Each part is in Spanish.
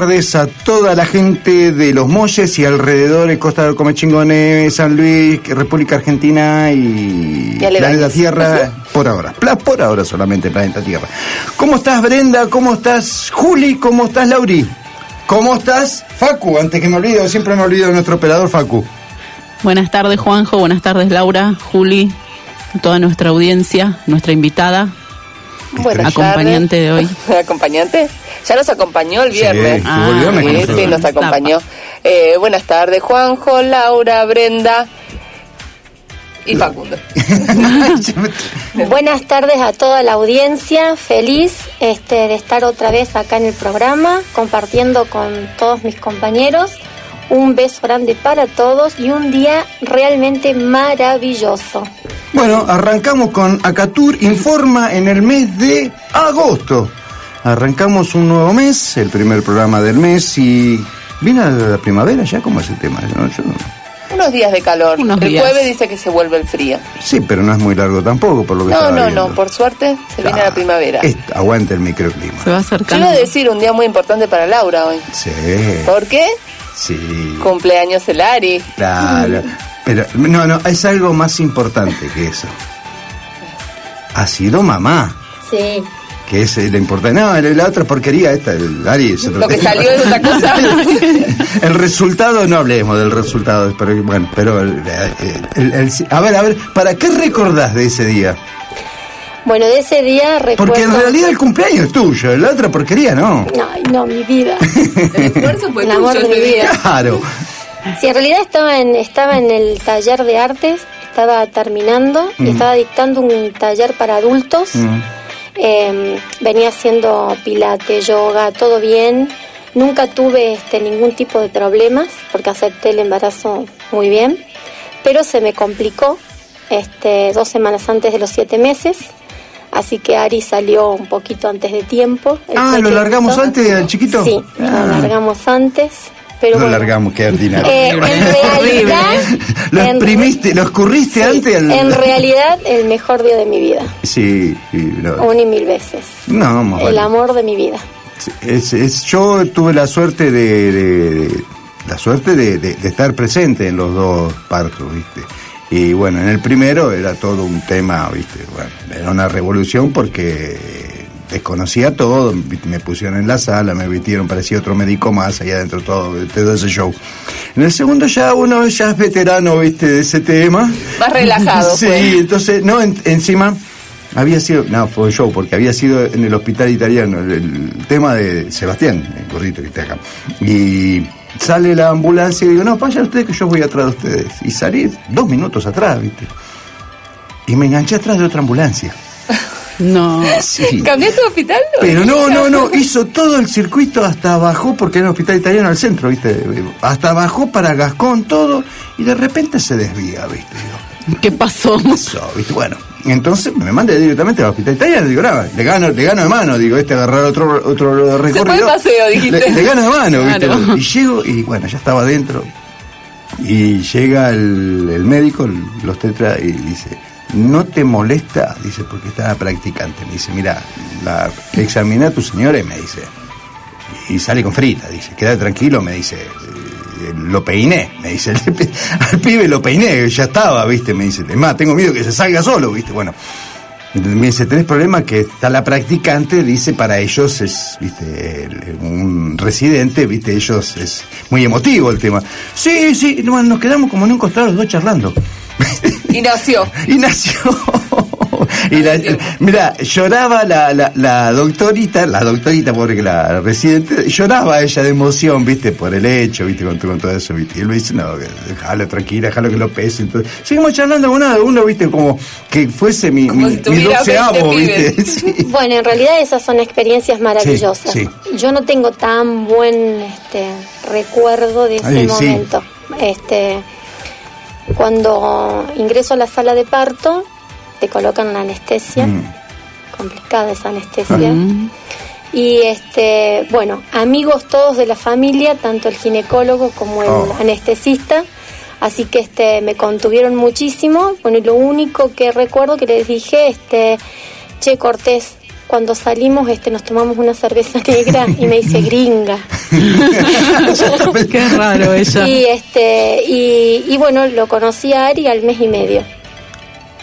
tardes a toda la gente de Los Molles y alrededor de Costa del Comechingone, San Luis, República Argentina y. Planeta Tierra, por ahora. Por ahora solamente Planeta Tierra. ¿Cómo estás Brenda? ¿Cómo estás Juli? ¿Cómo estás Lauri? ¿Cómo estás Facu? Antes que me olvide, siempre me olvido de nuestro operador Facu. Buenas tardes, Juanjo. Buenas tardes, Laura, Juli, toda nuestra audiencia, nuestra invitada, Buenas acompañante de hoy. ¿Acompañante? Ya nos acompañó el Sí, viernes. el sí, nos acompañó. Eh, buenas tardes, Juanjo, Laura, Brenda y Facundo. Buenas tardes a toda la audiencia, feliz este, de estar otra vez acá en el programa, compartiendo con todos mis compañeros. Un beso grande para todos y un día realmente maravilloso. Bueno, arrancamos con Acatur Informa en el mes de agosto. Arrancamos un nuevo mes, el primer programa del mes y... ¿Viene la primavera ya? ¿Cómo es el tema? Yo no- yo no- Unos días de calor. Unos el días. jueves dice que se vuelve el frío. Sí, pero no es muy largo tampoco, por lo que No, no, viendo. no, por suerte se viene Ah, la primavera. es- aguanta el microclima. Se va acercando. a decir un día muy importante para Laura hoy. Sí, ¿Por qué? sí, Cumpleaños el Ari. claro. Pero, no, no, es algo más importante que eso. Ha sido mamá, Sí. Que es eh, la importante. No, la, otra porquería esta, el Ari es otro Lo que salió es otra cosa. El resultado, no hablemos del resultado, pero bueno, pero el- el- el- a ver, a ver, ¿para qué recordás de ese día? Bueno, de ese día recuerdo... Porque en realidad el cumpleaños es tuyo, la otra porquería no. Ay, no, mi vida. El esfuerzo fue El amor de mi vida. Claro. Sí, en realidad estaba en, estaba en el taller de artes, estaba terminando y Mm. estaba dictando un taller para adultos. Mm. Eh, venía haciendo pilate, yoga, todo bien. Nunca tuve este, ningún tipo de problemas porque acepté el embarazo muy bien, pero se me complicó este, dos semanas antes de los siete meses. Así que Ari salió un poquito antes de tiempo. Ah, ¿lo largamos antes al chiquito? Sí, Ah. lo largamos antes. Pero Lo bueno, largamos, qué ordinario. eh, en realidad, lo en- exprimiste, lo escurriste sí, antes. al- en realidad el mejor día de mi vida, Sí, sí, no. una y mil veces. No, más El vale. amor de mi vida. Sí, Es, es- yo tuve la suerte de, de- de- la suerte de, de- de estar presente en los dos partos, ¿viste? Y bueno, en el primero era todo un tema, ¿viste? Bueno, era una revolución porque desconocía todo, me pusieron en la sala, me vistieron, parecía otro médico más, allá adentro todo, todo ese show. En el segundo ya uno ya es veterano, ¿viste? De ese tema. Más relajado Sí, entonces, no, en- encima había sido, no, fue show, porque había sido en el hospital italiano, el, el tema de Sebastián, el gordito que está acá. Y sale la ambulancia y digo, no, vaya usted que yo voy atrás de ustedes. Y salí dos minutos atrás, ¿viste? Y me enganché atrás de otra ambulancia. No. Sí. ¿Cambiaste de hospital? Pero no, no, no, hizo todo el circuito hasta bajó, porque era un hospital italiano al centro, ¿viste? Hasta bajó para Gascón, todo, y de repente se desvía, ¿viste? Digo, ¿Qué pasó? eso, ¿viste? Bueno, entonces me mandé directamente al hospital italiano, digo, nada, le gano, le gano de mano, digo, este agarrar otro, otro recorrido. fue de paseo, dijiste. Le, le gano de mano, ¿viste? Claro. Y llego, y bueno, ya estaba adentro, y llega el, el médico, los tetra, y dice, ¿no te molesta? Dice, porque estaba practicante. Me dice, mira, la examiné a tu señora y me dice, y sale con frita, dice, queda tranquilo, me dice, eh, lo peiné, me dice, al pibe lo peiné, ya estaba, viste, me dice, más, tengo miedo que se salga solo, viste, bueno. Me dice, tenés problema que está la practicante, dice, para ellos es, viste, un residente, viste, ellos es muy emotivo el tema. Sí, sí, no, nos quedamos como en un costado los dos charlando. Y nació. Y nació. Y la, mira, lloraba la, la, la doctorita, la doctorita, pobre que la residente, lloraba ella de emoción, viste, por el hecho, viste, con, con todo eso, viste. Y él me dice, no, déjalo tranquila, déjalo que lo pese. Entonces, seguimos charlando con uno, uno, viste, como que fuese mi, Como mi, si mi doceavo, 20 viste. Sí. Bueno, en realidad esas son experiencias maravillosas. Sí, Yo no tengo tan buen este, recuerdo de ese Ay, sí. momento. Este, cuando ingreso a la sala de parto, te colocan la anestesia, Mm. complicada esa anestesia. Mm. Y este, bueno, amigos todos de la familia, tanto el ginecólogo como el Oh. anestesista, así que este me contuvieron muchísimo. Bueno, y lo único que recuerdo que les dije, este, che Cortés, cuando salimos este nos tomamos una cerveza negra y me dice gringa. Qué raro ella. Y este, y, y bueno, lo conocí a Ari al mes y medio.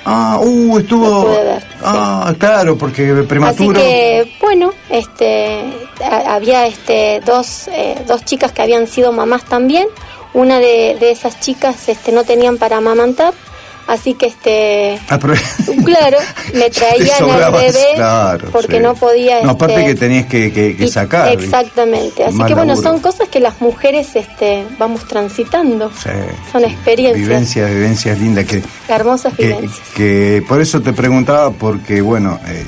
Ah, uh, estuvo. Lo pude ver, sí. Ah, claro, porque prematuro. Así que, bueno, este, a- había este, dos, eh, dos chicas que habían sido mamás también. Una de, de esas chicas este, no tenían para amamantar, así que, este, Apro- claro, me traían al bebé claro, porque sí. no podía. No, aparte este, que tenías que, que- que y- sacar. Exactamente. Así que, bueno, laburo. son cosas que las mujeres este, vamos transitando. Sí. Son experiencias. Vivencias, vivencias lindas que, Hermosas que, vivencias. que por eso te preguntaba, porque bueno, eh,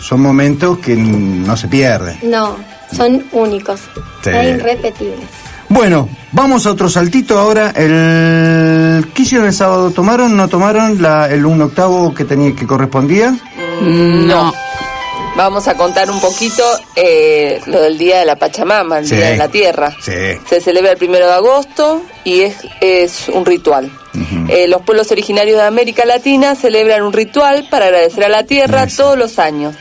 son momentos que no se pierden. No, son únicos, Sí. e irrepetibles. Bueno, vamos a otro saltito ahora. El, ¿Qué hicieron el sábado? ¿Tomaron? ¿No tomaron la, el un octavo que tenía que correspondía? No. Vamos a contar un poquito eh, lo del Día de la Pachamama, el Sí. Día de la Tierra. Sí. Se celebra el primero de agosto y es, es un ritual. Eh, los pueblos originarios de América Latina celebran un ritual para agradecer a la tierra todos los años.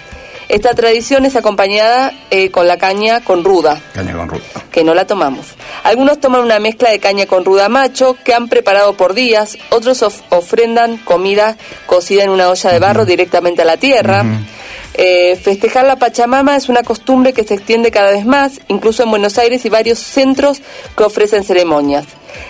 Esta tradición es acompañada eh, con la caña con ruda, Caña con ruta. que no la tomamos. Algunos toman una mezcla de caña con ruda macho que han preparado por días, otros of- ofrendan comida cocida en una olla de barro directamente a la tierra. Eh, festejar la Pachamama es una costumbre que se extiende cada vez más, incluso en Buenos Aires y varios centros que ofrecen ceremonias.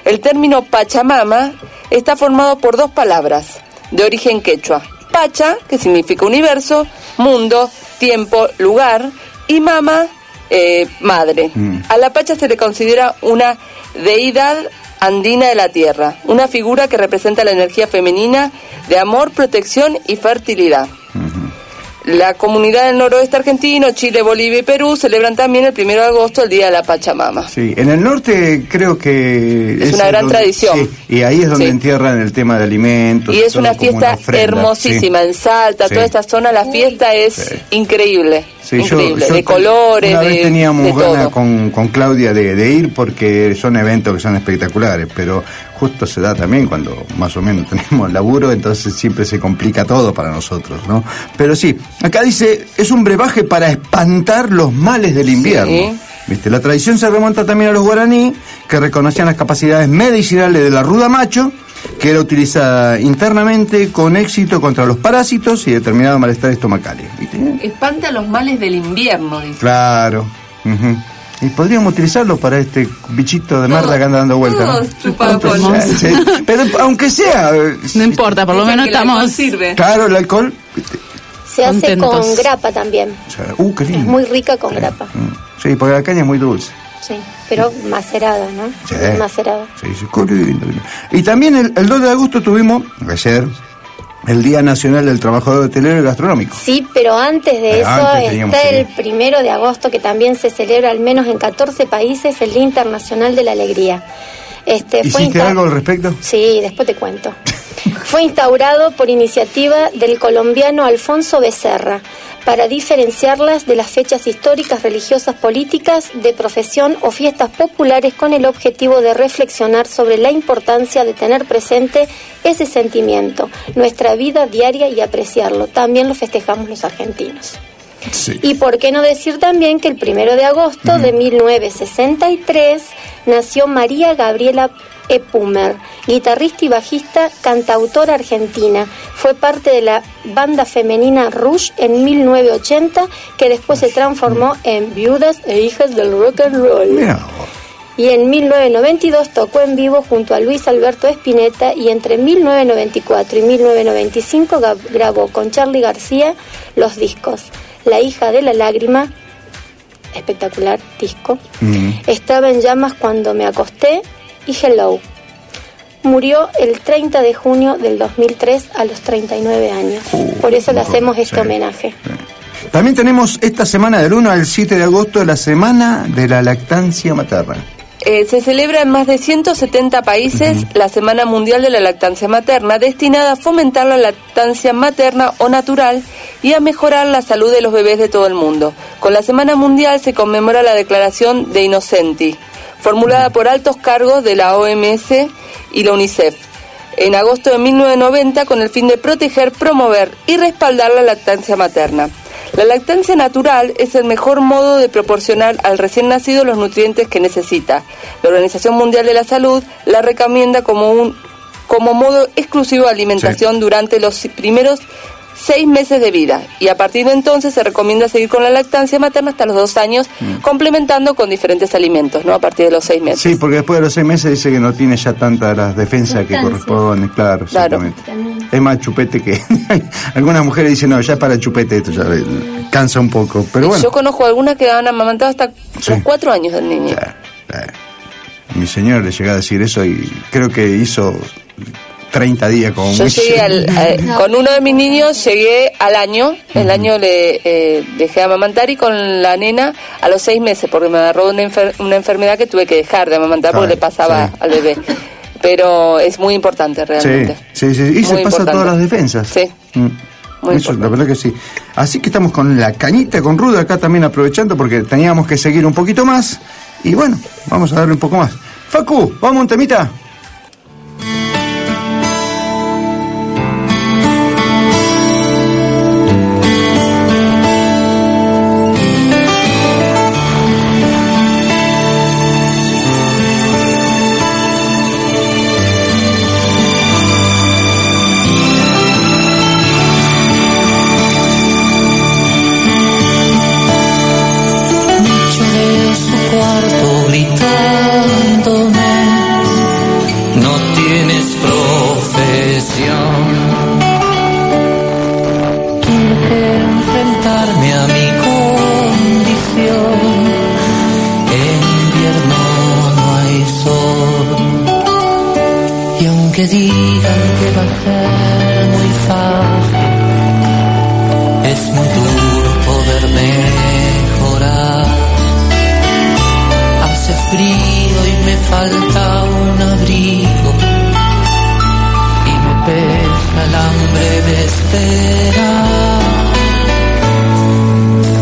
El término Pachamama está formado por dos palabras de origen quechua. Pacha, que significa universo, mundo, tiempo, lugar, y mama, eh, madre. A la Pacha se le considera una deidad andina de la tierra, una figura que representa la energía femenina de amor, protección y fertilidad. La comunidad del noroeste argentino, Chile, Bolivia y Perú celebran también el 1 de agosto el Día de la Pachamama. Sí, en el norte creo que... Es una gran donde- tradición. sí, y ahí es donde Sí. entierran el tema de alimentos. Y es una fiesta ofrenda, hermosísima, sí. en Salta, toda esta zona, la fiesta es increíble, Sí, yo- increíble, yo de colores, Una de, vez teníamos de ganas todo. con, con Claudia de, de ir porque son eventos que son espectaculares, pero justo se da también cuando más o menos tenemos laburo, entonces siempre se complica todo para nosotros, ¿no? Pero sí, acá dice, es un brebaje para espantar los males del invierno. Sí. ¿Viste? La tradición se remonta también a los guaraní, que reconocían las capacidades medicinales de la ruda macho, que era utilizada internamente con éxito contra los parásitos y determinados malestares estomacales. ¿viste? Espanta los males del invierno, dice. Claro. ujú. Y podríamos utilizarlo para este bichito de merda que anda dando vueltas. ¿no? Pero aunque sea. eh, No importa, por lo menos estamos... sirve. Claro, el alcohol. Se hace Contentos. con grapa también. O sea, uh, qué Es lindo. muy rica con grapa. Mm. Sí, porque la caña es muy dulce. Sí, pero macerada, ¿no? Sí. Macerada. Sí, sí, qué lindo. Y también el, el 2 de agosto tuvimos, ayer, el Día Nacional del Trabajador Hotelero y Gastronómico. Sí, pero antes de Pero eso antes está el primero de agosto que también se celebra al menos en 14 países el Día Internacional de la Alegría. Este, fue ¿Hiciste insta- algo al respecto? Sí, después te cuento. Fue instaurado por iniciativa del colombiano Alfonso Becerra para diferenciarlas de las fechas históricas, religiosas, políticas, de profesión o fiestas populares con el objetivo de reflexionar sobre la importancia de tener presente ese sentimiento, nuestra vida diaria y apreciarlo. También lo festejamos los argentinos. Sí. Y por qué no decir también que el primero de agosto de 1963 nació María Gabriela Epumer, guitarrista y bajista, cantautora argentina. Fue parte de la banda femenina Rush en 1980, que después se transformó en Viudas e Hijas del Rock and Roll. Mira. Y en 1992 tocó en vivo junto a Luis Alberto Spinetta y entre 1994 y 1995 ga- grabó con Charlie García los discos La hija de la lágrima, espectacular disco, Mm. Estaba en llamas cuando me acosté y Hello. Murió el 30 de junio del 2003 a los 39 años. Por eso le hacemos este sí. homenaje. También tenemos esta semana del 1 al 7 de agosto la Semana de la Lactancia Materna. Eh, se celebra en más de 170 países la Semana Mundial de la Lactancia Materna, destinada a fomentar la lactancia materna o natural y a mejorar la salud de los bebés de todo el mundo. Con la Semana Mundial se conmemora la Declaración de Innocenti, formulada por altos cargos de la OMS y la UNICEF en agosto de 1990 con el fin de proteger, promover y respaldar la lactancia materna. La lactancia natural es el mejor modo de proporcionar al recién nacido los nutrientes que necesita. La Organización Mundial de la Salud la recomienda como un como modo exclusivo de alimentación durante los primeros seis meses de vida y a partir de entonces se recomienda seguir con la lactancia materna hasta los dos años, complementando con diferentes alimentos, ¿no? A partir de los seis meses. Sí, porque después de los seis meses dice que no tiene ya tanta las defensas que corresponden, claro, Claro. exactamente. Es más chupete que... Algunas mujeres dicen, no, ya es para chupete esto, ya cansa un poco, pero bueno. Yo conozco algunas que han amamantado hasta Sí. los cuatro años del niño. Ya, ya. Mi señor le llegó a decir eso y creo que hizo 30 días como Yo llegué al, a- con uno de mis niños, llegué al año, el año le eh, dejé de amamantar y con la nena a los seis meses, porque me agarró una, enfer- una enfermedad que tuve que dejar de amamantar porque le pasaba sí. al bebé. Pero es muy importante Sí, realmente. sí, sí, y se pasa importante. todas las defensas. Sí. Mm. Muy Eso, la importante. verdad que sí. Así que estamos con la cañita con ruda acá también aprovechando porque teníamos que seguir un poquito más. Y bueno, vamos a darle un poco más. Facu, vamos un temita.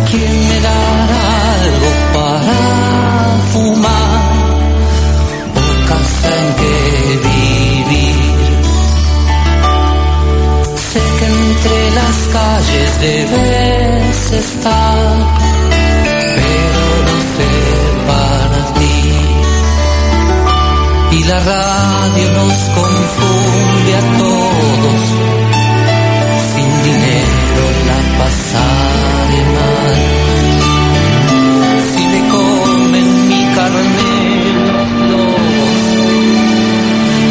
¿Quién me dará algo para fumar? ¿O casa en que vivir? Sé que entre las calles debes estar. pero no sé para ti y La radio nos confunde a todos pasare mal. Si me comen mi carne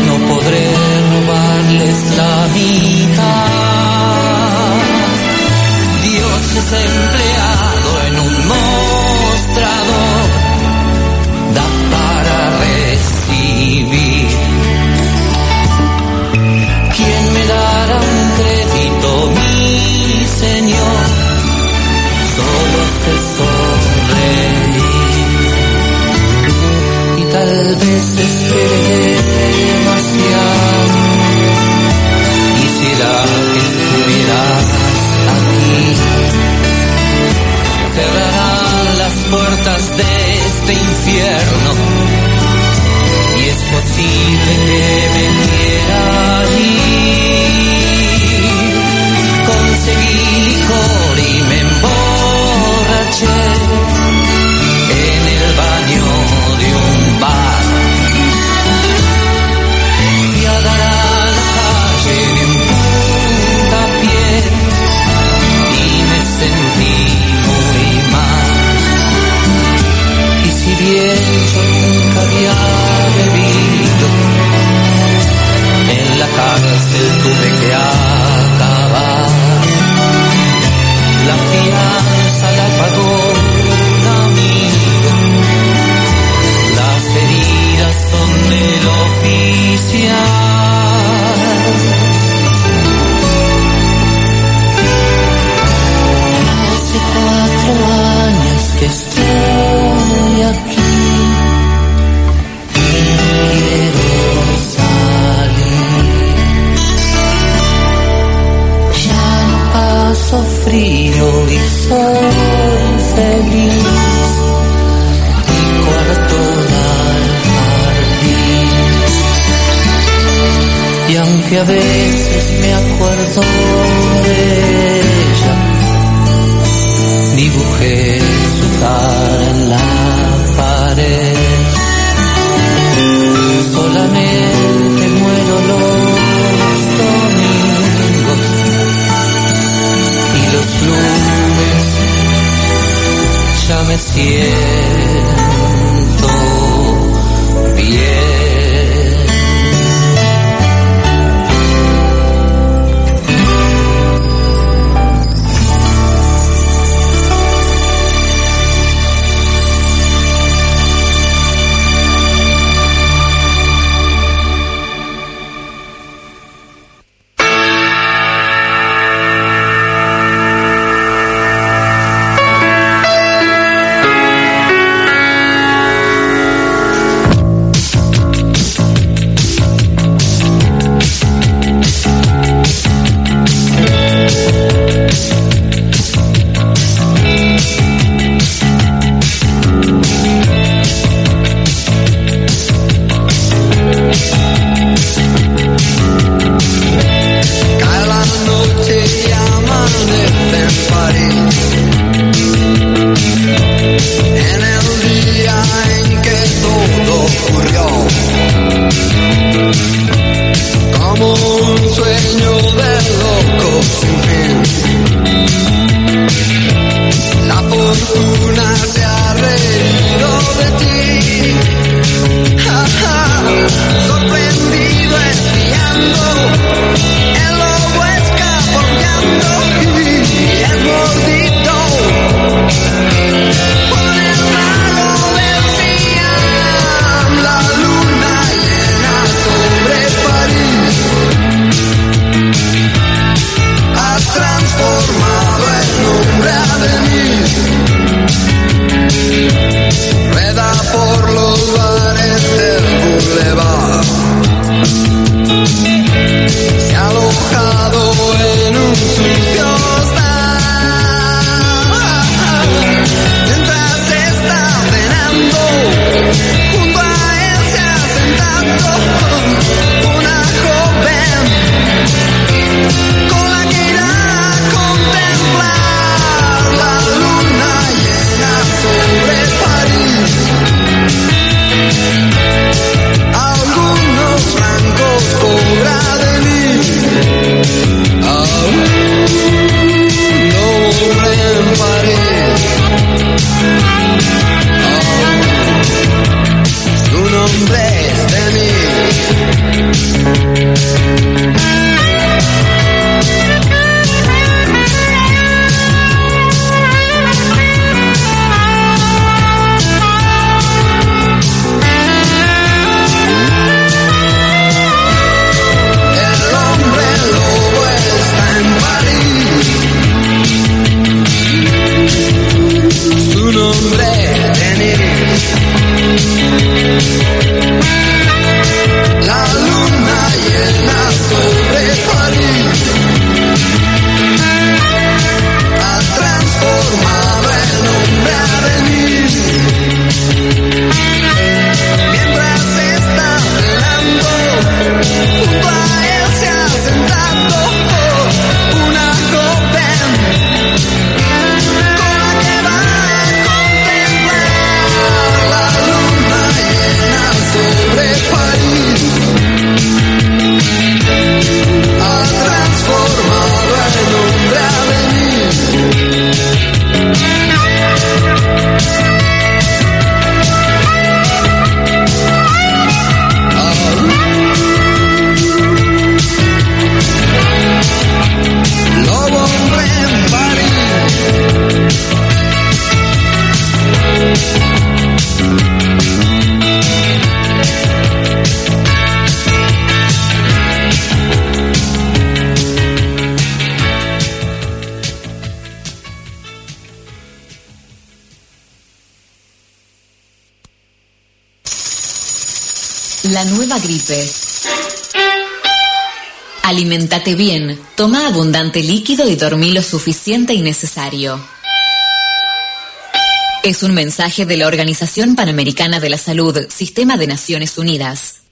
no podré robarles la vida. Líquido y dormí lo suficiente y necesario. Es un mensaje de la Organización Panamericana de la Salud, Sistema de Naciones Unidas.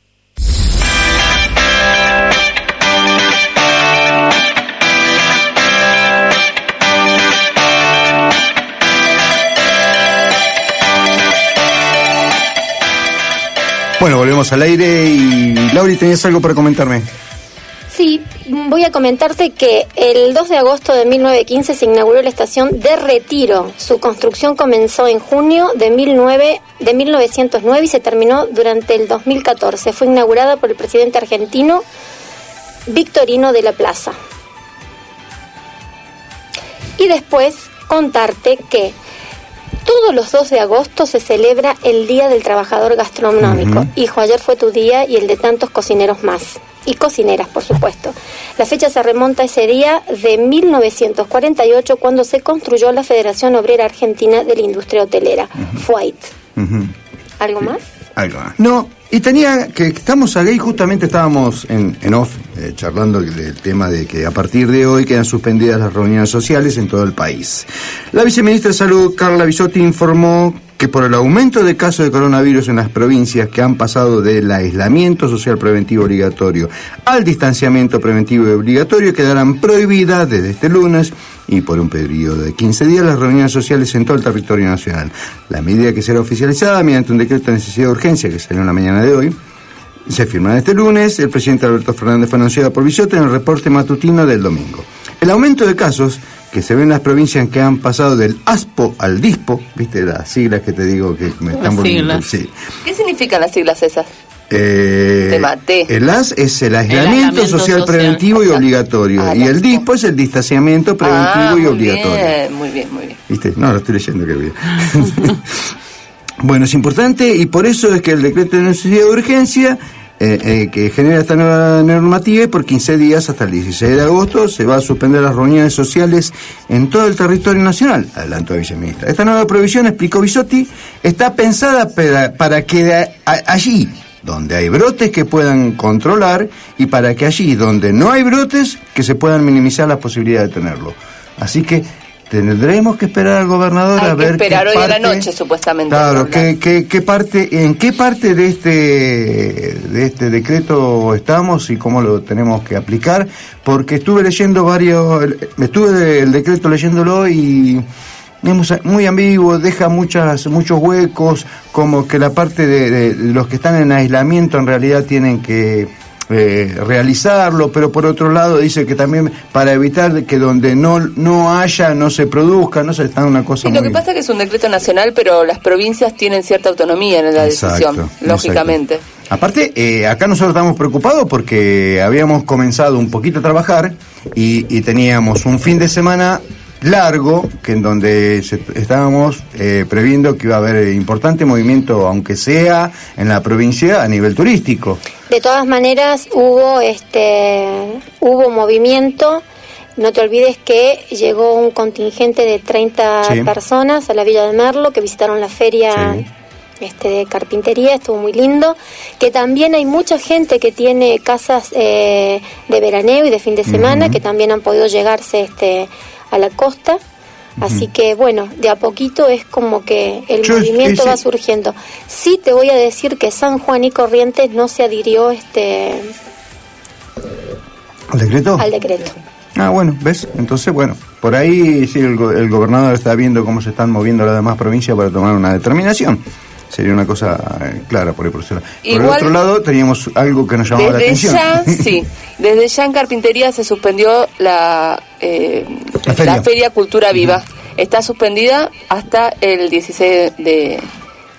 Bueno, volvemos al aire y Lauri, ¿tenías algo para comentarme? Voy a comentarte que el 2 de agosto de 1915 se inauguró la estación de Retiro. Su construcción comenzó en junio de, 19, de 1909 y se terminó durante el 2014. Fue inaugurada por el presidente argentino Victorino de la Plaza. Y después contarte que todos los 2 de agosto se celebra el Día del Trabajador Gastronómico. Hijo, ayer fue tu día y el de tantos cocineros más. Y cocineras, por supuesto. La fecha se remonta a ese día de 1948, cuando se construyó la Federación Obrera Argentina de la Industria Hotelera, FUAIT. Ujú. ¿Algo más? No, y tenía que estamos ahí, justamente estábamos en, en off eh, charlando del tema de que a partir de hoy quedan suspendidas las reuniones sociales en todo el país. La viceministra de Salud, Carla Bisotti, informó que por el aumento de casos de coronavirus en las provincias que han pasado del aislamiento social preventivo obligatorio al distanciamiento preventivo obligatorio quedarán prohibidas desde este lunes y por un periodo de 15 días las reuniones sociales en todo el territorio nacional. La medida que será oficializada mediante un decreto de necesidad de urgencia que salió en la mañana de hoy se firma este lunes. El presidente Alberto Fernández fue anunciado por Bisotti en el reporte matutino del domingo. El aumento de casos que se ven en las provincias que han pasado del ASPO al DISPO, viste las siglas que te digo que me están volviendo. siglas. Sí. ¿Qué significan las siglas esas? Eh, Te maté. El AS es el aislamiento, aislamiento social, social. preventivo y obligatorio. Ah, y el. DISPO es el distanciamiento preventivo ah, y muy obligatorio. Bien, muy bien, muy bien. ¿Viste? No, lo estoy leyendo, qué bien. bueno, es importante y por eso es que el decreto de necesidad de urgencia eh, eh, que genera esta nueva normativa y por 15 días hasta el 16 de agosto se va a suspender las reuniones sociales en todo el territorio nacional, adelantó la viceministra. Esta nueva provisión, explicó Bisotti, está pensada para, para que allí donde hay brotes que puedan controlar y para que allí donde no hay brotes que se puedan minimizar las posibilidades de tenerlo. Así que tendremos que esperar al gobernador Hay a que ver esperar qué hoy a la parte- noche, supuestamente. Claro, qué, qué, qué parte, en qué parte de este de este decreto estamos y cómo lo tenemos que aplicar, porque estuve leyendo varios, estuve el decreto leyéndolo y es muy ambiguo, deja muchas muchos huecos, como que la parte de, de los que están en aislamiento en realidad tienen que eh, realizarlo, pero por otro lado dice que también para evitar que donde no no haya no se produzca, no se está una cosa Sí, lo que pasa es que es un decreto nacional, pero las provincias tienen cierta autonomía en la decisión, lógicamente. exacto. Aparte, eh, acá nosotros estamos preocupados porque habíamos comenzado un poquito a trabajar y, y teníamos un fin de semana largo que en donde se- estábamos eh, previendo que iba a haber importante movimiento, aunque sea en la provincia a nivel turístico. De todas maneras, hubo este hubo movimiento. No te olvides que llegó un contingente de 30 Sí. personas a la Villa de Merlo que visitaron la feria Sí. este, de carpintería, estuvo muy lindo. Que también hay mucha gente que tiene casas eh, de veraneo y de fin de semana que también han podido llegarse este, a la costa. Así que bueno, de a poquito es como que el Yo, movimiento ese- va surgiendo. Sí te voy a decir que San Juan y Corrientes no se adhirió este ¿El decreto? al decreto. Ah, bueno, ¿ves? Entonces, bueno, por ahí sí el, go- el gobernador está viendo cómo se están moviendo las demás provincias para tomar una determinación. Sería una cosa eh, clara por ahí ese lado. Por el Igual- otro lado, teníamos algo que nos llamaba la Desde atención. ya, sí, desde ya en carpintería se suspendió la, eh, La feria. Cultura Viva. Está suspendida hasta el 16 de,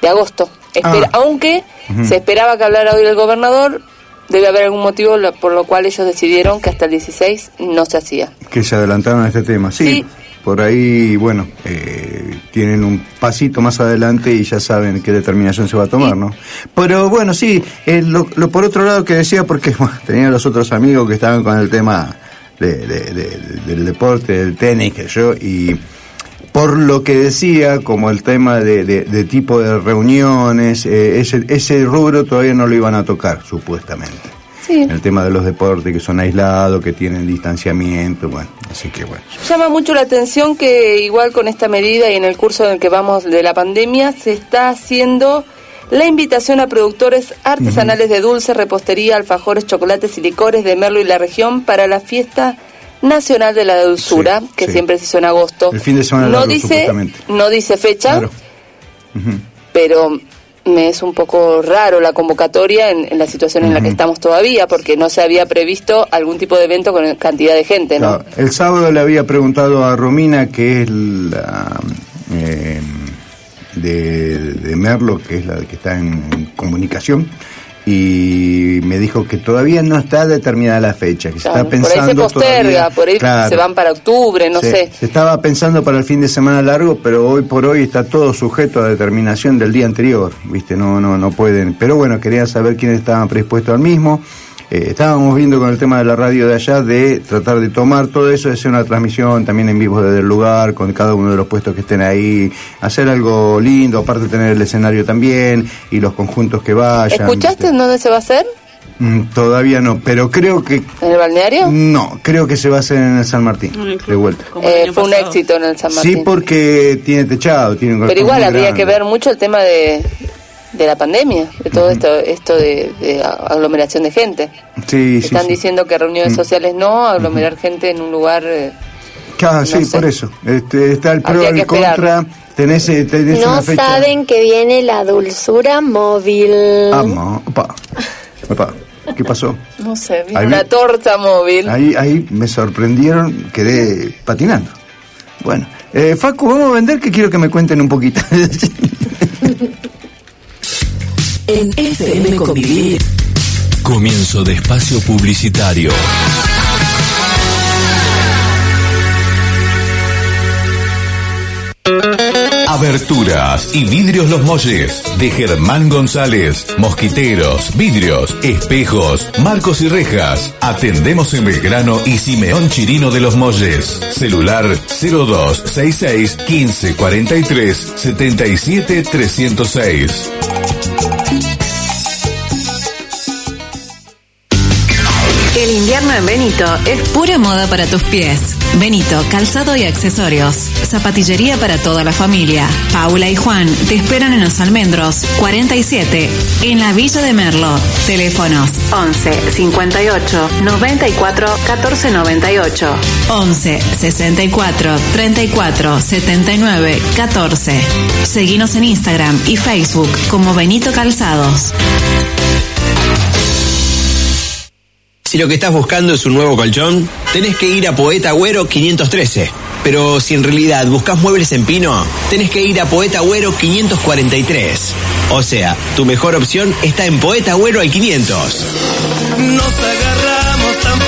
de agosto. Espera- Ah. Aunque se esperaba que hablara hoy el gobernador, debe haber algún motivo por lo cual ellos decidieron que hasta el 16 no se hacía. que se adelantaron a este tema. Sí, Sí. Por ahí, bueno, eh, tienen un pasito más adelante y ya saben qué determinación se va a tomar. ¿no? Pero bueno, sí, eh, lo, lo por otro lado que decía, porque bueno, tenía los otros amigos que estaban con el tema de- de- de- del deporte, del tenis, que yo, y por lo que decía, como el tema de, de- de tipo de reuniones, eh, ese, ese rubro todavía no lo iban a tocar, supuestamente. Sí. El tema de los deportes que son aislados, que tienen distanciamiento, bueno, así que bueno. Llama mucho la atención que igual con esta medida y en el curso en el que vamos de la pandemia se está haciendo la invitación a productores artesanales de dulce, repostería, alfajores, chocolates y licores de Merlo y la región para la fiesta nacional de la dulzura Sí, que sí. siempre se hizo en agosto. El fin de semana no largo, dice no dice fecha, Claro. Pero me es un poco raro la convocatoria en, en la situación en la que estamos todavía porque no se había previsto algún tipo de evento con cantidad de gente, ¿no? Claro, El sábado le había preguntado a Romina, que es la eh, de, de Merlo, que es la que está en, en comunicación, y me dijo que todavía no está determinada la fecha, que se está por ahí pensando se posterga, todavía- por ahí Claro. se van para octubre, no Se- sé. Se estaba pensando para el fin de semana largo, pero hoy por hoy está todo sujeto a determinación del día anterior, ¿viste? No, no, no pueden. Pero bueno, quería saber quiénes estaban predispuestos al mismo. Eh, estábamos viendo con el tema de la radio de allá de tratar de tomar todo eso, de hacer una transmisión también en vivo desde el lugar, con cada uno de los puestos que estén ahí, hacer algo lindo, aparte tener el escenario también y los conjuntos que vayan. ¿Escuchaste en dónde se va a hacer? Mm, todavía no, pero creo que ¿En el balneario? no, creo que se va a hacer en el San Martín, de vuelta. Eh, fue un éxito en el San Martín. Sí, porque tiene techado, tiene un Pero igual habría grande. que ver mucho el tema de, de la pandemia, de todo esto, esto de, de aglomeración de gente. Sí, sí, Están sí. diciendo que reuniones sociales no, aglomerar gente en un lugar... eh, Claro, no sí, sé. por eso. Este, está el pro y el contra. Tenés, eh, tenés No una fecha. saben que viene la dulzura móvil. Amo. Opa. Opa. ¿Qué pasó? no sé, vi Ahí una vi- torta móvil. Ahí, ahí me sorprendieron, quedé patinando. Bueno, eh, Facu, vamos a vender que quiero que me cuenten un poquito. En FM Convivir. Comienzo de espacio publicitario. Aberturas y vidrios Los Molles de Germán González. Mosquiteros, vidrios, espejos, marcos y rejas. Atendemos en Belgrano y Simeón Chirino de Los Molles. Celular 0266 1543 77 306. El invierno en Benito es pura moda para tus pies. Benito, calzado y accesorios. Zapatillería para toda la familia. Paula y Juan te esperan en los almendros 47, en la Villa de Merlo. Teléfonos 11 58 94 14 98. 11 64 34 79 14. Seguinos en Instagram y Facebook como Benito Calzados. Si lo que estás buscando es un nuevo colchón, tenés que ir a Poeta Agüero 513. Pero si en realidad buscas muebles en pino, tenés que ir a Poeta Agüero 543. O sea, tu mejor opción está en Poeta Agüero al 500. Nos agarramos tan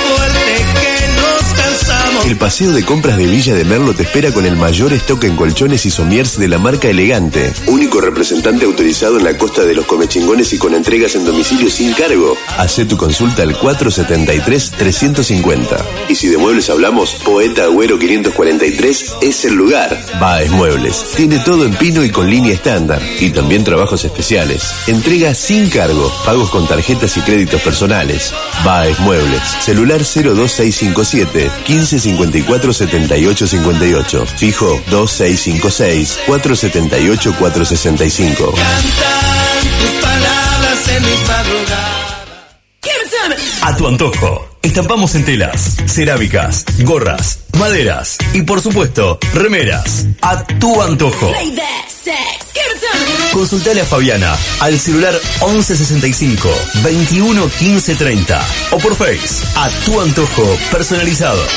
El paseo de compras de Villa de Merlo te espera con el mayor stock en colchones y somiers de la marca Elegante. Único representante autorizado en la costa de los comechingones y con entregas en domicilio sin cargo. Hacé tu consulta al 473-350. Y si de muebles hablamos, Poeta Agüero 543 es el lugar. Baez Muebles. Tiene todo en pino y con línea estándar. Y también trabajos especiales. Entrega sin cargo. Pagos con tarjetas y créditos personales. Baez Muebles. Celular 02657 1554 7858. Fijo 2656 478 465. Tus palabras en mis madrugadas. A tu antojo. Estampamos en telas, cerámicas, gorras, maderas y por supuesto, remeras. A tu antojo. Consultale a Fabiana al celular 1165 21 15 30 o por Face a tu antojo personalizados.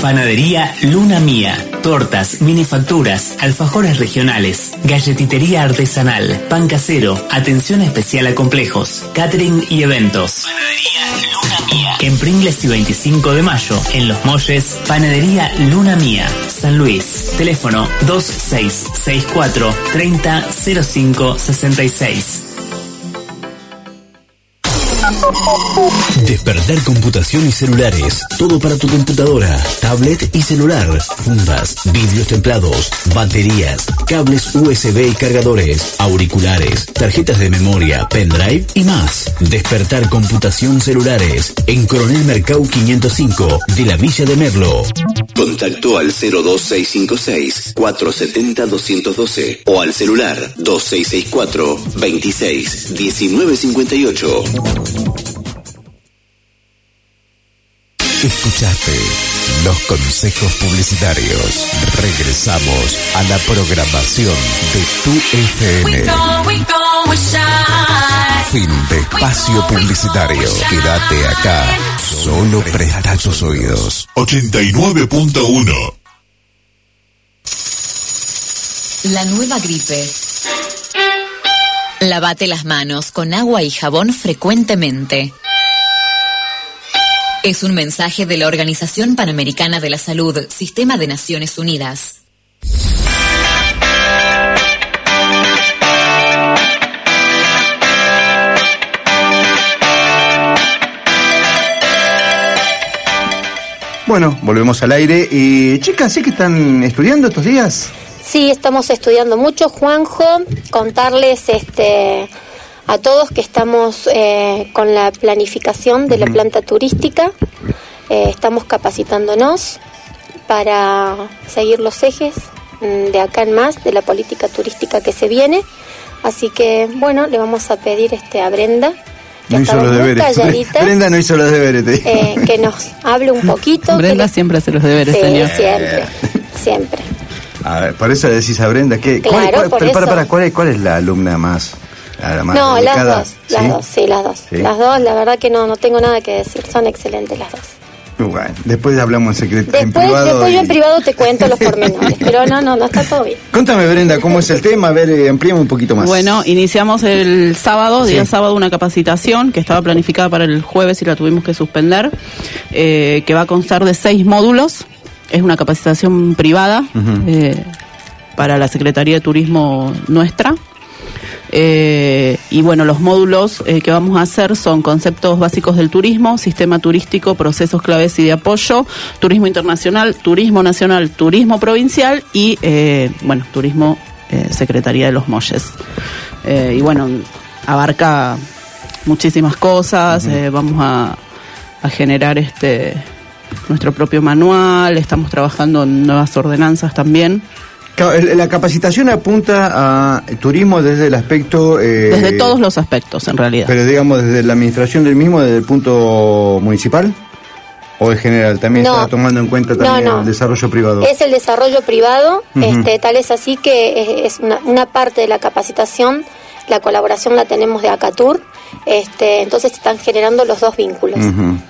Panadería Luna Mía. Tortas, minifacturas, alfajores regionales, galletitería artesanal, pan casero, atención especial a complejos, catering y eventos. Panadería Luna Mía. En Pringles y 25 de mayo, en Los Molles, Panadería Luna Mía, San Luis. Teléfono 2664 30 05 66. Despertar computación y celulares. Todo para tu computadora, tablet y celular. Fundas, vidrios templados, baterías, cables USB y cargadores, auriculares, tarjetas de memoria, pendrive y más. Despertar computación celulares. En Coronel Mercau 505 de la Villa de Merlo. Contacto al 02656 470 212 o al celular 2664 26 1958. Escuchaste los consejos publicitarios. Regresamos a la programación de tu FM. Fin de espacio publicitario. Quédate acá. Solo presta tus oídos. 89.1 La nueva gripe. Lavate las manos con agua y jabón frecuentemente. Es un mensaje de la Organización Panamericana de la Salud, Sistema de Naciones Unidas. Bueno, volvemos al aire. Y chicas, ¿sí que están estudiando estos días? Sí, estamos estudiando mucho, Juanjo. Contarles este, a todos que estamos eh, con la planificación de la planta turística. Eh, estamos capacitándonos para seguir los ejes mm, de acá en más de la política turística que se viene. Así que, bueno, le vamos a pedir este, a Brenda que No hizo los deberes. Brenda no hizo los deberes. te digo. eh, que nos hable un poquito. Brenda siempre hace los deberes, sí, señor. siempre, siempre. A ver, por eso le decís a Brenda que. Claro, ¿cuál, cuál- por para, eso. para, ¿cuál, es, ¿cuál es la alumna más? La más No, las dos, las ¿Sí? dos, sí, las dos. Sí. Las dos, la verdad que no, no tengo nada que decir, son excelentes las dos. Bueno, después hablamos en secreto, en privado. después yo en privado te cuento los pormenores, pero no, no, no está todo bien. Contame, Brenda, ¿cómo es el tema? A ver, eh, amplíame un poquito más. Bueno, iniciamos el sábado, Sí. día sábado, una capacitación que estaba planificada para el jueves y la tuvimos que suspender, eh, que va a constar de seis módulos. Es una capacitación privada eh, para la Secretaría de Turismo nuestra. Eh, y bueno, los módulos eh, que vamos a hacer son conceptos básicos del turismo, sistema turístico, procesos claves y de apoyo, turismo internacional, turismo nacional, turismo provincial y, eh, bueno, turismo eh, Secretaría de los Molles. Eh, y bueno, abarca muchísimas cosas, vamos a, a generar este nuestro propio manual, estamos trabajando en nuevas ordenanzas también. Claro, el- La capacitación apunta a turismo desde el aspecto... eh, Desde todos los aspectos, en realidad. Pero digamos, desde la administración del mismo, desde el punto municipal o en general, también No. está tomando en cuenta también No, no. el desarrollo privado. Es el desarrollo privado, este, tal es así que es, es una, una parte de la capacitación, la colaboración la tenemos de Acatur, este, entonces se están generando los dos vínculos,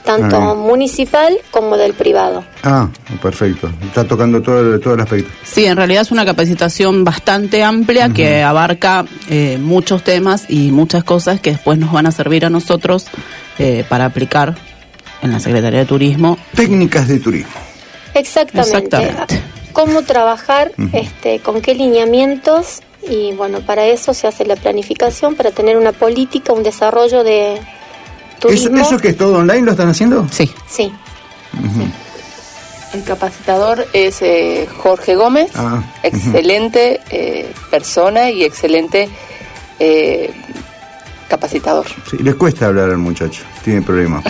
tanto Ah, municipal como del privado. Ah, perfecto. Está tocando todo el, todo el aspecto. Sí, en realidad es una capacitación bastante amplia que abarca eh, muchos temas y muchas cosas que después nos van a servir a nosotros eh, para aplicar en la Secretaría de Turismo. Técnicas de turismo. Exactamente. Exactamente. Cómo trabajar, este, con qué lineamientos y bueno, para eso se hace la planificación, para tener una política, un desarrollo de ¿Eso, turismo. ¿Eso que es todo online lo están haciendo? Sí. Sí. El capacitador es eh, Jorge Gómez, Ah, excelente eh, persona y excelente eh, capacitador. Sí, les cuesta hablar al muchacho, tiene problemas.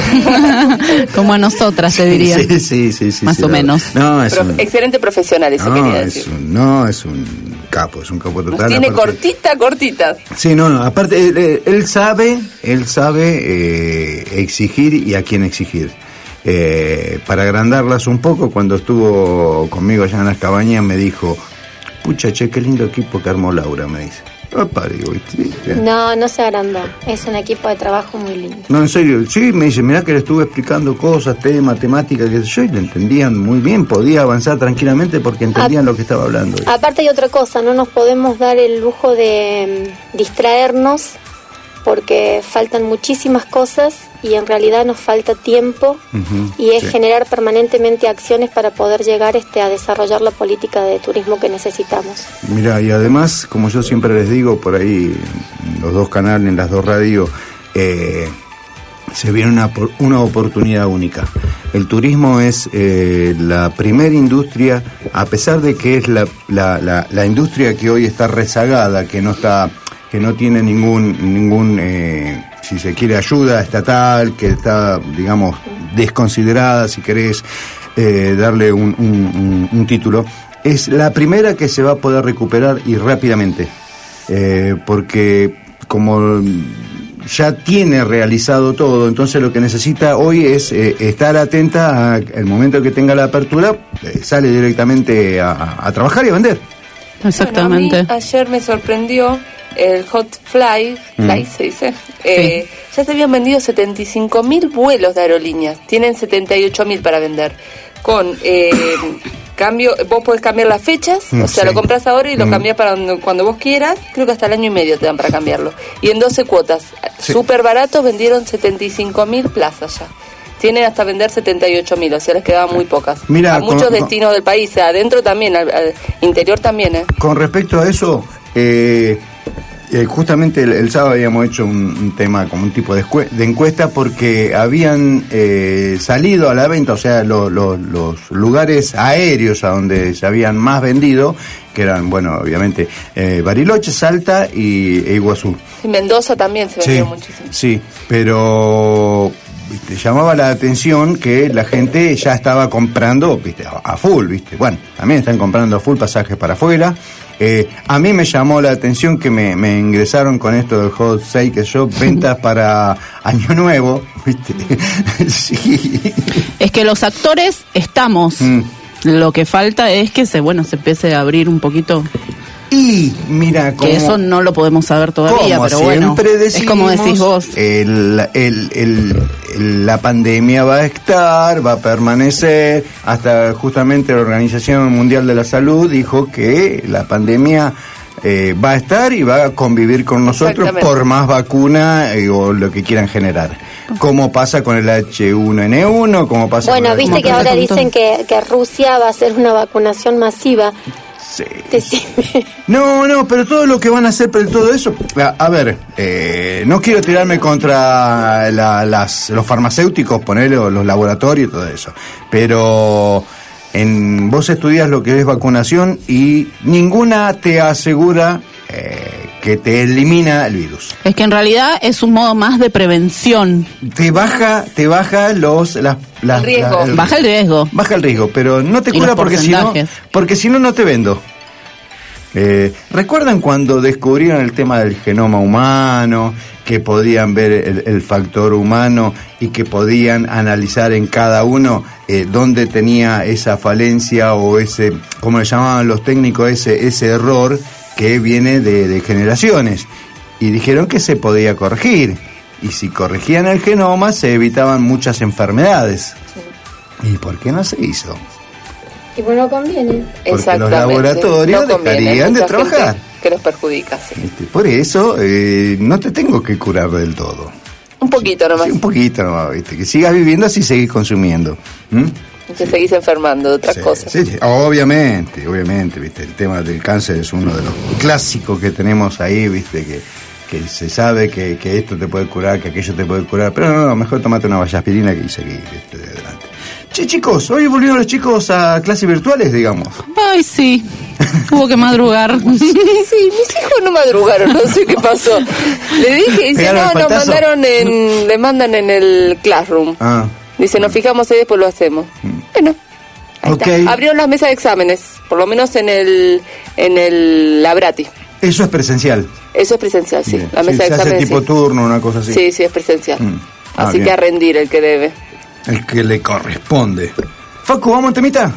Como a nosotras, te diría. Sí, sí, sí. sí Más sí, o menos. No, es un, Excelente profesional, eso no, quería es un, no, es un capo, es un capo Nos total. tiene aparte- cortita, cortita. Sí, no, no, aparte él, él- él sabe, él sabe eh, exigir y a quién exigir. Eh, para agrandarlas un poco, cuando estuvo conmigo allá en las cabañas me dijo, pucha, che, qué lindo equipo que armó Laura, me dice. Digo, ¿viste? No, no se agrandó. Es un equipo de trabajo muy lindo. No, en serio, sí, me dice, mirá que le estuve explicando cosas, temas, temáticas, que sé yo, y le entendían muy bien, podía avanzar tranquilamente porque entendían lo que estaba hablando. Aparte hay otra cosa, no nos podemos dar el lujo de mm, distraernos porque faltan muchísimas cosas y en realidad nos falta tiempo y es sí. generar permanentemente acciones para poder llegar este, a desarrollar la política de turismo que necesitamos. Mira, y además, como yo siempre les digo por ahí, los dos canales, las dos radios, eh, se viene una, una oportunidad única. El turismo es eh, la primera industria, a pesar de que es la, la- la- la industria que hoy está rezagada, que no está, que no tiene ningún, ningún eh, si se quiere, ayuda estatal, que está, digamos, desconsiderada, si querés eh, darle un, un- un- un título, es la primera que se va a poder recuperar y rápidamente. Eh, porque como ya tiene realizado todo, entonces lo que necesita hoy es eh, estar atenta al momento que tenga la apertura, eh, sale directamente a, a trabajar y a vender. Exactamente. Bueno, a mí ayer me sorprendió el Hot Fly, fly Mm. se dice. Eh, Ya se habían vendido 75 mil vuelos de aerolíneas. Tienen 78 mil para vender. Con eh, cambio, vos podés cambiar las fechas, Mm, o sea, sí. lo compras ahora y lo Mm. cambias para cuando, cuando vos quieras. Creo que hasta el año y medio te dan para cambiarlo. Y en 12 cuotas. Sí. Súper baratos, vendieron 75 mil plazas ya. Tienen hasta vender 78 mil, o sea, les quedaban muy pocas. Mira, a muchos con- destinos del país, adentro también, al, al interior también, ¿eh? Con respecto a eso, eh, eh, justamente el, el sábado habíamos hecho un, un tema como un tipo de, encuesta porque habían eh, salido a la venta, o sea, lo- lo- los lugares aéreos a donde se habían más vendido, que eran, bueno, obviamente, eh, Bariloche, Salta y e Iguazú. Y Mendoza también se Sí, vendió muchísimo. sí, pero viste, llamaba la atención que la gente ya estaba comprando viste, a, a full, ¿viste? Bueno, también están comprando a full pasajes para afuera. Eh, a mí me llamó la atención que me, me ingresaron con esto del hot que yo, ventas para Año Nuevo, ¿viste? sí. Es que los actores estamos. Mm. Lo que falta es que se, bueno, se empiece a abrir un poquito. Y mira, como, Que eso no lo podemos saber todavía, como pero bueno. Es como decís vos. el- el- el- el- la pandemia va a estar, va a permanecer, hasta justamente la Organización Mundial de la Salud dijo que la pandemia eh, va a estar y va a convivir con nosotros por más vacuna eh, o lo que quieran generar. Como pasa con el H1N1, como pasa Bueno, con viste que ahora dicen que, que Rusia va a hacer una vacunación masiva. Sí. No, no, pero todo lo que van a hacer, pero todo eso. A, a ver, eh, no quiero tirarme contra la- las, los farmacéuticos, ponerle los laboratorios y todo eso. Pero en, vos estudias lo que es vacunación y ninguna te asegura eh, que te elimina el virus. Es que en realidad es un modo más de prevención. Te baja, te baja los las, las- El riesgo. la- Baja el riesgo. Baja el riesgo, pero no te cura porque si no, porque si no no te vendo. Eh, ¿Recuerdan cuando descubrieron el tema del genoma humano, que podían ver el, el factor humano y que podían analizar en cada uno eh, dónde tenía esa falencia o ese, como le llamaban los técnicos, ese, ese error que viene de, de generaciones? Y dijeron que se podía corregir. Y si corregían el genoma, se evitaban muchas enfermedades. ¿Y por qué no se hizo? Y bueno, conviene. Porque los laboratorios No conviene, dejarían de trabajar. Que los perjudica, sí. Por eso eh, no te tengo que curar del todo. Un poquito nomás. Sí, un poquito nomás, ¿viste? Que sigas viviendo así seguís consumiendo. ¿Mm? Que seguís enfermando de otras cosas. Sí, sí, obviamente, obviamente, ¿viste? El tema del cáncer es uno de los clásicos que tenemos ahí, ¿viste? Que, que se sabe que, que esto te puede curar, que aquello te puede curar. Pero no, no, mejor tomate una vallaspirina que seguir, ¿viste? De adelante. Che, chicos, hoy volvieron los chicos a clases virtuales, digamos. Ay, sí. Hubo que madrugar. Sí, mis hijos no madrugaron, no sé qué pasó. Le dije, dice, no, nos mandaron en, le mandan en el Classroom. Ah, Dice, nos fijamos y después lo hacemos. Bueno, ahí Ok. está. Abrieron las mesas de exámenes, por lo menos en el, en el Labrati. eso es presencial. Eso es presencial, sí. Bien. La Sí, mesa de se hace exámenes. tipo sí. turno, una cosa así. Sí, sí, es presencial. Mm. Ah, Así bien. que a rendir el que debe. El que le corresponde. Facu, ¿vamos a temita?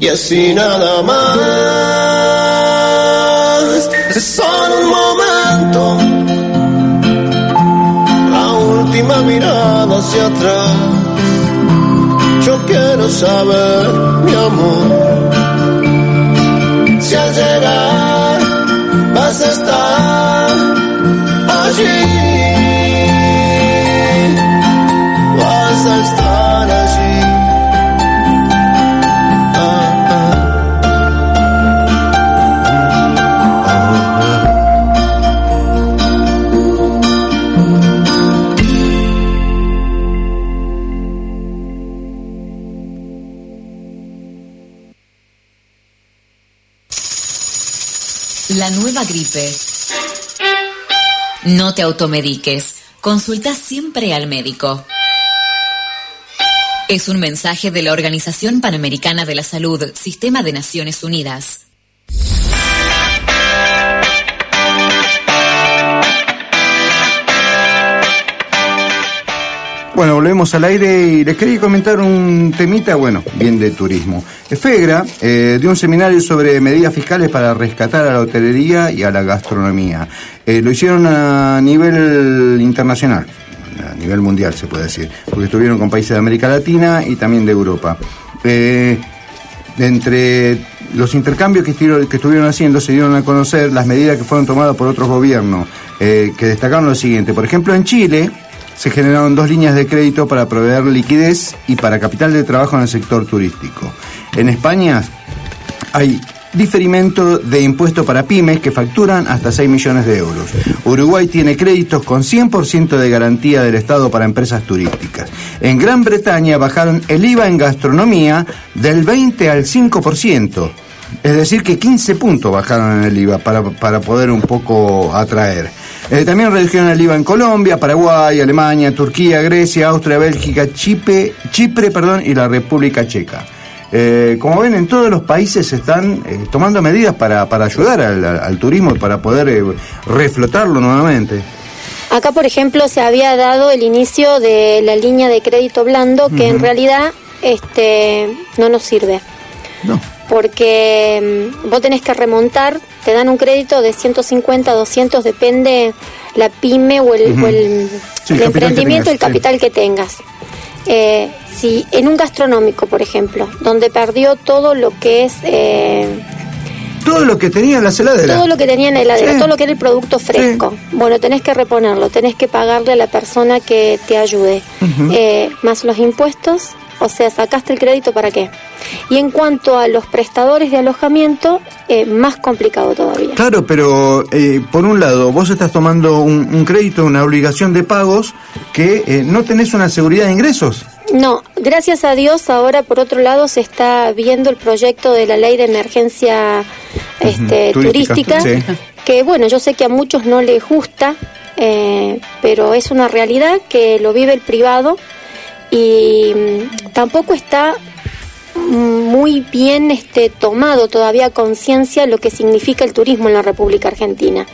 Y así nada más. Es solo un momento, la última mirada hacia atrás. Yo quiero saber, mi amor, si al llegar Gripe. No te automediques. Consulta siempre al médico. Es un mensaje de la Organización Panamericana de la Salud, Sistema de Naciones Unidas. Bueno, volvemos al aire y les quería comentar un temita, bueno, bien de turismo. FEGRA eh, dio un seminario sobre medidas fiscales para rescatar a la hotelería y a la gastronomía. Eh, lo hicieron a nivel internacional, a nivel mundial se puede decir, porque estuvieron con países de América Latina y también de Europa. Eh, entre los intercambios que estuvieron, que estuvieron haciendo se dieron a conocer las medidas que fueron tomadas por otros gobiernos, eh, que destacaron lo siguiente. Por ejemplo, en Chile se generaron dos líneas de crédito para proveer liquidez y para capital de trabajo en el sector turístico. En España hay diferimento de impuesto para pymes que facturan hasta 6 millones de euros. Uruguay tiene créditos con 100% de garantía del Estado para empresas turísticas. En Gran Bretaña bajaron el IVA en gastronomía del 20 al 5%. Es decir, que 15 puntos bajaron en el IVA para, para poder un poco atraer. Eh, también redujeron el IVA en Colombia, Paraguay, Alemania, Turquía, Grecia, Austria, Bélgica, Chipre, Chipre perdón, y la República Checa. Eh, como ven, en todos los países se están eh, tomando medidas para, para ayudar al, al- turismo y para poder eh, reflotarlo nuevamente. Acá, por ejemplo, se había dado el inicio de la línea de crédito blando que en realidad este, no nos sirve. No. Porque mm, vos tenés que remontar, te dan un crédito de 150, 200, depende la pyme o el, Ujú. o el- Sí, el el capital que emprendimiento, el sí. capital que tengas. Eh, si en un gastronómico, por ejemplo, donde perdió todo lo que es eh, Todo lo que tenía en la heladera. todo lo que tenía en la heladera, Sí. todo lo que era el producto fresco. Bueno, tenés que reponerlo, tenés que pagarle a la persona que te ayude. Eh, más los impuestos, o sea, sacaste el crédito para qué. Y en cuanto a los prestadores de alojamiento, eh, más complicado todavía. Claro, pero eh, por un lado, vos estás tomando un, un crédito, una obligación de pagos que eh, no tenés una seguridad de ingresos. No, gracias a Dios ahora por otro lado se está viendo el proyecto de la ley de emergencia este, turística, turística, sí. que bueno, yo sé que a muchos no les gusta, eh, pero es una realidad que lo vive el privado y mm, tampoco está muy bien este, tomado todavía conciencia lo que significa el turismo en la República Argentina.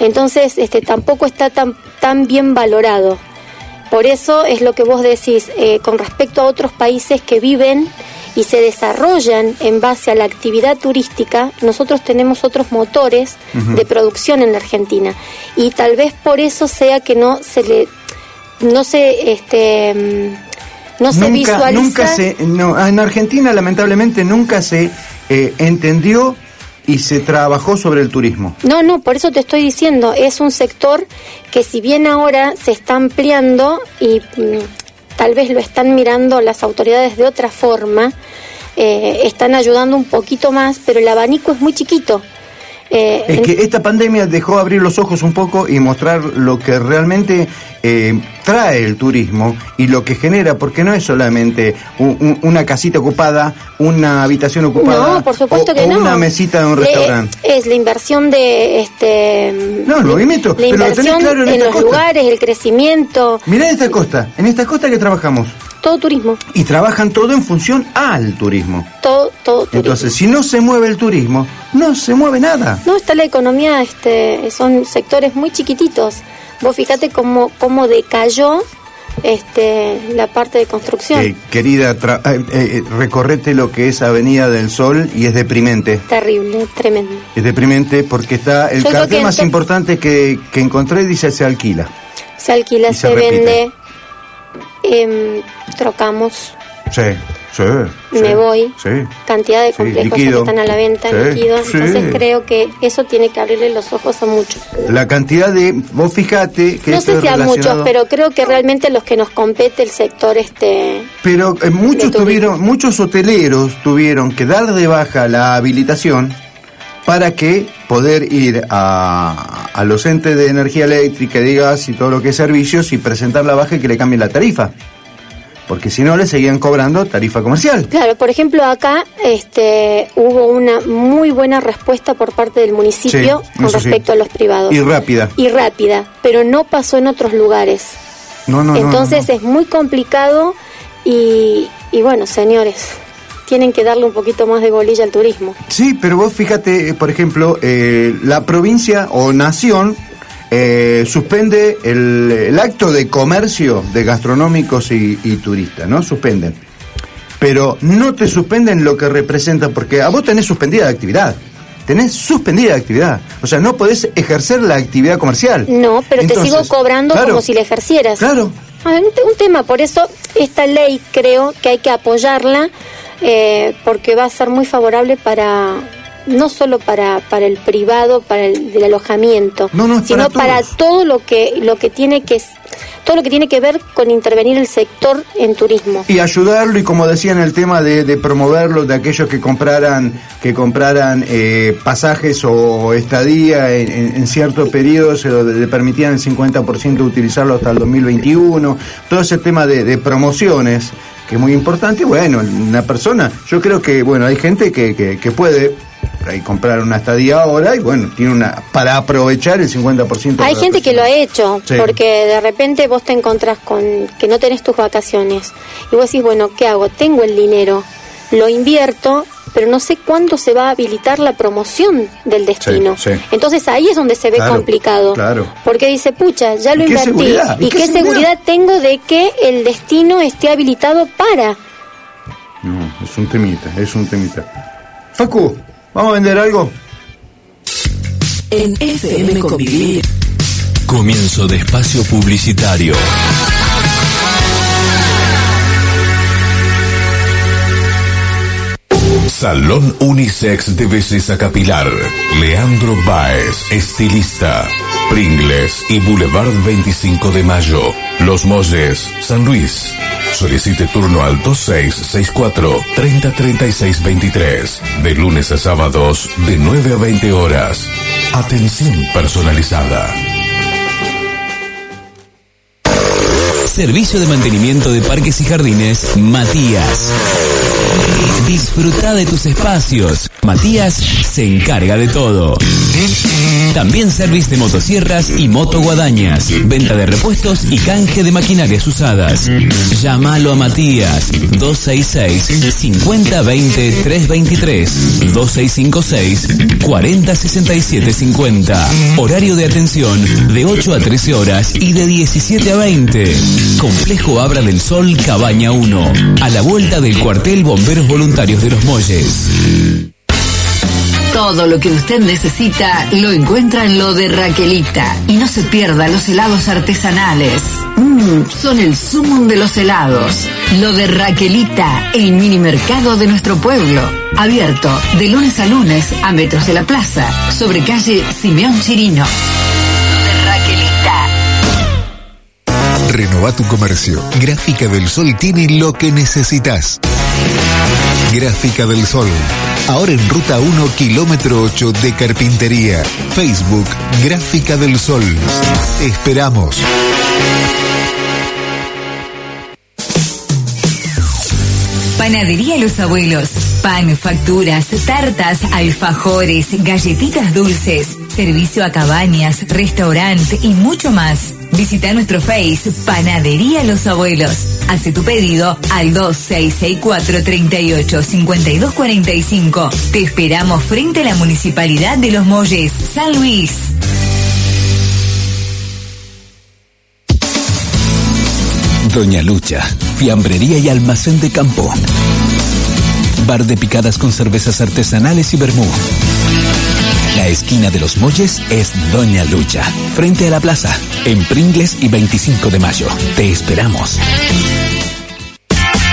Entonces, este, tampoco está tan, tan bien valorado. Por eso es lo que vos decís, eh, con respecto a otros países que viven y se desarrollan en base a la actividad turística, nosotros tenemos otros motores de producción en la Argentina. Y tal vez por eso sea que no se le, no se, este, mm, no se nunca, visualiza. nunca se, no, en Argentina lamentablemente nunca se eh, entendió y se trabajó sobre el turismo. No, no, por eso te estoy diciendo, es un sector que si bien ahora se está ampliando y mm, tal vez lo están mirando las autoridades de otra forma, eh, están ayudando un poquito más, pero el abanico es muy chiquito. Eh, Es que esta pandemia dejó abrir los ojos un poco y mostrar lo que realmente eh, trae el turismo y lo que genera, porque no es solamente un- un- una casita ocupada, una habitación ocupada no, por supuesto o, que o no. una mesita de un restaurante. es la inversión de este No, el movimiento, la pero lo tenés inversión claro en los costa. lugares, el crecimiento, Mirá esta costa, en esta costa que trabajamos. Todo turismo, Y trabajan todo en función al turismo. todo todo turismo. Entonces, si no se mueve el turismo, no se mueve nada. No, está la economía, este, son sectores muy chiquititos. Vos fíjate cómo, cómo decayó este, la parte de construcción. Eh, querida, tra- eh, eh, recorrete lo que es Avenida del Sol y es deprimente. Terrible, tremendo. Es deprimente porque está el Yo cartel más importante que, que encontré dice se alquila. Se alquila, se, vende, em, trocamos, Sí, sí. me sí, voy. Sí. Cantidad de complejos que están a la venta, Sí, líquido. sí. Entonces creo que eso tiene que abrirle los ojos a muchos. La cantidad de. Vos fijate que no sé si a muchos, pero creo que realmente los que nos compete el sector este Pero eh, muchos tuvieron, muchos hoteleros tuvieron que dar de baja la habilitación para que poder ir a, a los entes de energía eléctrica, de gas y todo lo que es servicios y presentar la baja y que le cambien la tarifa. Porque si no le seguían cobrando tarifa comercial. Claro, por ejemplo, acá este, hubo una muy buena respuesta por parte del municipio Sí, con sí. respecto a los privados. Y rápida. Y rápida, pero no pasó en otros lugares. No, no, no, Entonces no. es muy complicado y, y bueno, señores, tienen que darle un poquito más de bolilla al turismo. Sí, pero vos fíjate, eh, por ejemplo, eh, la provincia o nación eh, suspende el, el acto de comercio de gastronómicos y, y turistas, ¿no? Suspenden. Pero no te suspenden lo que representa, porque a vos tenés suspendida la actividad. Tenés suspendida la actividad. O sea, no podés ejercer la actividad comercial. No, pero te sigo cobrando claro, como si la ejercieras. Claro. Un, te- un tema, por eso esta ley creo que hay que apoyarla eh, porque va a ser muy favorable para no solo para, para el privado, para el del alojamiento, No, no, es sino para todo lo que lo que tiene que todo lo que tiene que ver con intervenir el sector en turismo. y ayudarlo y como decía en el tema de, de promoverlo de aquellos que compraran que compraran eh, pasajes o estadía en, en- en cierto periodo se le permitían el 50% utilizarlo hasta el 2021 todo ese tema de, de promociones que es muy importante bueno una persona yo creo que bueno hay gente que, que, que puede comprar una estadía ahora y bueno tiene una para aprovechar el 50% de Hay gente que lo ha hecho, Sí. porque de repente vos te encontrás con que no tenés tus vacaciones y vos decís, bueno, ¿qué hago? Tengo el dinero, lo invierto, pero no sé cuándo se va a habilitar la promoción del destino. Sí, sí. Entonces ahí es donde se ve Claro, complicado. claro. Porque dice, pucha, ya lo ¿Y qué invertí. seguridad? ¿Y, ¿Y qué qué, seguridad? tengo de que el destino esté habilitado para? No, es un temita, es un temita. Facu, ¿vamos a vender algo? En FM Convivir. Comienzo de espacio publicitario. Salón Unisex de Belleza Capilar. Leandro Baez, estilista. Pringles y Boulevard 25 de Mayo. Los Molles, San Luis. Solicite turno al 2664 303623. De lunes a sábados, de 9 a 20 horas. Atención personalizada. Servicio de mantenimiento de parques y jardines, Matías. Disfruta de tus espacios. Matías se encarga de todo. También servicio de motosierras y motoguadañas. Venta de repuestos y canje de maquinarias usadas. Llámalo a Matías 266 5020 323 2656 4067 50. Horario de atención de 8 a 13 horas y de 17 a 20. Complejo Abra del Sol, Cabaña 1. A la vuelta del cuartel Bomberos Voluntarios de los Molles. Todo lo que usted necesita lo encuentra en lo de Raquelita. Y no se pierda los helados artesanales. Mmm, son el sumum de los helados. Lo de Raquelita, el mini mercado de nuestro pueblo. Abierto de lunes a lunes a metros de la plaza, sobre calle Simeón Chirino. Lo de Raquelita. Renova tu comercio. Gráfica del Sol tiene lo que necesitas. Gráfica del Sol. Ahora en ruta 1, kilómetro 8 de Carpintería. Facebook, Gráfica del Sol. Esperamos. Panadería Los Abuelos. Pan, facturas, tartas, alfajores, galletitas dulces, servicio a cabañas, restaurante y mucho más. Visita nuestro Face Panadería Los Abuelos. Hace tu pedido al 2664 38 52 45. Te esperamos frente a la Municipalidad de Los Molles, San Luis. Doña Lucha, fiambrería y almacén de campo. Bar de picadas con cervezas artesanales y vermú. La esquina de los Molles es Doña Lucha, frente a la plaza, en Pringles y 25 de mayo. Te esperamos.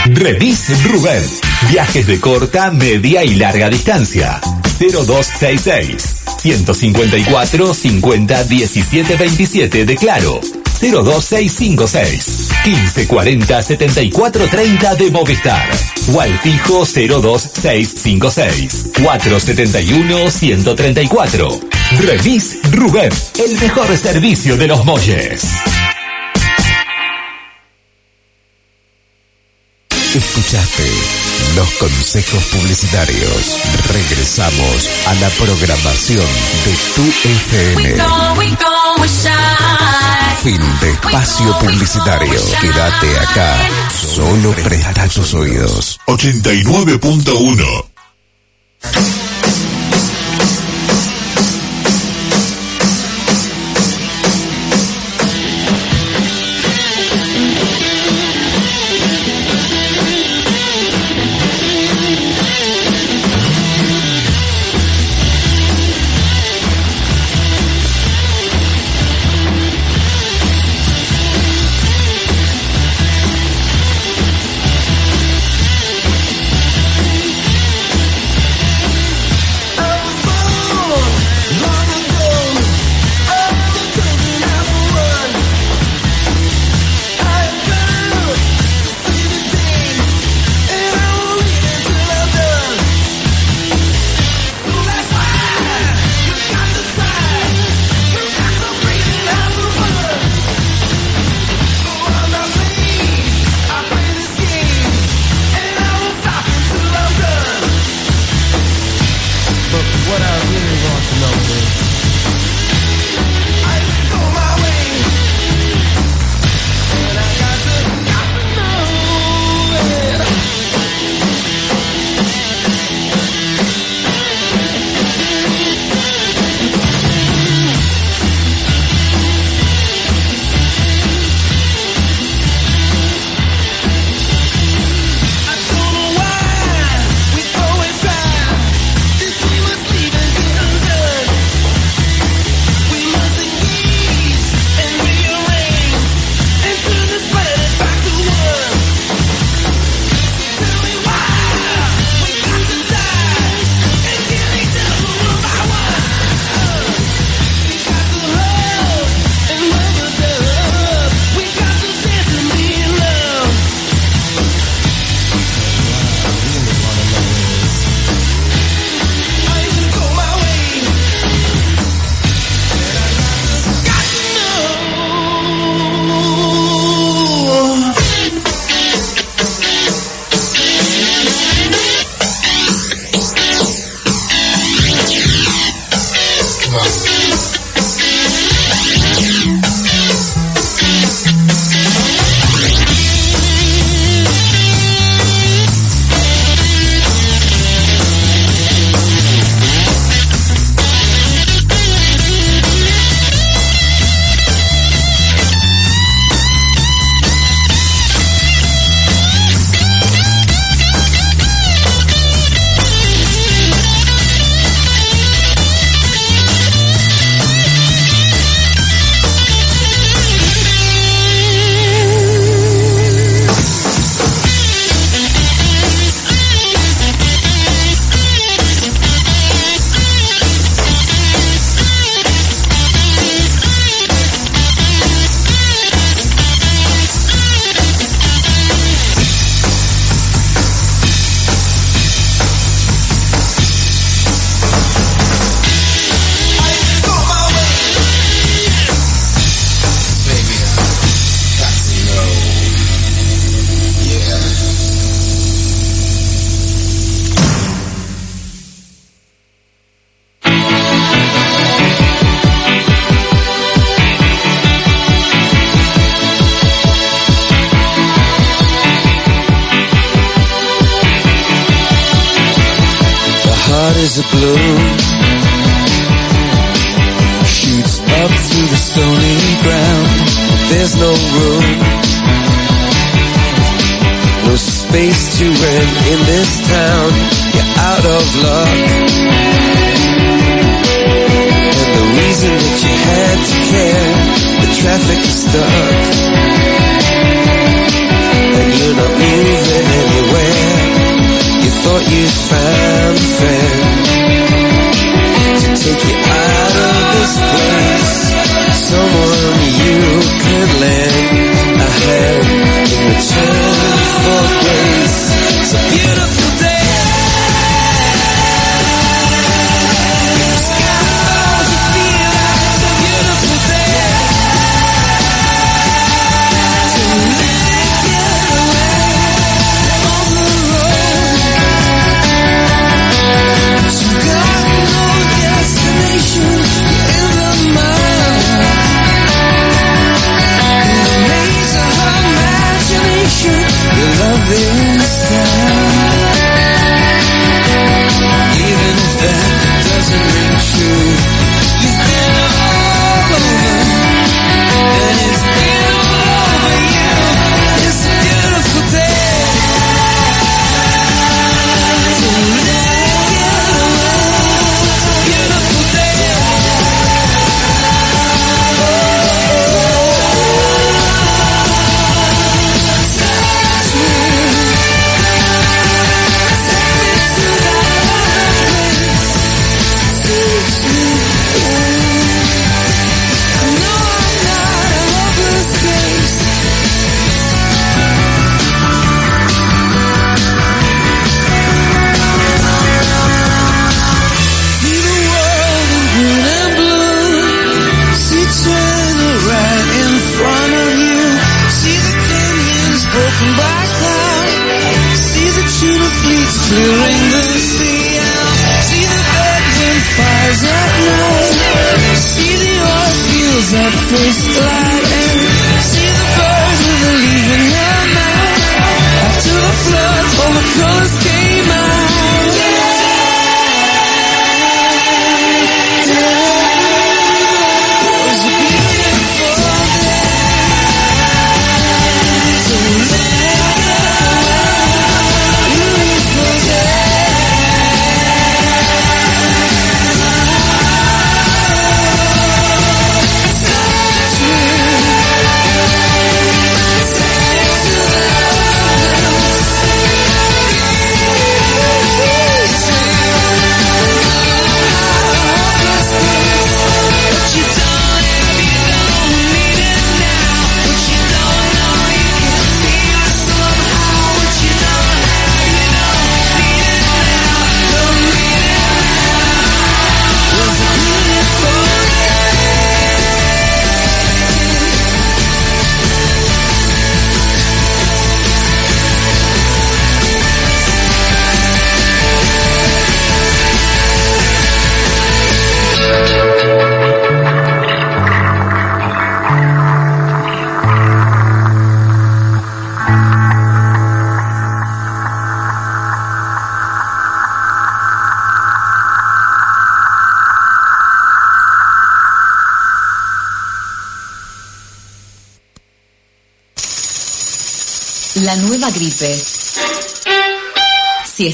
Remis Rubén. Viajes de corta, media y larga distancia. 0266 154 50 17 27 de Claro. 02656 1540 74 30 de Movistar. O al fijo 02656 471 134. Remis Rubén. El mejor servicio de los Molles. Escuchaste los consejos publicitarios. Regresamos a la programación de tu FM. Fin de espacio publicitario. Quédate acá. Solo presta tus oídos. 89.1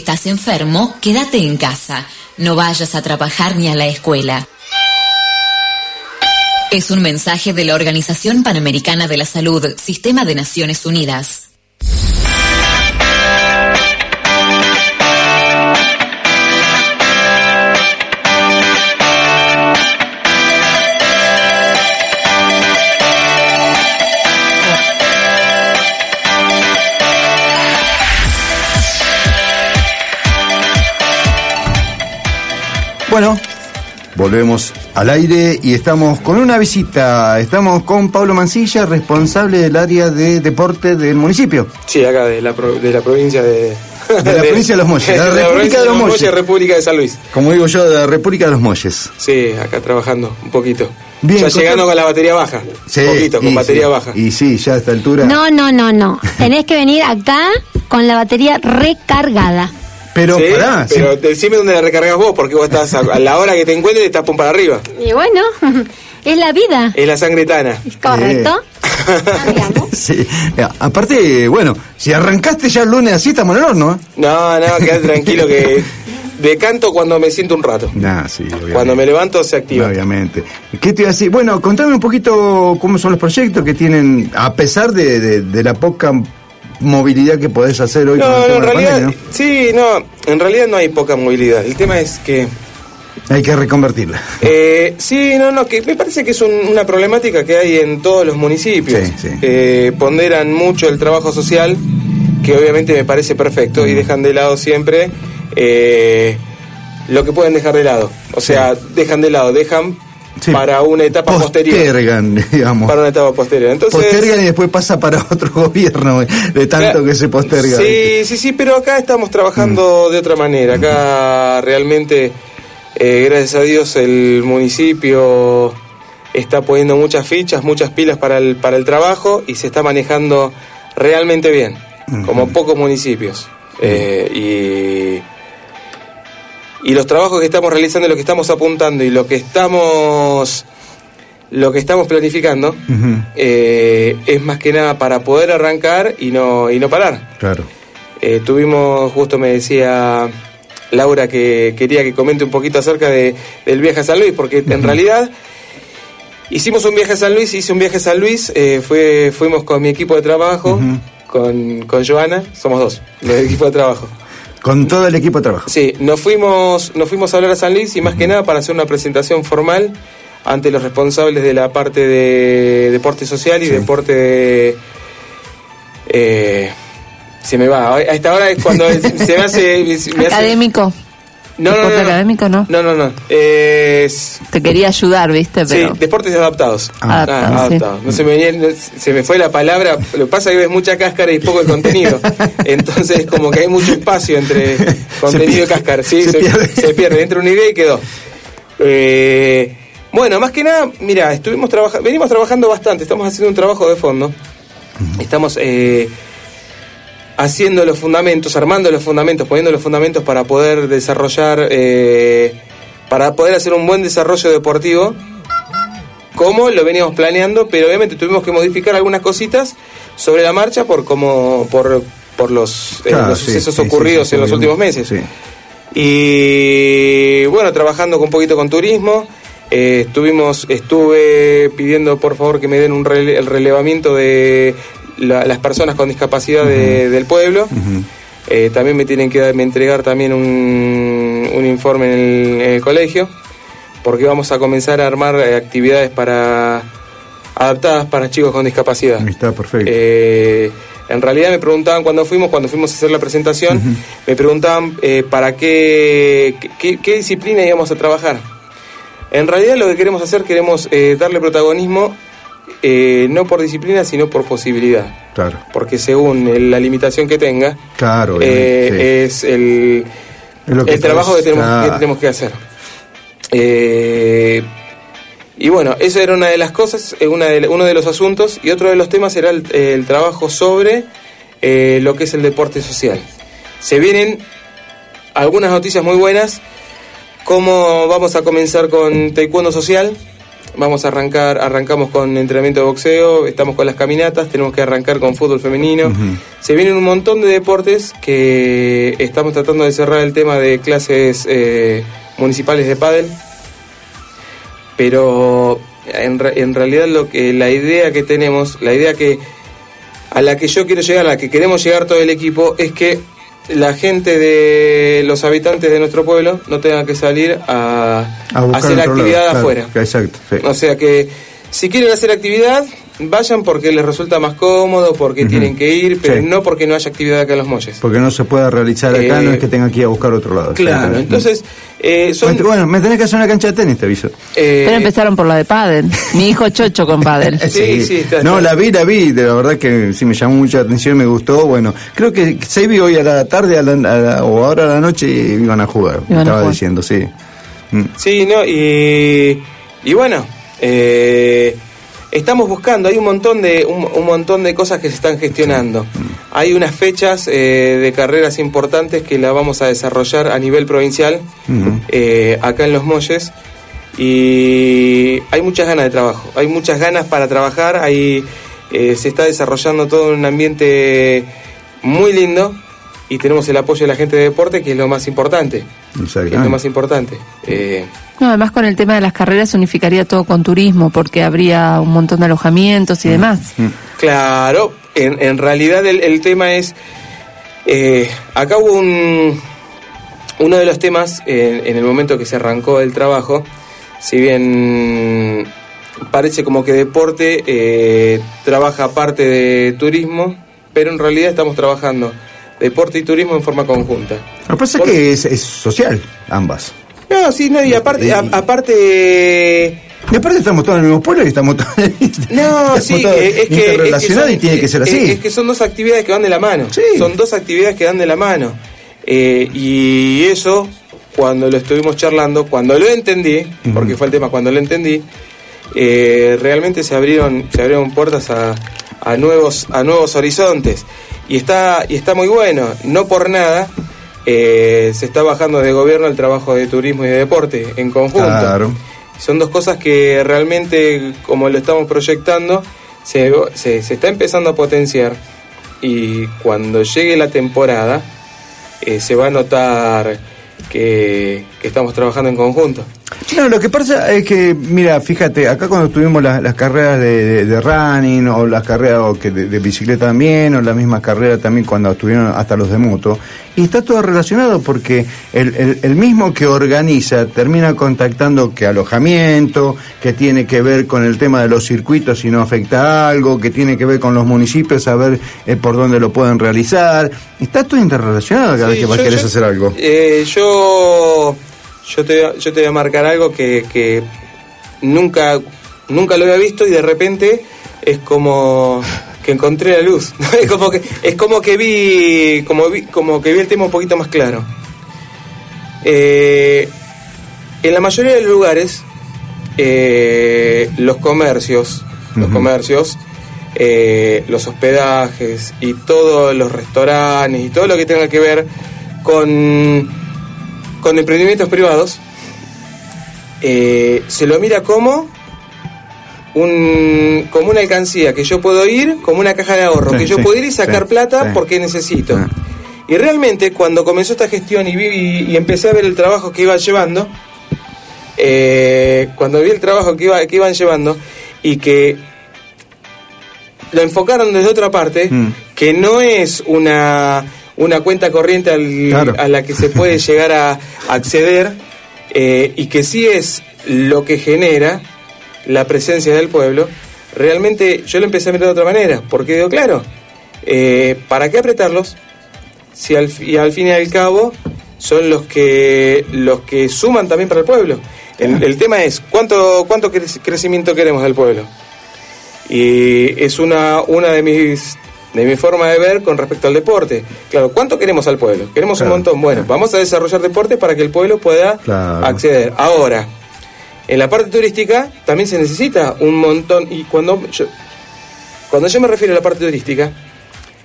estás enfermo, quédate en casa. No vayas a trabajar ni a la escuela. Es un mensaje de la Organización Panamericana de la Salud, Sistema de Naciones Unidas. Volvemos al aire y estamos con una visita. Estamos con Pablo Mancilla, responsable del área de deporte del municipio. Sí, acá de la, pro- de la provincia de... De la provincia de Los Molles, de la República de Los Molles. República de San Luis. Como digo yo, de la República de los Molles. Sí, acá trabajando un poquito. Bien, ya llegando con la batería baja. Sí, un poquito, con y batería sí, baja. Y sí, ya a esta altura. No, no, no, no. Tenés que venir acá con la batería recargada. Pero Sí, pará, sí. pero decime dónde la recargas vos, porque vos estás a, a la hora que te encuentres estás pum para arriba. Y bueno, es la vida, Es la sangre tana. ¿correcto? Sí. Aparte, bueno, si arrancaste ya el lunes así, estamos en el horno, ¿eh? No, no, quedate tranquilo que decanto cuando me siento un rato. Nah, sí, obviamente. Cuando me levanto se activa. Obviamente. ¿Qué te iba a decir? Bueno, contame un poquito cómo son los proyectos que tienen, a pesar de, de- de la poca movilidad que podés hacer hoy con el tema en de la realidad, sí, no, en realidad no hay poca movilidad. El tema es que. Hay que reconvertirla. eh, sí, no, no, que me parece que es un- una problemática que hay en todos los municipios. Sí, sí. Eh, ponderan mucho el trabajo social, que obviamente me parece perfecto, y dejan de lado siempre eh, lo que pueden dejar de lado. O sea, dejan de lado, dejan Sí. para una etapa posterior. Postergan, digamos. Para una etapa posterior. Entonces, Postergan y después pasa para otro gobierno, eh, de tanto que se posterga. Sí, sí, sí, pero acá estamos trabajando Mm. de otra manera. Acá realmente, eh, gracias a Dios, el municipio está poniendo muchas fichas, muchas pilas para el, para el trabajo y se está manejando realmente bien, como pocos municipios. Eh, y, y los trabajos que estamos realizando, lo que estamos apuntando y lo que estamos, lo que estamos planificando, eh, es más que nada para poder arrancar y no, y no parar. Claro. Eh, tuvimos, justo me decía Laura que quería que comente un poquito acerca de, del viaje a San Luis, porque en realidad hicimos un viaje a San Luis, hice un viaje a San Luis, eh, fue, fuimos con mi equipo de trabajo, con, con Joana, somos dos, del equipo de trabajo. Con todo el equipo de trabajo. Sí, nos fuimos, nos fuimos a hablar a San Luis y más que nada para hacer una presentación formal ante los responsables de la parte de deporte social y deporte de, eh, se me va, a esta hora es cuando se me hace... me Académico. No, Deporte no, no. académico, no. No, no, no. Es... Te quería ayudar, ¿viste? Pero Sí, deportes adaptados. Ah. Adaptados, sí. adaptados. No se me, venía- no, se me fue la palabra. Lo que pasa es que ves mucha cáscara y poco de contenido. Entonces, como que hay mucho espacio entre contenido y cáscara. Sí, se se, pierde. se pierde. Entra una idea y quedó. Eh, bueno, más que nada, mira, estuvimos trabajando, venimos trabajando bastante. Estamos haciendo un trabajo de fondo. Estamos eh, haciendo los fundamentos, armando los fundamentos, poniendo los fundamentos para poder desarrollar, eh, para poder hacer un buen desarrollo deportivo, como lo veníamos planeando, pero obviamente tuvimos que modificar algunas cositas sobre la marcha por como por, por los, eh, Claro, los sí, sucesos sí, ocurridos sí, en los últimos meses. Y bueno, trabajando un poquito con turismo, eh, estuvimos, estuve pidiendo por favor que me den un rele- el relevamiento de la- las personas con discapacidad de- del pueblo. Eh, también me tienen que dar- me entregar también un, un informe en el, en el colegio, porque vamos a comenzar a armar actividades para adaptadas para chicos con discapacidad. Está perfecto. Eh, en realidad me preguntaban cuando fuimos, cuando fuimos a hacer la presentación, me preguntaban eh, para qué, qué, qué disciplina íbamos a trabajar. En realidad lo que queremos hacer, queremos eh, darle protagonismo eh, no por disciplina, sino por posibilidad. Claro. Porque según la limitación que tenga, Claro, eh, es el, Es lo que el trabajo que tenemos, que claro. tenemos que hacer. Eh, y bueno, eso era una de las cosas, eh, una de- uno de los asuntos, y otro de los temas era el, el trabajo sobre eh, lo que es el deporte social. Se vienen algunas noticias muy buenas, como vamos a comenzar con taekwondo social, vamos a arrancar, arrancamos con entrenamiento de boxeo, estamos con las caminatas, tenemos que arrancar con fútbol femenino. Se vienen un montón de deportes que estamos tratando de cerrar el tema de clases eh, municipales de pádel, pero en, en realidad lo que la idea que tenemos, la idea que a la que yo quiero llegar, a la que queremos llegar todo el equipo, es que la gente de los habitantes de nuestro pueblo no tengan que salir a, hacer lado, actividad claro, afuera. Exacto. sí. O sea que si quieren hacer actividad, vayan porque les resulta más cómodo, porque tienen que ir, pero Sí. no porque no haya actividad acá en los molles. Porque no se pueda realizar acá, Eh, no es que tenga que ir a buscar otro lado. Claro, entonces eh, son... Bueno, me tenés que hacer una cancha de tenis, te aviso. eh, Pero empezaron por la de pádel. Mi hijo chocho con pádel. Sí, sí, está- No, está- la vi, la vi, de la verdad que sí me llamó mucha atención, me gustó. Bueno, creo que se vi hoy a la tarde a la- a la- o ahora a la noche iban a jugar, me estaba jugar. diciendo, sí. Mm. Sí, no, y, y bueno, eh, estamos buscando, hay un montón de un, un montón de cosas que se están gestionando. hay unas fechas eh, de carreras importantes que la vamos a desarrollar a nivel provincial, eh, acá en Los Molles, y hay muchas ganas de trabajo, hay muchas ganas para trabajar, hay, eh, se está desarrollando todo en un ambiente muy lindo y tenemos el apoyo de la gente de deporte, que es lo más importante. Que es lo más importante. Eh, No, además con el tema de las carreras se unificaría todo con turismo, porque habría un montón de alojamientos y demás. Claro, en, en realidad el, el tema es, eh, acá hubo un, uno de los temas en, en el momento que se arrancó el trabajo, si bien parece como que deporte eh, trabaja aparte de turismo, pero en realidad estamos trabajando deporte y turismo en forma conjunta. Lo que pasa es que es, es social, ambas. No, sí, no, y aparte, a- aparte Y aparte estamos todos en el mismo pueblo y estamos todos, No, estamos sí, todos eh, es que, es que son- y tiene que ser así. Es, que son dos actividades que van de la mano. Son dos actividades que dan de la mano. Eh, y eso, cuando lo estuvimos charlando, cuando lo entendí, porque fue el tema cuando lo entendí, eh, realmente se abrieron, se abrieron puertas a, a nuevos, a nuevos horizontes. Y está, y está muy bueno. No por nada. eh, se está bajando de gobierno el trabajo de turismo y de deporte en conjunto. Claro. Son dos cosas que realmente, como lo estamos proyectando, se, se- se está empezando a potenciar y cuando llegue la temporada eh, se va a notar que, que estamos trabajando en conjunto. No, lo que pasa es que, mira, fíjate, acá cuando tuvimos las, las carreras de, de- de running o las carreras que de, de bicicleta también, o la misma carrera también cuando estuvieron hasta los de moto, y está todo relacionado porque el, el- el mismo que organiza termina contactando que alojamiento, que tiene que ver con el tema de los circuitos si no afecta algo, que tiene que ver con los municipios, saber eh, por dónde lo pueden realizar. Está todo interrelacionado cada vez que yo- querés yo- hacer algo. Eh, yo, yo, te, voy a- yo te voy a marcar algo que, que nunca, nunca lo había visto y de repente es como que encontré la luz. es como que, es como que vi, como vi, como que vi el tema un poquito más claro. Eh, en la mayoría de los lugares, eh, los comercios, los comercios, eh, los hospedajes y todos los restaurantes y todo lo que tenga que ver con, con emprendimientos privados, eh, se lo mira como un, como una alcancía que yo puedo ir, como una caja de ahorro, Sí, que yo sí, puedo ir y sacar sí, plata porque necesito. Y realmente cuando comenzó esta gestión y, vi, y, y empecé a ver el trabajo que iba llevando, eh, cuando vi el trabajo que, iba, que iban llevando y que lo enfocaron desde otra parte, Mm. que no es una, una cuenta corriente al- Claro. a la que se puede llegar a acceder eh, y que sí es lo que genera la presencia del pueblo, realmente yo lo empecé a mirar de otra manera, porque digo, claro, eh, ¿para qué apretarlos? Si al, y al fin y al cabo son los que los que suman también para el pueblo. El, el tema es cuánto cuánto cre- crecimiento queremos del pueblo. Y es una una de mis de mi forma de ver con respecto al deporte. Claro, ¿cuánto queremos al pueblo? Queremos Claro, un montón. Bueno, vamos a desarrollar deporte para que el pueblo pueda Claro. acceder. Ahora, en la parte turística también se necesita un montón. Y cuando yo, cuando yo me refiero a la parte turística,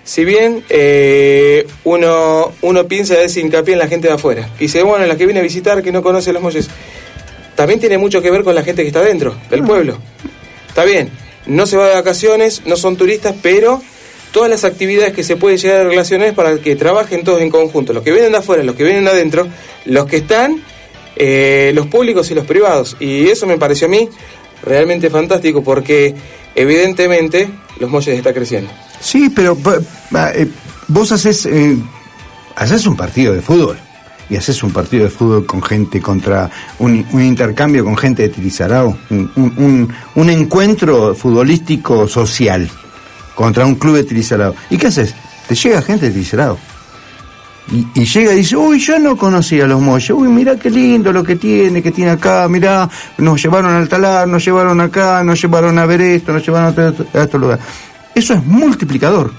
si bien eh, uno, uno piensa hace hincapié en la gente de afuera, y dice, bueno, la que viene a visitar, que no conoce los molles, también tiene mucho que ver con la gente que está dentro del pueblo. Está bien, no se va de vacaciones, no son turistas, pero todas las actividades que se puede llegar a relacionar para que trabajen todos en conjunto, los que vienen de afuera, los que vienen de adentro, los que están, eh, los públicos y los privados. Y eso me pareció a mí realmente fantástico porque evidentemente los molles está creciendo. Sí, pero eh, vos haces, eh, haces un partido de fútbol y haces un partido de fútbol con gente contra un, un intercambio con gente de Tirizarao, un- un encuentro futbolístico social contra un club de Tirizarao. ¿Y qué haces? Te llega gente de Tirizarao. Y, llega y dice, uy, yo no conocía a los molles, uy, mira qué lindo lo que tiene, que tiene acá, mirá, nos llevaron al talar, nos llevaron acá, nos llevaron a ver esto, nos llevaron a otro, a otro lugar. Eso es multiplicador,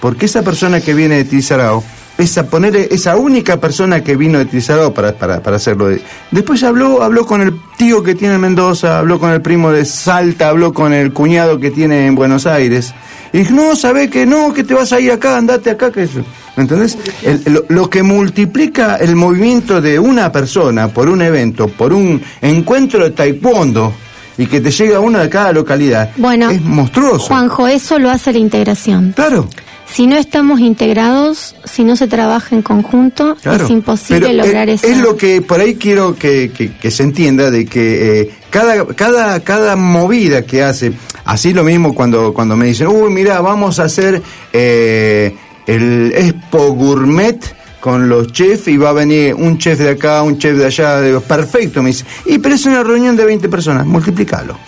porque esa persona que viene de Tizarao esa poner esa única persona que vino de Tizaró para, para, para hacerlo. Después habló, habló con el tío que tiene en Mendoza, habló con el primo de Salta, habló con el cuñado que tiene en Buenos Aires. Y dijo, no, sabe que no, que te vas a ir acá, andate acá, que eso. ¿Me entendés? El- lo, lo que multiplica el movimiento de una persona por un evento, por un encuentro de taekwondo, y que te llega uno de cada localidad, Bueno, es monstruoso. Juanjo, eso lo hace la integración. Claro. Si no estamos integrados, si no se trabaja en conjunto, Claro. es imposible lograr es, eso. es lo que por ahí quiero que, que- que se entienda de que eh, cada, cada, cada movida que hace, así lo mismo cuando, cuando me dicen, uy, mira, vamos a hacer eh, el Expo Gourmet con los chefs y va a venir un chef de acá, un chef de allá, digo, perfecto, me dice, y pero es una reunión de 20 personas, multiplicalo.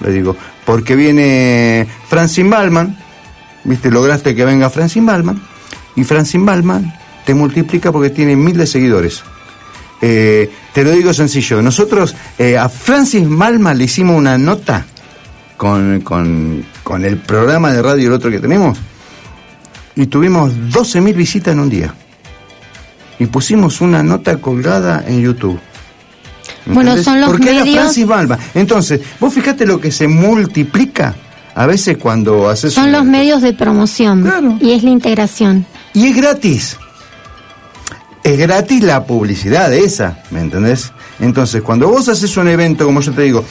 Le digo, porque viene Francine Balman, viste, lograste que venga Francine Balman, y Francine Balman te multiplica porque tiene mil de seguidores. Eh, te lo digo sencillo, nosotros eh, a Francis Balman le hicimos una nota con, con, con el programa de radio el otro que tenemos y tuvimos 12 mil visitas en un día. Y pusimos una nota colgada en YouTube. Bueno, son los Porque era Francis Balma. Entonces, vos fijate lo que se multiplica a veces cuando haces Son un- los medios de promoción y es la integración. Y es gratis. Es gratis la publicidad esa, ¿me entendés? Entonces, cuando vos haces un evento, como yo te digo,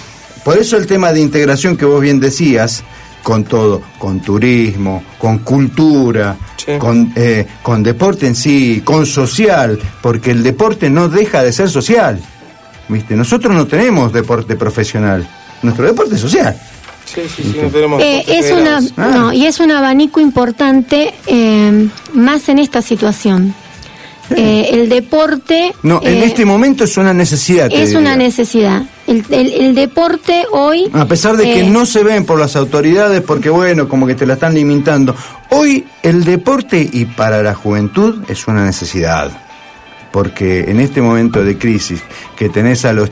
por eso el tema de integración que vos bien decías, con todo, con turismo, con cultura, con, eh, con deporte en sí, con social, porque el deporte no deja de ser social. ¿Viste? Nosotros no tenemos deporte profesional, nuestro deporte es social. Sí, sí, sí, no tenemos Eh, es una, federados. Ah. no, y es un abanico importante eh, más en esta situación. Eh, el deporte No, en eh, este momento es una necesidad. es una necesidad. El, el- el deporte hoy... A pesar de que eh, no se ven por las autoridades, porque bueno, como que te la están limitando. Hoy el deporte y para la juventud es una necesidad. Porque en este momento de crisis que tenés a los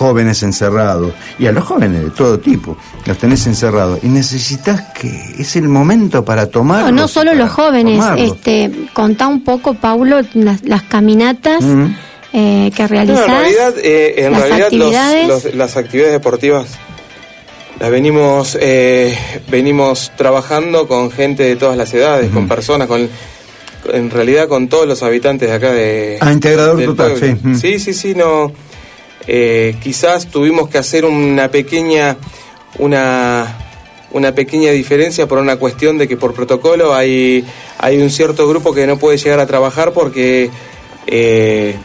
jóvenes encerrados y a los jóvenes de todo tipo, los tenés encerrados y necesitas que es el momento para tomar. No, no solo los jóvenes, este, contá un poco, Paulo, las, las caminatas eh, que No, realizás. en realidad, eh, en las realidad los- actividades. los- las actividades deportivas las venimos eh, venimos trabajando con gente de todas las edades, con personas, con en realidad con todos los habitantes de acá de Ah, integrador total, pueblo. sí. Mm. sí, sí, sí, no. Eh, quizás tuvimos que hacer una pequeña una una pequeña diferencia por una cuestión de que por protocolo hay hay un cierto grupo que no puede llegar a trabajar porque eh,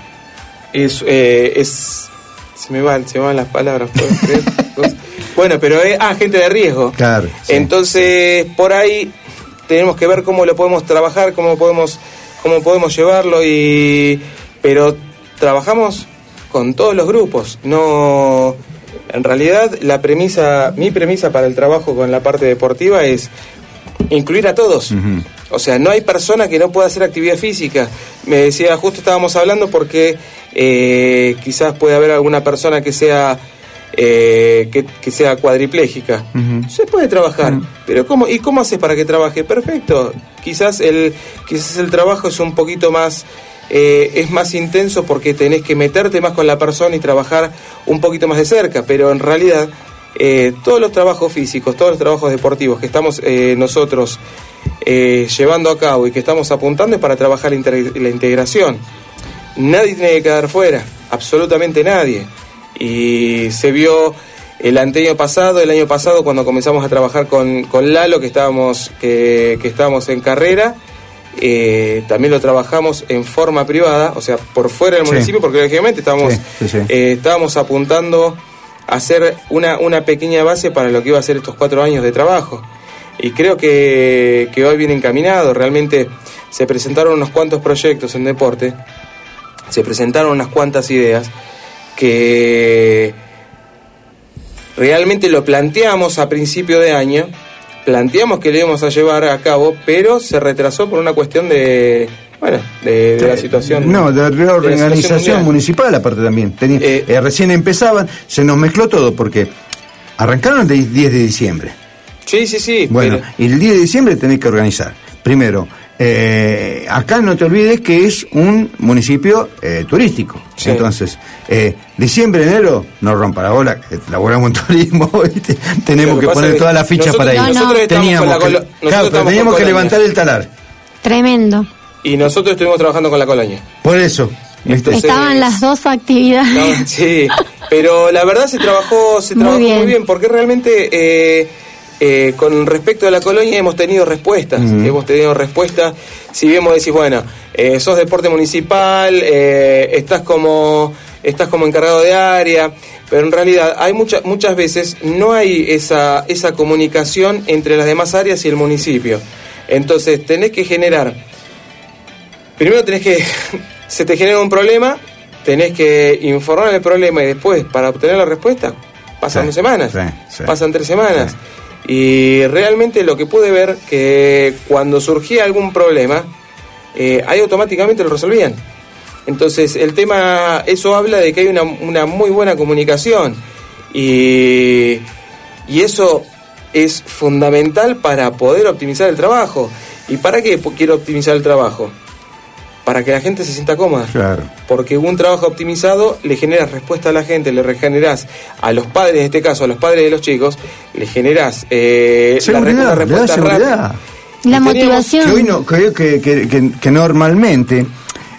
es, eh, es se me van se me van las palabras ¿puedes creer? bueno pero es ah gente de riesgo Claro. entonces por ahí tenemos que ver cómo lo podemos trabajar cómo podemos cómo podemos llevarlo y pero trabajamos con todos los grupos no en realidad la premisa mi premisa para el trabajo con la parte deportiva es incluir a todos o sea, no hay persona que no pueda hacer actividad física. Me decía, justo estábamos hablando porque eh, quizás puede haber alguna persona que sea eh, que, que sea cuadriplégica. Se puede trabajar, pero ¿cómo, ¿y cómo haces para que trabaje? Perfecto. Quizás el, quizás el trabajo es un poquito más, eh, es más intenso porque tenés que meterte más con la persona y trabajar un poquito más de cerca, pero en realidad eh, todos los trabajos físicos, todos los trabajos deportivos que estamos eh, nosotros eh, llevando a cabo y que estamos apuntando es para trabajar la, integración. Nadie tiene que quedar fuera, absolutamente nadie. Y se vio el año pasado, el año pasado cuando comenzamos a trabajar con, con Lalo, que estábamos, que, que estábamos en carrera, eh, también lo trabajamos en forma privada, o sea, por fuera del Sí. municipio, porque lógicamente estábamos, Sí, sí, sí. eh, estábamos apuntando a hacer una, una pequeña base para lo que iba a ser estos cuatro años de trabajo. Y creo que, que hoy viene encaminado. Realmente se presentaron unos cuantos proyectos en deporte, se presentaron unas cuantas ideas que realmente lo planteamos a principio de año, planteamos que lo íbamos a llevar a cabo, pero se retrasó por una cuestión de, bueno, de, de la situación. No, de de la reorganización mundial. municipal aparte también. Tenía- eh, recién empezaban, se nos mezcló todo porque arrancaron el 10 de diciembre. Sí, sí, sí. Bueno, pero- y el 10 de diciembre tenés que organizar. Primero, eh, acá no te olvides que es un municipio eh, turístico. Sí. Entonces, eh, diciembre, enero, no rompa la bola, que laburamos en turismo, ¿viste? tenemos que poner es que toda la ficha nosotros- para ir. No, no. Teníamos con la que, colo- nosotros claro, pero estamos teníamos con que levantar el talar. Tremendo. Y nosotros estuvimos trabajando con la colonia. Por eso. Estaban las dos actividades. No, sí, pero la verdad se trabajó, se Muy trabajó muy bien, bien. porque realmente eh, eh, con respecto a la colonia hemos tenido respuestas, hemos tenido respuestas. Si bien vos decís, bueno, eh, sos deporte municipal, eh, estás como estás como encargado de área, pero en realidad hay muchas muchas veces no hay esa esa comunicación entre las demás áreas y el municipio. Entonces tenés que generar primero tenés que, se te genera un problema, tenés que informar el problema y después, para obtener la respuesta, pasan Sí, dos semanas, sí, sí. pasan tres semanas. Y realmente lo que pude ver que cuando surgía algún problema, eh, ahí automáticamente lo resolvían. Entonces, el tema, eso habla de que hay una, una muy buena comunicación. Y, y eso es fundamental para poder optimizar el trabajo. ¿Y para qué quiero optimizar el trabajo? Para que la gente se sienta cómoda. Claro. Porque un trabajo optimizado le generas respuesta a la gente, le generas a los padres, en este caso a los padres de los chicos, le generas eh, la, Seguridad, da respuesta rápida. La Y teníamos- Que hoy no, que- que- que normalmente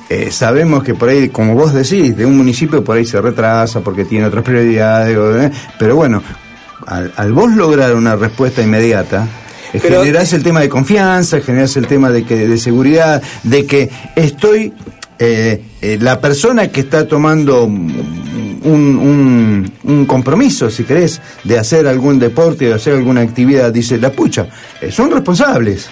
eh, sabemos que por ahí, como vos decís, de un municipio por ahí se retrasa porque tiene otras prioridades, pero bueno, al, al vos lograr una respuesta inmediata, eh, Pero- generás el tema de confianza, generás el tema de, que, de seguridad, de que estoy, eh, eh, la persona que está tomando un, un- un compromiso, si querés, de hacer algún deporte, de hacer alguna actividad, dice, la pucha, eh, son responsables.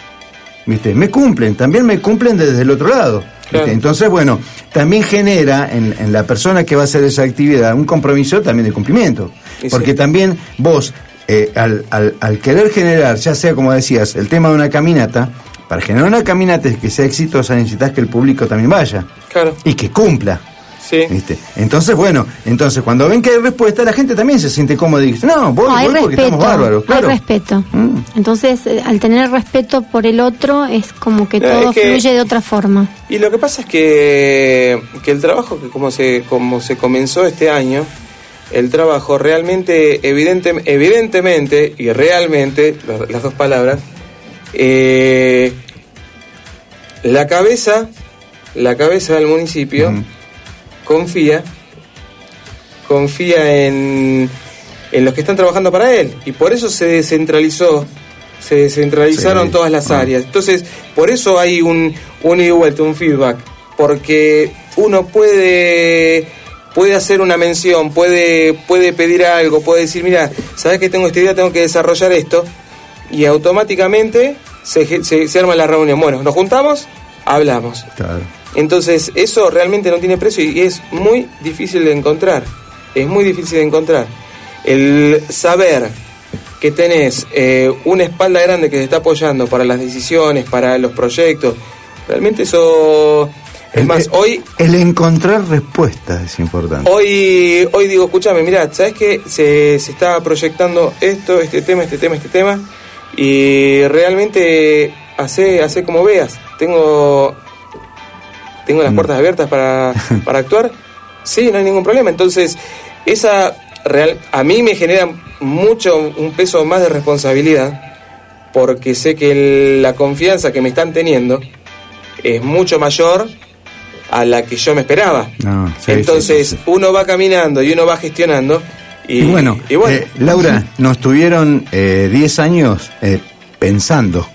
¿Viste? Me cumplen, también me cumplen desde el otro lado. Entonces, bueno, también genera en, en la persona que va a hacer esa actividad un compromiso también de cumplimiento. Y Porque sí. también vos, eh, al, al- al querer generar, ya sea como decías, el tema de una caminata, para generar una caminata que sea exitosa necesitas que el público también vaya Claro, y que cumpla. Sí. ¿viste? Entonces, bueno, entonces cuando ven que hay respuesta, la gente también se siente cómoda y dice, no, voy, No, hay voy porque respeto. estamos bárbaros. Hay Claro. respeto. Mm. Entonces, eh, al tener respeto por el otro, es como que No, todo es que- fluye de otra forma. Y lo que pasa es que, que el trabajo que como se, como se comenzó este año, el trabajo realmente, evidente, evidentemente y realmente, la- las dos palabras, eh, la cabeza, la cabeza del municipio confía, confía en, en los que están trabajando para él y por eso se descentralizó, se descentralizaron Sí. todas las Ah. áreas. Entonces, por eso hay un, un ida y vuelta, un feedback, porque uno puede puede hacer una mención, puede puede pedir algo, puede decir, mira, sabes que tengo esta idea, tengo que desarrollar esto y automáticamente se, se, se arma la reunión. Bueno, nos juntamos, hablamos. Claro. Entonces, eso realmente no tiene precio y es muy difícil de encontrar. Es muy difícil de encontrar. El saber que tenés eh, una espalda grande que te está apoyando para las decisiones, para los proyectos, realmente eso... Es El- más, hoy El encontrar respuestas es importante. Hoy, hoy digo, escúchame, mira, ¿sabes qué? Se, se está proyectando esto, este tema, este tema, este tema, y realmente hace, hace como veas. Tengo, tengo las puertas abiertas para, para actuar. Sí, no hay ningún problema. Entonces, esa real, a mí me genera mucho, un peso más de responsabilidad, porque sé que el- la confianza que me están teniendo es mucho mayor a la que yo me esperaba. No, sí, Entonces sí, sí. uno va caminando y uno va gestionando y, Y, bueno, y bueno. eh, Laura, nos tuvieron eh, 10 años eh, pensando.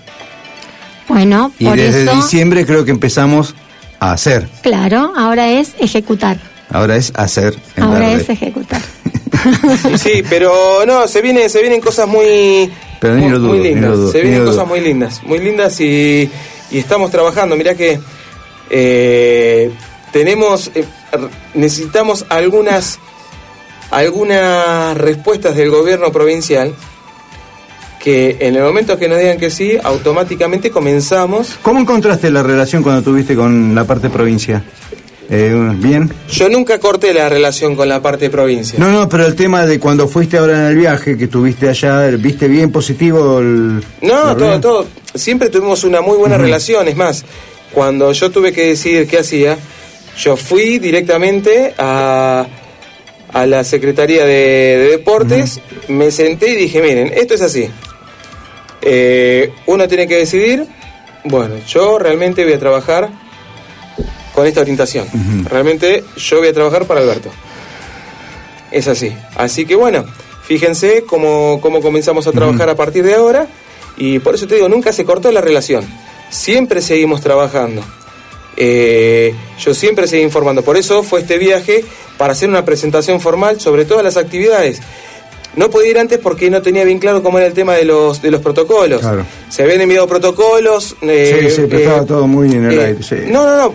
Bueno, Y por desde eso, diciembre creo que empezamos a hacer. claro, ahora es ejecutar. Ahora es hacer. en Ahora es ejecutar. Sí, pero no, se viene, se vienen cosas muy, Pero ni muy, lo dudo, muy ni lindas. lo dudo, se ni vienen cosas muy lindas, muy lindas y, y estamos trabajando. Mirá que eh, tenemos, eh, necesitamos algunas, algunas respuestas del gobierno provincial que en el momento que nos digan que sí, automáticamente comenzamos. ¿Cómo encontraste la relación cuando tuviste con la parte provincia? Eh, ¿Bien? Yo nunca corté la relación con la parte de provincia. No, no, pero el tema de cuando fuiste ahora en el viaje, que estuviste allá, ¿viste bien positivo el... No, todo, todo. Siempre tuvimos una muy buena relación. Es más, cuando yo tuve que decidir qué hacía, yo fui directamente a, a la Secretaría de, de Deportes, me senté y dije, miren, esto es así. Eh, uno tiene que decidir, bueno, yo realmente voy a trabajar con esta orientación. Realmente yo voy a trabajar para Alberto. Es así. Así que bueno, fíjense cómo, cómo comenzamos a trabajar a partir de ahora. Y por eso te digo, nunca se cortó la relación. Siempre seguimos trabajando. Eh, yo siempre seguí informando. Por eso fue este viaje para hacer una presentación formal sobre todas las actividades. No podía ir antes porque no tenía bien claro cómo era el tema de los, de los protocolos. Claro. Se habían enviado protocolos. eh, sí, sí, pero eh, estaba todo muy en el eh, aire, sí. No, no, no.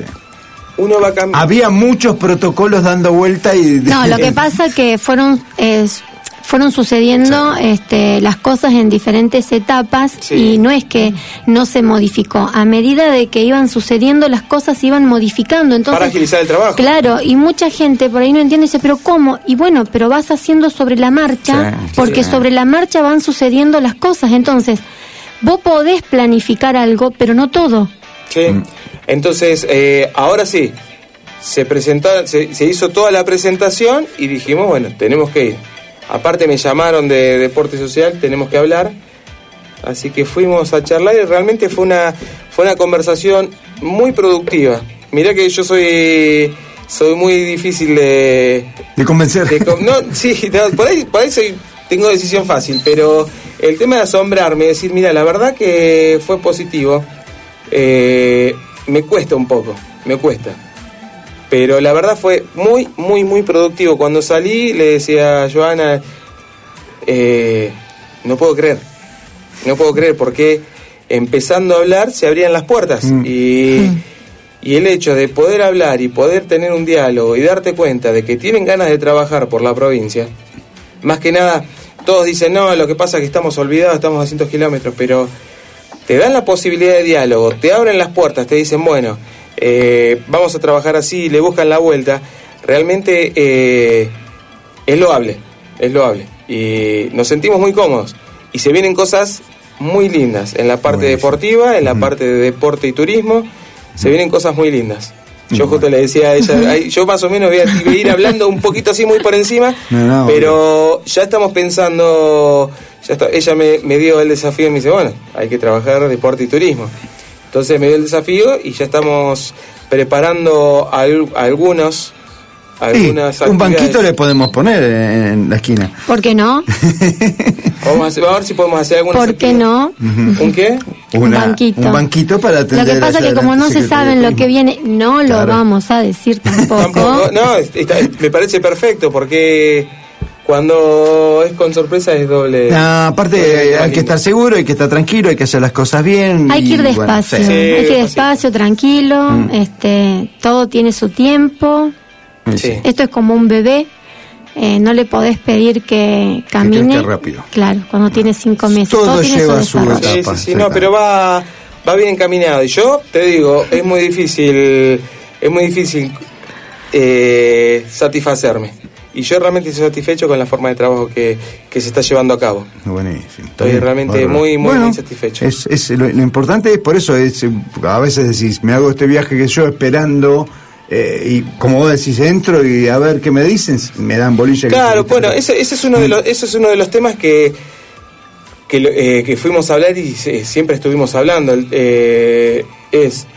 Uno va cambiando. Había muchos protocolos dando vuelta y... No, lo que pasa que fueron es, fueron sucediendo este, las cosas en diferentes etapas y no es que no se modificó. A medida de que iban sucediendo las cosas se iban modificando. Entonces, para agilizar el trabajo. Claro, y mucha gente por ahí no entiende y dice, pero ¿cómo? Y bueno, pero vas haciendo sobre la marcha, Sí, porque sí. sobre la marcha van sucediendo las cosas. Entonces, vos podés planificar algo, pero no todo. Sí. Entonces, eh, ahora sí, se, presentó, se, se hizo toda la presentación y dijimos, bueno, tenemos que ir. Aparte me llamaron de Deporte Social, tenemos que hablar. Así que fuimos a charlar y realmente fue una, fue una conversación muy productiva. Mirá que yo soy, soy muy difícil de... De convencer. de no, sí, no, por ahí, por ahí soy- tengo decisión fácil, pero el tema de asombrarme, decir, mira, la verdad que fue positivo, eh, me cuesta un poco, me cuesta. Pero la verdad fue muy, muy, muy productivo. Cuando salí le decía a Joana, eh, no puedo creer, no puedo creer porque empezando a hablar se abrían las puertas y, y el hecho de poder hablar y poder tener un diálogo y darte cuenta de que tienen ganas de trabajar por la provincia, más que nada, todos dicen, no, lo que pasa es que estamos olvidados, estamos a 200 kilómetros, pero te dan la posibilidad de diálogo, te abren las puertas, te dicen, bueno, eh, vamos a trabajar así, le buscan la vuelta, realmente eh, es loable, es loable. Y nos sentimos muy cómodos. Y se vienen cosas muy lindas en la parte deportiva, en la parte de deporte y turismo, se vienen cosas muy lindas. Yo justo le decía a ella, yo más o menos voy a, voy a ir hablando un poquito así muy por encima, No, no, pero ya estamos pensando, ya está- ella me, me dio el desafío y me dice, bueno, hay que trabajar deporte y turismo. Entonces me dio el desafío y ya estamos preparando al- algunos, Sí, algunas un banquito le podemos poner en, la esquina. ¿Por qué no? Vamos a, hacer- vamos a ver si podemos hacer algunas ¿Por qué no? ¿Un qué? Una- banquito. Un banquito para Lo atender que pasa allá que como no se saben lo que viene, no lo Claro. vamos a decir tampoco. Tampoco, no, está- me parece perfecto porque cuando es con sorpresa es doble. No, aparte doble hay que estar seguro, hay que estar tranquilo, hay que hacer las cosas bien. Hay que ir bueno, despacio, sí. hay que ir despacio, tranquilo, Mm. este, todo tiene su tiempo. Sí. Esto es como un bebé, eh, no le podés pedir que camine. crezca rápido. Claro, cuando tiene cinco meses. Todo tiene lleva su desarrollo. Sí, sí, sí, no, pero va, va bien encaminado. Y yo te digo, es muy difícil, es muy difícil eh, satisfacerme. Y yo realmente estoy satisfecho con la forma de trabajo que, que se está llevando a cabo. Buenísimo. Estoy realmente muy, muy, Bueno, muy satisfecho. Es, es- lo, lo importante es por eso, es, a veces decís, me hago este viaje que yo esperando, eh, y como vos decís, entro y a ver qué me dicen, me dan bolilla. que- Claro, bueno, ese, ese es uno de los, ese es uno de los temas que, que, eh, que fuimos a hablar y siempre estuvimos hablando. Eh, es,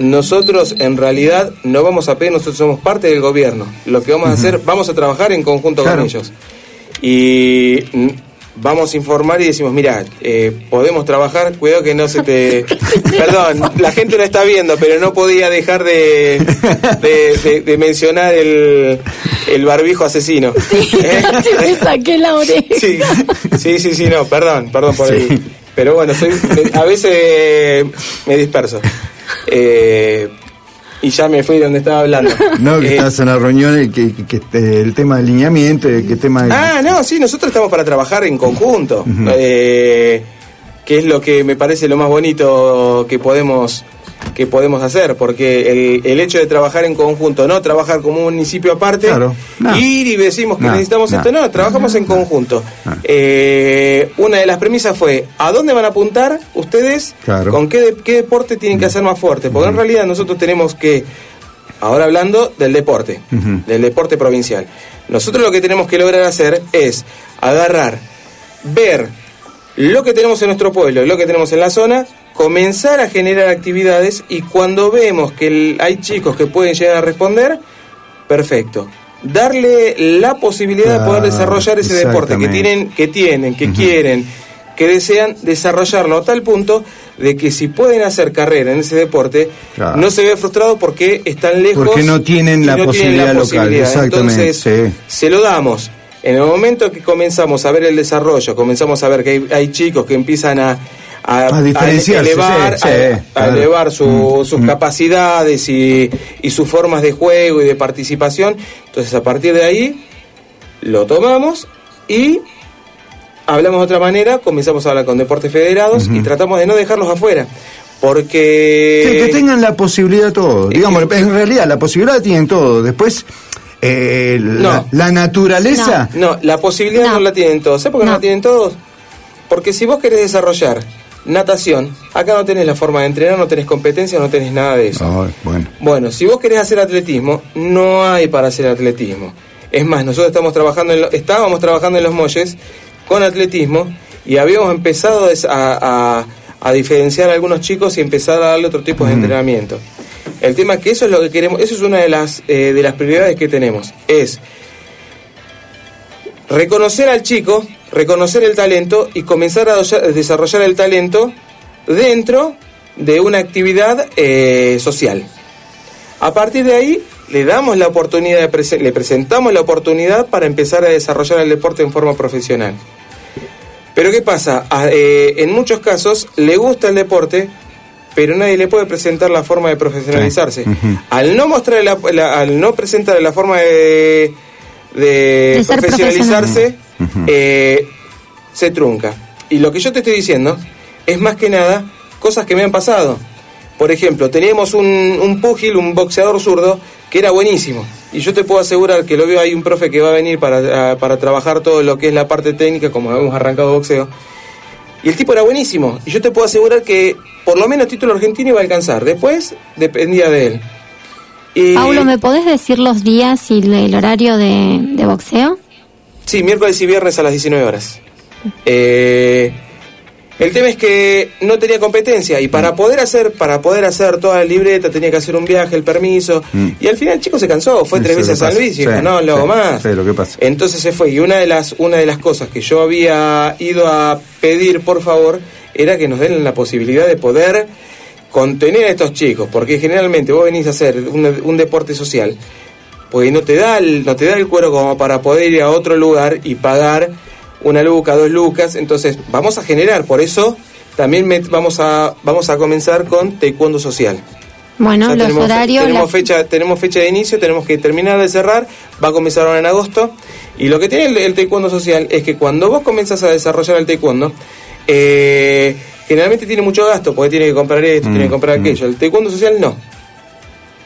nosotros en realidad no vamos a pedir, nosotros somos parte del gobierno. Lo que vamos a hacer, vamos a trabajar en conjunto Claro. con ellos. Y mm, vamos a informar y decimos, mira, eh, podemos trabajar, cuidado que no se te... Perdón, la gente lo está viendo, pero no podía dejar de, de, de- de mencionar el, el barbijo asesino. ¿Eh? me saqué la oreja. Sí, sí, sí, sí, no, perdón, perdón por el... Pero bueno, soy, a veces me disperso. Eh, y ya me fui de donde estaba hablando. No, que Eh, estás en la reunión y que, que- que, eh, el tema de alineamiento, que tema de- Ah, no, sí, nosotros estamos para trabajar en conjunto. Eh, que es lo que me parece lo más bonito que podemos que podemos hacer, porque el, el hecho de trabajar en conjunto, no trabajar como un municipio aparte, Claro, no. ir y decimos que No, necesitamos no. esto, no, trabajamos en conjunto. Eh, una de las premisas fue, ¿a dónde van a apuntar ustedes? Claro. ¿Con qué, qué deporte tienen que hacer más fuerte? Porque en realidad nosotros tenemos que, ahora hablando del deporte, del deporte provincial, nosotros lo que tenemos que lograr hacer es agarrar, ver lo que tenemos en nuestro pueblo y lo que tenemos en la zona, comenzar a generar actividades y cuando vemos que hay chicos que pueden llegar a responder, perfecto. Darle la posibilidad de poder desarrollar ese deporte que tienen, que tienen, que quieren, que desean desarrollarlo a tal punto de que si pueden hacer carrera en ese deporte, Claro. no se ve frustrado porque están lejos. Porque no tienen la posibilidad local, posibilidad. exactamente, Entonces, sí. se lo damos. En el momento que comenzamos a ver el desarrollo, comenzamos a ver que hay, hay chicos que empiezan a, a, A diferenciarse, elevar, sí, sí, a- claro. Mm, elevar su- sus capacidades y, y sus formas de juego y de participación. Entonces, a partir de ahí, lo tomamos y hablamos de otra manera, comenzamos a hablar con deportes federados y tratamos de no dejarlos afuera. Porque... Sí, que tengan la posibilidad todo. Digamos, en realidad la posibilidad la tienen todo. Después, eh, la, No. la naturaleza. No, la posibilidad no, la tienen todos. ¿Sabes por qué no. la tienen todos? Porque si vos querés desarrollar natación, acá no tenés la forma de entrenar, no tenés competencia, no tenés nada de eso. Bueno. Bueno, si vos querés hacer atletismo, no hay para hacer atletismo. Es más, nosotros estamos trabajando en lo- estábamos trabajando en los molles con atletismo y habíamos empezado a, a- a diferenciar a algunos chicos y empezar a darle otro tipo de entrenamiento. El tema es que eso es lo que queremos, eso es una de las eh, de las prioridades que tenemos, es reconocer al chico, reconocer el talento y comenzar a desarrollar el talento dentro de una actividad eh, social. A partir de ahí le damos la oportunidad, de prese- le presentamos la oportunidad para empezar a desarrollar el deporte en forma profesional. Pero ¿qué pasa? A- eh, en muchos casos le gusta el deporte, pero nadie le puede presentar la forma de profesionalizarse. Al no mostrar la, la- al no presentar la forma de, de profesionalizarse, eh, se trunca. Y lo que yo te estoy diciendo es más que nada cosas que me han pasado. Por ejemplo, teníamos un, un púgil, un boxeador zurdo, que era buenísimo. Y yo te puedo asegurar que lo veo ahí un profe que va a venir para, a- para trabajar todo lo que es la parte técnica, como hemos arrancado boxeo. Y el tipo era buenísimo. Y yo te puedo asegurar que por lo menos título argentino iba a alcanzar. Después dependía de él. Y, Paulo, ¿me podés decir los días y el horario de, de boxeo? Sí, miércoles y viernes a las 19 horas. Eh, el tema es que no tenía competencia y para poder hacer para poder hacer toda la libreta tenía que hacer un viaje, el permiso y al final el chico se cansó, fue Sí, tres sí, veces a San. Luis y dijo, Sí, no, lo hago sí, más. sí, lo que pasa. Entonces se fue y una de las una de las cosas que yo había ido a pedir, por favor, era que nos den la posibilidad de poder contener a estos chicos, porque generalmente vos venís a hacer un, un deporte social, porque no te da el, no te da el cuero como para poder ir a otro lugar y pagar una luca, dos lucas, entonces vamos a generar, por eso también met- vamos a vamos a comenzar con taekwondo social. Bueno, los tenemos, horarios. tenemos fecha tenemos fecha de inicio tenemos que terminar de cerrar va a comenzar ahora en agosto y lo que tiene el, el taekwondo social es que cuando vos comenzás a desarrollar el taekwondo eh, generalmente tiene mucho gasto porque tiene que comprar esto tiene que comprar aquello el taekwondo social no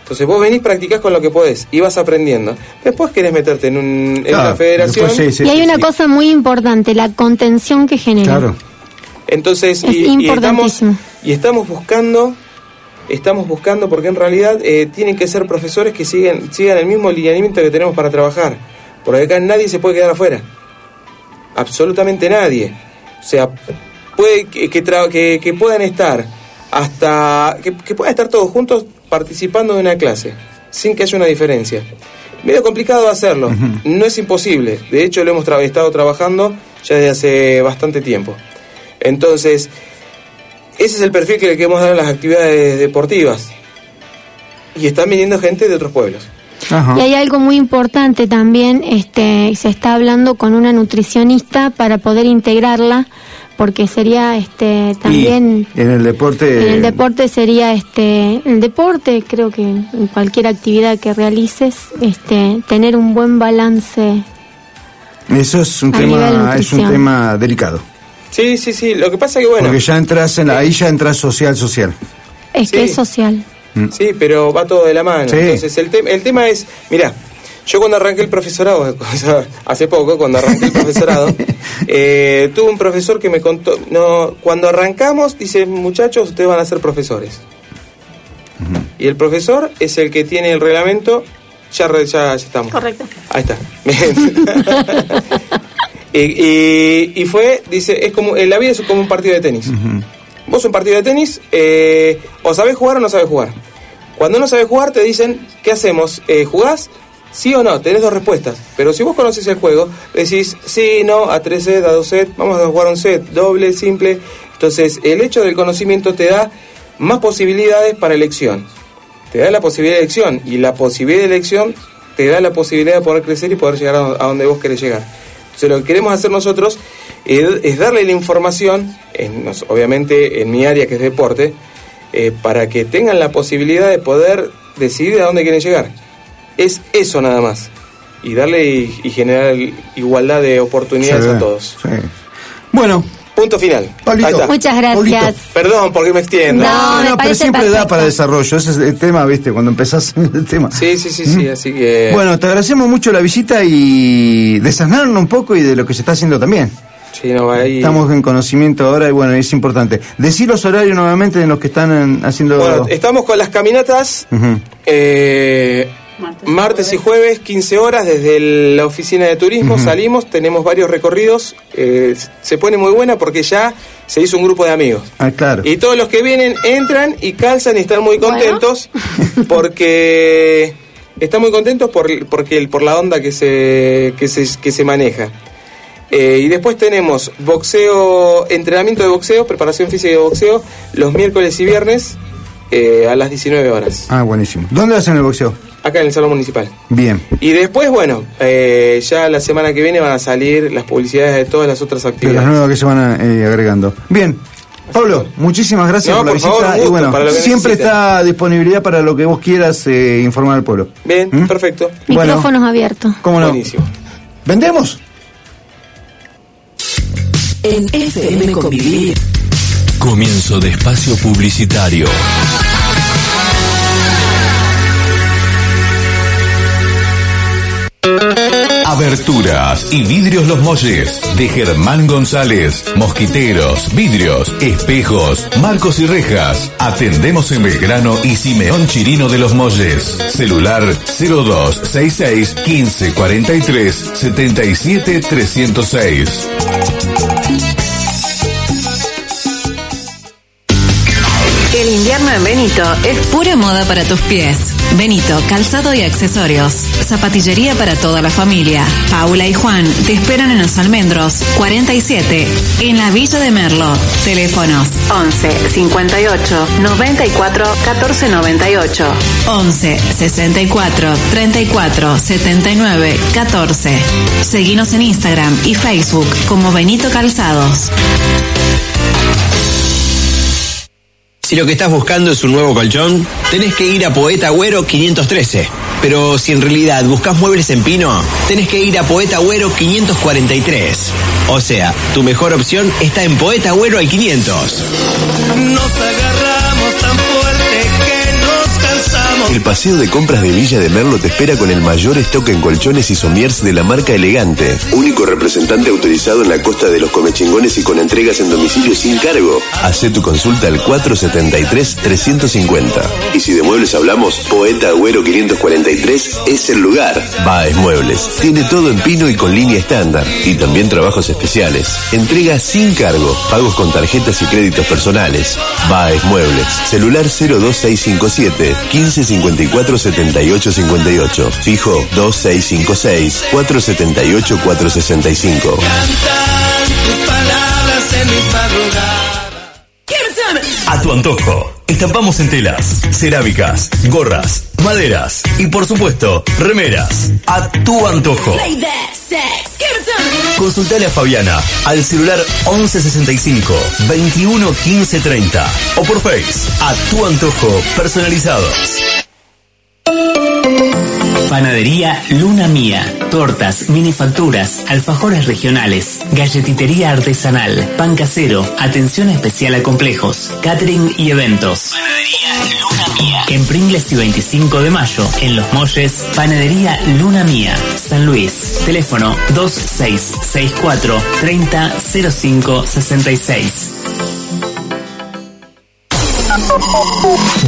entonces vos venís practicás con lo que podés y vas aprendiendo después querés meterte en, un, en Claro, una federación después sí, y hay una cosa muy importante, la contención que genera. Entonces, Es y, y estamos, importantísimo. y estamos buscando, estamos buscando, porque en realidad eh, tienen que ser profesores que siguen, sigan el mismo lineamiento que tenemos para trabajar. Porque acá nadie se puede quedar afuera. Absolutamente nadie. O sea, puede que, que, tra- que- que puedan estar hasta. Que, que puedan estar todos juntos participando de una clase, sin que haya una diferencia. Medio complicado hacerlo, no es imposible. De hecho, lo hemos tra- estado trabajando ya desde hace bastante tiempo. Entonces, ese es el perfil que le queremos dar a las actividades deportivas. Y están viniendo gente de otros pueblos. Y hay algo muy importante también, este, se está hablando con una nutricionista para poder integrarla, porque sería este también Y en el deporte. en el deporte sería este el deporte, creo que en cualquier actividad que realices, este tener un buen balance. Eso es un tema, es un tema delicado. Sí, sí, sí. Lo que pasa que, bueno. Porque ya entras en la- ahí ya entras social, social. Es que es social. Sí, pero va todo de la mano. Sí. Entonces, el, tem- el tema es, mira, yo cuando arranqué el profesorado, o sea, hace poco, cuando arranqué el profesorado, eh, tuve un profesor que me contó, no, cuando arrancamos, dice, muchachos, ustedes van a ser profesores. Y el profesor es el que tiene el reglamento, ya, re- ya, ya estamos. Correcto. Ahí está. y, y- y fue, dice, es como, en la vida es como un partido de tenis. Vos un partido de tenis, eh, o sabés jugar o no sabés jugar. Cuando no sabés jugar te dicen, ¿qué hacemos? Eh, ¿Jugás? ¿Sí o no? Tenés dos respuestas. Pero si vos conoces el juego, decís, sí, no, a tres set, a dos set, vamos a jugar un set, doble, simple. Entonces, el hecho del conocimiento te da más posibilidades para elección. Te da la posibilidad de elección y la posibilidad de elección te da la posibilidad de poder crecer y poder llegar a, donde vos querés llegar. Entonces, lo que queremos hacer nosotros es, darle la información, en obviamente en mi área que es deporte, eh, para que tengan la posibilidad de poder decidir a dónde quieren llegar. Es eso nada más. Y darle y, y generar igualdad de oportunidades Sí, a todos. sí. Bueno, Punto final. Pablito. Muchas gracias. Perdón porque me extiendo. No, me pero siempre da para desarrollo. Ese es el tema, ¿viste? Cuando empezás el tema. Sí, sí, sí, sí, así que... Bueno, te agradecemos mucho la visita y desasnarnos un poco y de lo que se está haciendo también. Sí, no, ahí... Estamos en conocimiento ahora y bueno, es importante. Decir los horarios nuevamente de los que están en- haciendo... Bueno, estamos con las caminatas eh, martes, y jueves, 15 horas, desde el- la oficina de turismo salimos, tenemos varios recorridos, eh, se pone muy buena porque ya se hizo un grupo de amigos. Ah, claro. Y todos los que vienen entran y calzan y están muy contentos porque están muy contentos por, porque, por la onda que se, que se, que se maneja. Eh, y después tenemos boxeo, entrenamiento de boxeo, preparación física de boxeo, los miércoles y viernes eh, a las 19 horas, Ah, buenísimo. ¿Dónde hacen el boxeo? Acá en el Salón Municipal. Bien. Y después, bueno, eh, ya la semana que viene van a salir las publicidades de todas las otras De las actividades. nuevas que se van eh, agregando. Bien. Pablo, muchísimas gracias No, por la por visita. favor, un y bueno, para lo que siempre necesiten. está a disponibilidad para lo que vos quieras eh, informar al pueblo. Bien, ¿Mm? perfecto. Bueno, Micrófonos abiertos. ¿cómo no? Buenísimo. ¿Vendemos? En FM Convivir. Comienzo de espacio publicitario. Aberturas y vidrios Los Molles de Germán González. Mosquiteros, vidrios, espejos, marcos y rejas. Atendemos en Belgrano y Simeón Chirino de Los Molles. Celular 0266 1543 77 306. El invierno en Benito es pura moda para tus pies. Benito, calzado y accesorios. Zapatillería para toda la familia. Paula y Juan te esperan en los almendros 47, en la Villa de Merlo. Teléfonos 11 58 94 14 98. 11 64 34 79 14. Seguinos en Instagram y Facebook como Benito Calzados. Si lo que estás buscando es un nuevo colchón, tenés que ir a Poeta Agüero 513. Pero si en realidad buscas muebles en pino, tenés que ir a Poeta Agüero 543. O sea, tu mejor opción está en Poeta Agüero al 500. Nos agarramos tan El paseo de compras de Villa de Merlo te espera con el mayor stock en colchones y somiers de la marca Elegante. Único representante autorizado en la costa de los comechingones y con entregas en domicilio sin cargo. Hacé tu consulta al 473-350. Y si de muebles hablamos, Poeta Agüero 543 es el lugar. Baez Muebles. Tiene todo en pino y con línea estándar. Y también trabajos especiales. Entrega sin cargo. Pagos con tarjetas y créditos personales. Baez Muebles. Celular 02657 1554 7858. Fijo 2656 478 465. Tus palabras en mis madrugadas. A tu antojo. Estampamos en telas, cerámicas, gorras, maderas y por supuesto, remeras. A tu antojo. Consultale a Fabiana al celular 1165 21 15 30 o por Face a tu antojo personalizados. Panadería Luna Mía. Tortas, minifacturas, alfajores regionales, galletitería artesanal, pan casero, atención especial a complejos, catering y eventos. Panadería Luna Mía. En Pringles y 25 de mayo, en Los Molles, Panadería Luna Mía, San Luis. Teléfono 2664 30 05 66.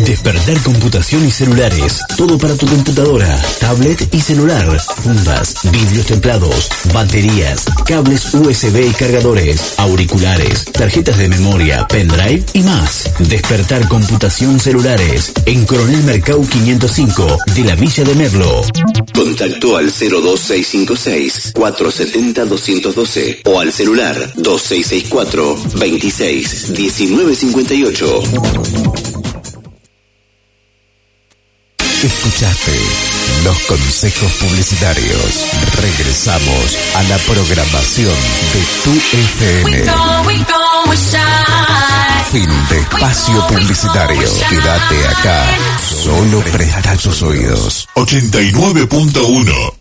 Despertar computación y celulares. Todo para tu computadora, tablet y celular. Fundas, vidrios templados, baterías, cables USB y cargadores, auriculares, tarjetas de memoria, pendrive y más. Despertar computación celulares. En Coronel Mercado 505 de la Villa de Merlo. Contacto al 02656 470 212 o al celular 2664 26 1958. Escuchaste los consejos publicitarios. Regresamos a la programación de tu FM. Fin de espacio publicitario. Quédate acá. Solo presta tus oídos. 89.1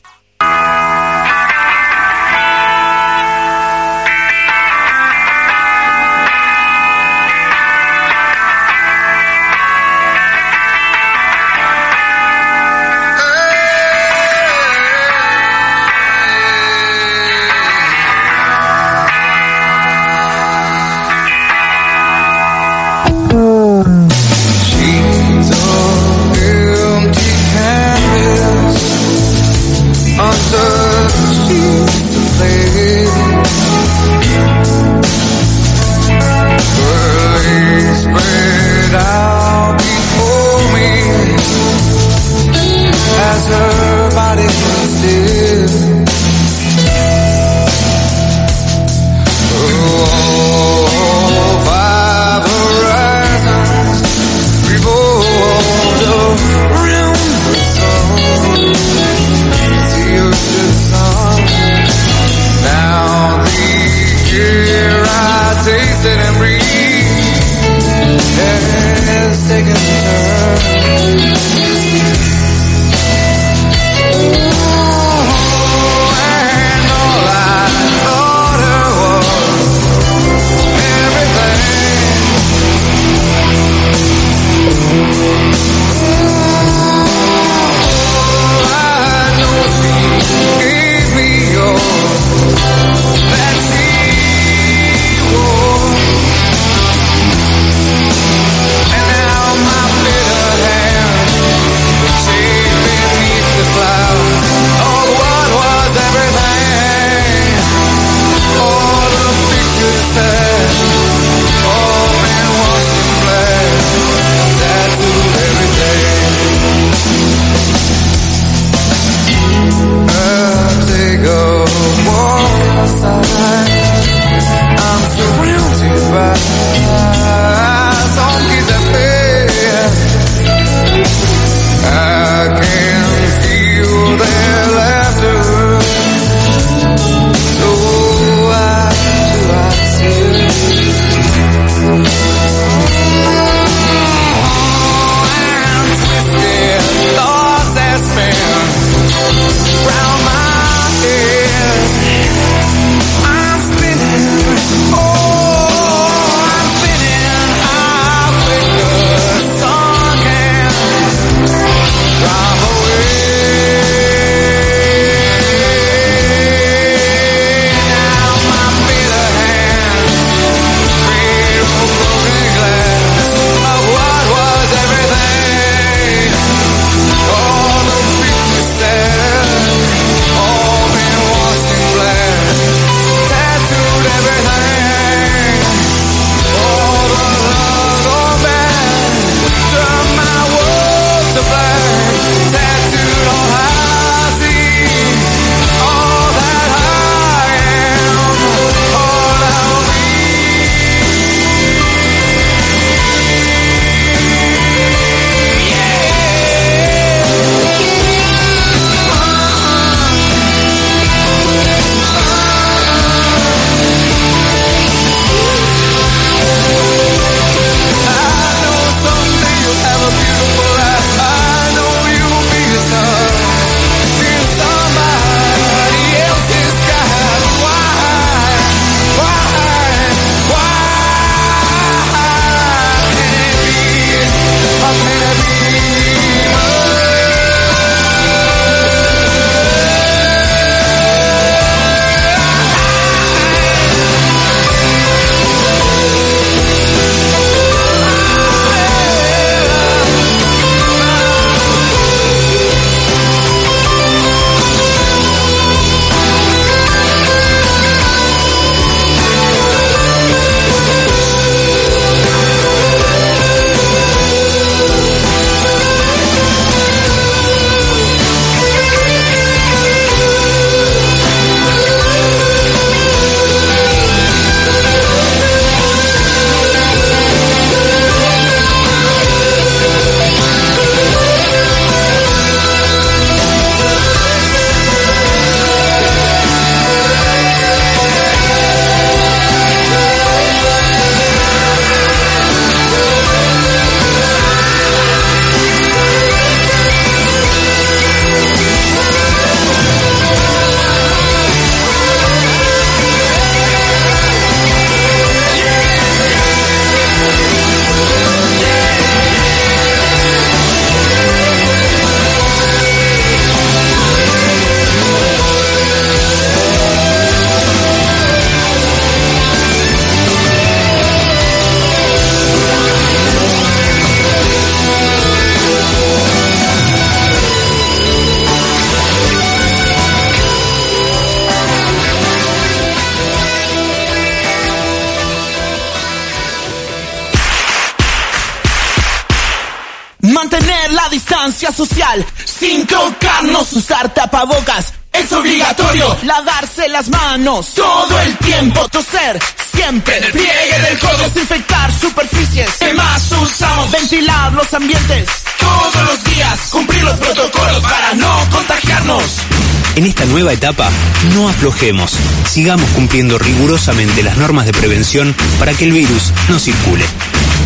no aflojemos. Sigamos cumpliendo rigurosamente las normas de prevención para que el virus no circule.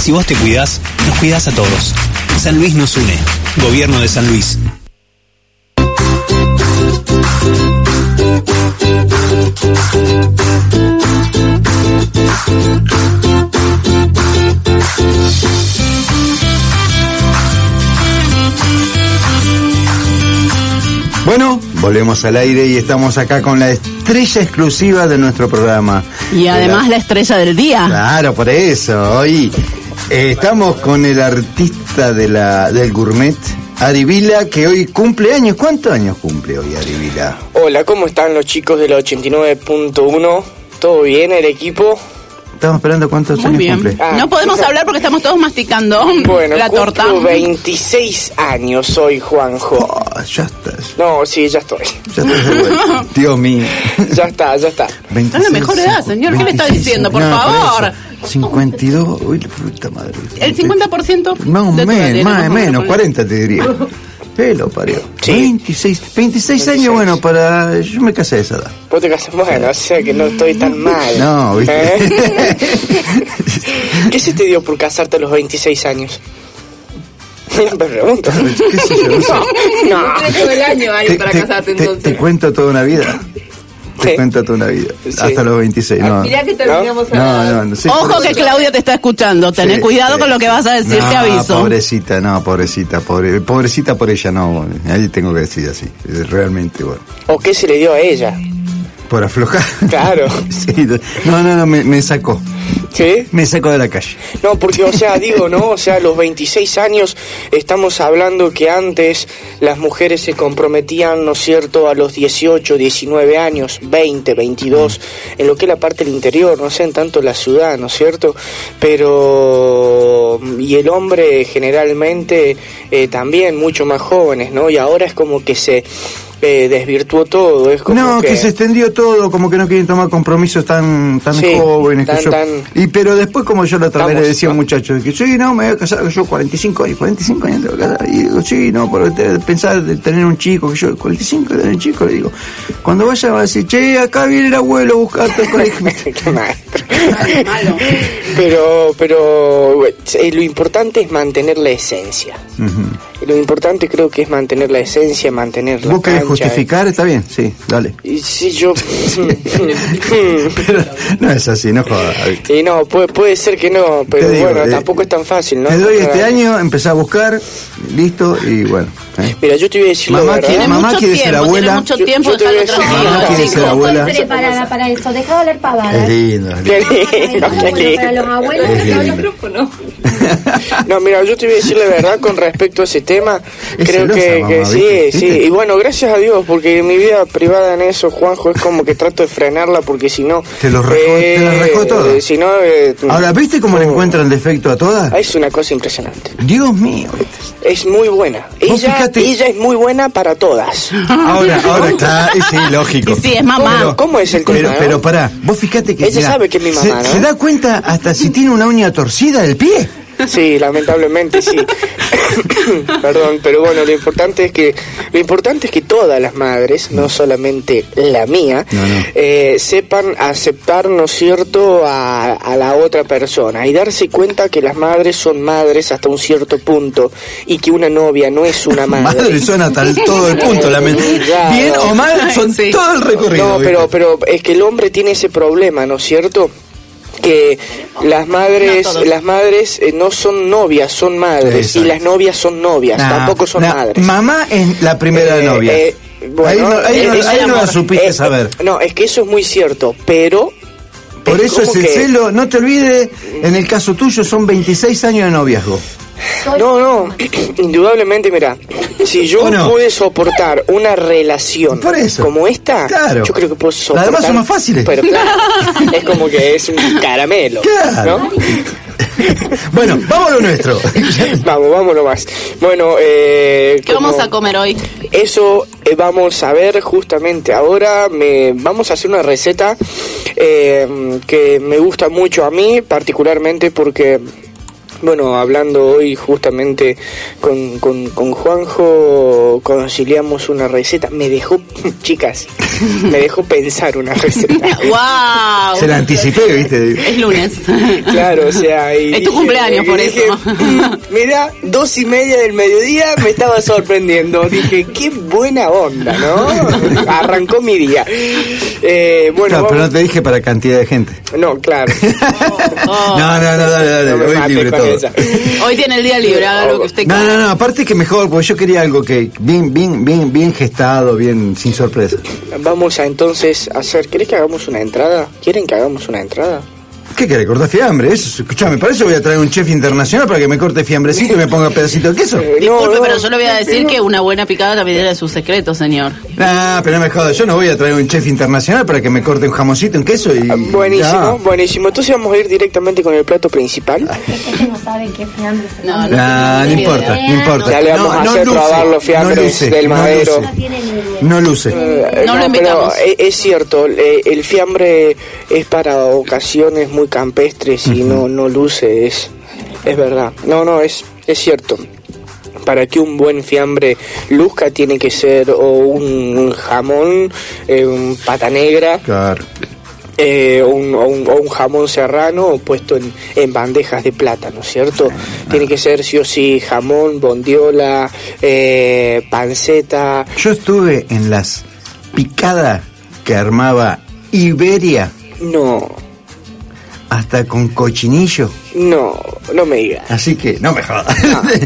Si vos te cuidás, nos cuidás a todos. San Luis nos une. Gobierno de San Luis. Volvemos al aire y estamos acá con la estrella exclusiva de nuestro programa. Y además la estrella del día. Claro, por eso. Hoy eh, estamos con el artista de la, del gourmet, Ari Vila, que hoy cumple años. ¿Cuántos años cumple hoy Ari Vila? Hola, ¿cómo están los chicos de la 89.1? ¿Todo bien el equipo? Estamos esperando cuántos Muy años bien. cumple. Ah, no podemos hablar porque estamos todos masticando Bueno, la torta. cumplo 26 años soy Juanjo. ya estás. No, sí, ya estoy. Ya estás de vuelta. Dios mío. Ya está, ya está. Es la mejor edad, señor. ¿Qué le está 26, diciendo? Por no, favor. eso. 52. Uy, la puta madre. El 50% No, de tu edad men- tiene, más, más o menos, menos. 40 te diría. Pelo parió. 26, 26 años, bueno, para. Yo me casé a esa edad. Vos te casas, bueno, o sea que no estoy tan mal. No, ¿viste? ¿Eh? ¿Qué se te dio por casarte a los 26 años? Me pregunto. ¿Qué sé yo? No. No. Tienes todo el año ahí Te, para te- casarte te- entonces. te cuento toda una vida. Te cuento toda una vida. Hasta los 26. No, Mirá que terminamos no, no, no, sí, Ojo que eso. Claudia te está escuchando. Tené Sí, cuidado sí. con lo que vas a decir, No, te aviso. Pobrecita, no, pobrecita, pobre, pobrecita por ella, no. Ahí tengo que decir así. Realmente, bueno. ¿O qué se le dio a ella? Por aflojar. Claro. Sí, no, no, no, me, me sacó. ¿Sí? Me sacó de la calle. No, porque, o sea, digo, ¿no? O sea, los 26 años estamos hablando que antes las mujeres se comprometían, ¿no es cierto?, a los 18, 19 años, 20, 22, en lo que es la parte del interior, no sé, en tanto la ciudad, ¿no es cierto? Pero, y el hombre generalmente eh, también mucho más jóvenes, ¿no? Y ahora es como que se eh, desvirtuó todo, es como No, que... que... se extendió todo, como que no quieren tomar compromisos tan tan Sí, jóvenes. que tan- yo. tan- Y pero después, como yo la otra vez le decía a un muchacho, que sí, no, me voy a casar, que yo 45 años, 45 años te voy a casar. Y digo, sí, no, pero te- pensar de tener un chico, que yo 45 de tener un chico, le digo, cuando vaya va a decir, che, acá viene el abuelo a buscarte al colegio. Qué mal. pero, pero eh, lo importante es mantener la esencia. Lo importante creo que es mantener la esencia, mantener la ¿Vos querés cancha. justificar? Está bien, sí, dale. Y si yo... No es así, no jodas. y no, puede, puede ser que no, pero digo, bueno, eh, tampoco es tan fácil, ¿no? Te doy este año, empecé a buscar, listo, y bueno. ¿Eh? Mira, yo te voy a decir la Mamá verdad. quiere, mamá quiere ser abuela. mucho Yo- tiempo, yo te voy a déjalo decir- tranquilo, Mamá quiere ser abuela. preparada para eso. Deja de hablar pavadas. Es lindo, es lindo. Para los abuelos, Es no, no. No, mira, yo te voy a decir la verdad con respecto a ese tema. Es Creo celosa, que, mamá, que sí, ¿viste? sí. ¿Viste? Y bueno, gracias a Dios, porque mi vida privada en eso, Juanjo, es como que trato de frenarla, porque si no. Te lo rejó, te lo rejó todo. eh, Si no. eh, Ahora, ¿viste cómo le no. encuentran defecto a todas? Es una cosa impresionante. Dios mío. Es muy buena. Ella, fíjate- ella es muy buena para todas. Ahora, ahora está, sí, lógico. Y sí, es mamá. ¿Cómo, cómo es el? Pero, pero pará, vos fíjate que. Ella mirá, sabe que es mi se- mamá, ¿no? ¿Se da cuenta hasta si tiene una uña torcida del pie? Sí, lamentablemente sí. Perdón, pero bueno, lo importante es que lo importante es que todas las madres, no solamente la mía, No, no. eh, sepan aceptar, ¿no es cierto?, a, a la otra persona y darse cuenta que las madres son madres hasta un cierto punto y que una novia no es una madre. Madre, son hasta el- todo el punto. la. Bien o mal, son Sí. todo el recorrido. No, pero, pero es que el hombre tiene ese problema, ¿no es cierto? Que las madres, No las madres eh, no son novias, son madres, Exacto. y las novias son novias, Nah, tampoco son nah, madres. Mamá es la primera Eh, novia. eh, bueno, ahí no, ahí no- ahí no la supiste eh, saber. No, es que eso es muy cierto, pero Por es eso es el que- celo. No te olvides, en el caso tuyo son 26 años de noviazgo. No, no, indudablemente, mira, si yo ¿O no? pude soportar una relación Por eso. como esta, Claro. yo creo que puedo Las soportar. demás son más fáciles. Pero claro, es como que es un caramelo. Claro. ¿no? bueno, vamos a lo nuestro. vamos, vamos nomás. Bueno, eh, ¿Qué vamos a comer hoy? Eso eh, vamos a ver justamente ahora. Me, vamos a hacer una receta eh, que me gusta mucho a mí, particularmente porque bueno, hablando hoy justamente con, con, con, Juanjo, conciliamos una receta. Me dejó, chicas, me dejó pensar una receta. ¡Wow! Se la anticipé, ¿viste? Es lunes. Claro, o sea. Y es tu cumpleaños, por dije, eso. Mira, dos y media del mediodía me estaba sorprendiendo. Dije, qué buena onda, ¿no? Arrancó mi día. Eh, bueno, no, pero no te dije para cantidad de gente. No, claro. Oh. No, no, no, dale, dale. No hoy libre todo. Hoy tiene el día libre, haga lo que usted No, quiera. no, no, aparte que mejor, porque yo quería algo que bien, bien, bien, bien gestado, bien, sin sorpresa. Vamos a entonces hacer. ¿Querés que hagamos una entrada? ¿Quieren que hagamos una entrada? ¿Qué querés? ¿Cortar fiambre? Eso, escuchame, para eso voy a traer un chef internacional para que me corte fiambrecito y me ponga pedacito de queso. Eh, Disculpe, pero yo le voy a decir que una buena picada también era su secreto, señor. Nah, pero no me jodas, yo no voy a traer un chef internacional para que me corte un jamoncito, un queso y... Ah, Buenísimo, Ya. buenísimo. Entonces vamos a ir directamente con el plato principal. que no saben qué fiambre se No, no, Nah, no importa, no importa. Ya le vamos No, a no hacer luce, probar los fiambres no luce, del no madero. luce. No luce. Eh, No lo pero invitamos. es, es cierto, eh, el fiambre es para ocasiones muy campestres y no, no luce, es, es verdad. No, no, es, es cierto. Para que un buen fiambre luzca tiene que ser o un jamón, eh, un pata negra, Claro. eh, un, o un- o un jamón serrano puesto en, en bandejas de plata, ¿no es cierto? Tiene que ser sí o sí jamón, bondiola, eh, panceta. Yo estuve en las picadas que armaba Iberia, No, hasta con cochinillo. no, no me digas. Así que no me jodas.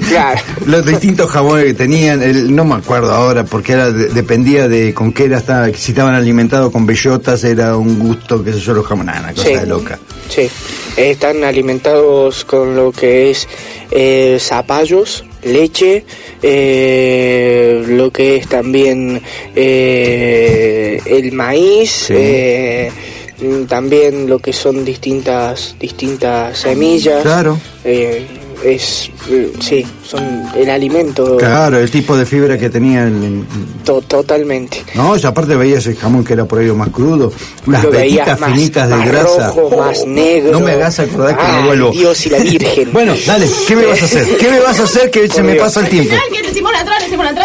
claro. Los distintos jamones que tenían, el- no me acuerdo ahora porque era de- dependía de con qué era, estaba, si estaban alimentados con bellotas, era un gusto, qué sé yo, los jamones, una cosa Sí. de loca. Sí, eh, están alimentados con lo que es eh, zapallos, leche, eh, lo que es también eh, el maíz, eh, también lo que son distintas distintas semillas. Claro. Eh, es eh, sí, son el alimento Claro, el tipo de fibra que tenía el- to- totalmente. No, y aparte veías el jamón que era por ahí lo más crudo, las vetitas más- finitas de más grasa. rojo, más negro. No me hagas acordar que Ay, me vuelvo. Dios y la Virgen. Bueno, dale, ¿qué me vas a hacer? ¿Qué me vas a hacer que se me pasa el tiempo?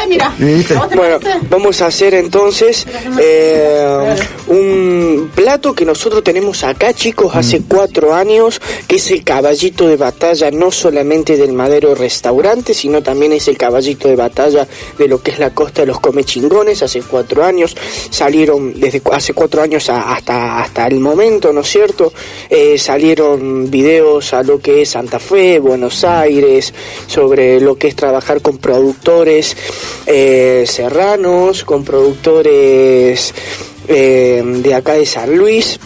mira. ¿Viste? ¿A vos te Bueno, vamos a hacer entonces eh, un plato que nosotros tenemos acá, chicos, hace cuatro años, que es el caballito de batalla no solamente del Madero Restaurante, sino también es el caballito de batalla de lo que es la costa de los Comechingones. Hace cuatro años salieron, desde hace cuatro años hasta, hasta el momento, ¿no es cierto? Eh, salieron videos a lo que es Santa Fe, Buenos Aires, sobre lo que es trabajar con productores eh, serranos, con productores eh, de acá de San Luis.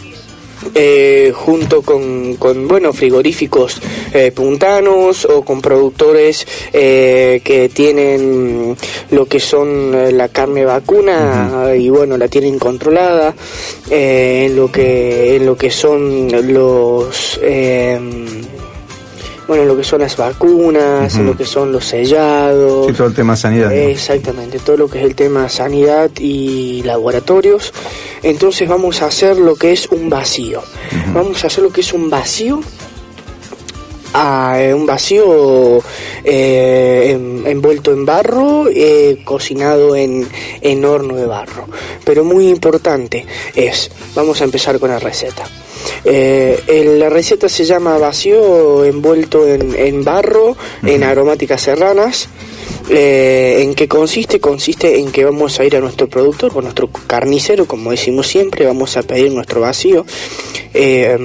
Eh, junto con, con bueno frigoríficos eh, puntanos o con productores eh, que tienen lo que son eh, la carne vacuna y bueno la tienen controlada eh, en lo que en lo que son los eh, bueno, lo que son las vacunas, Ujú. lo que son los sellados. Sí, todo el tema sanidad. ¿no? Exactamente, todo lo que es el tema sanidad y laboratorios. Entonces vamos a hacer lo que es un vacío. Vamos a hacer lo que es un vacío. Eh, un vacío eh, en- envuelto en barro, eh, cocinado en, en horno de barro. Pero muy importante es, vamos a empezar con la receta. Eh, el- la receta se llama vacío envuelto en, en barro, en aromáticas serranas. Eh, ¿En qué consiste? Consiste en que vamos a ir a nuestro productor o nuestro carnicero, como decimos siempre, vamos a pedir nuestro vacío. Eh,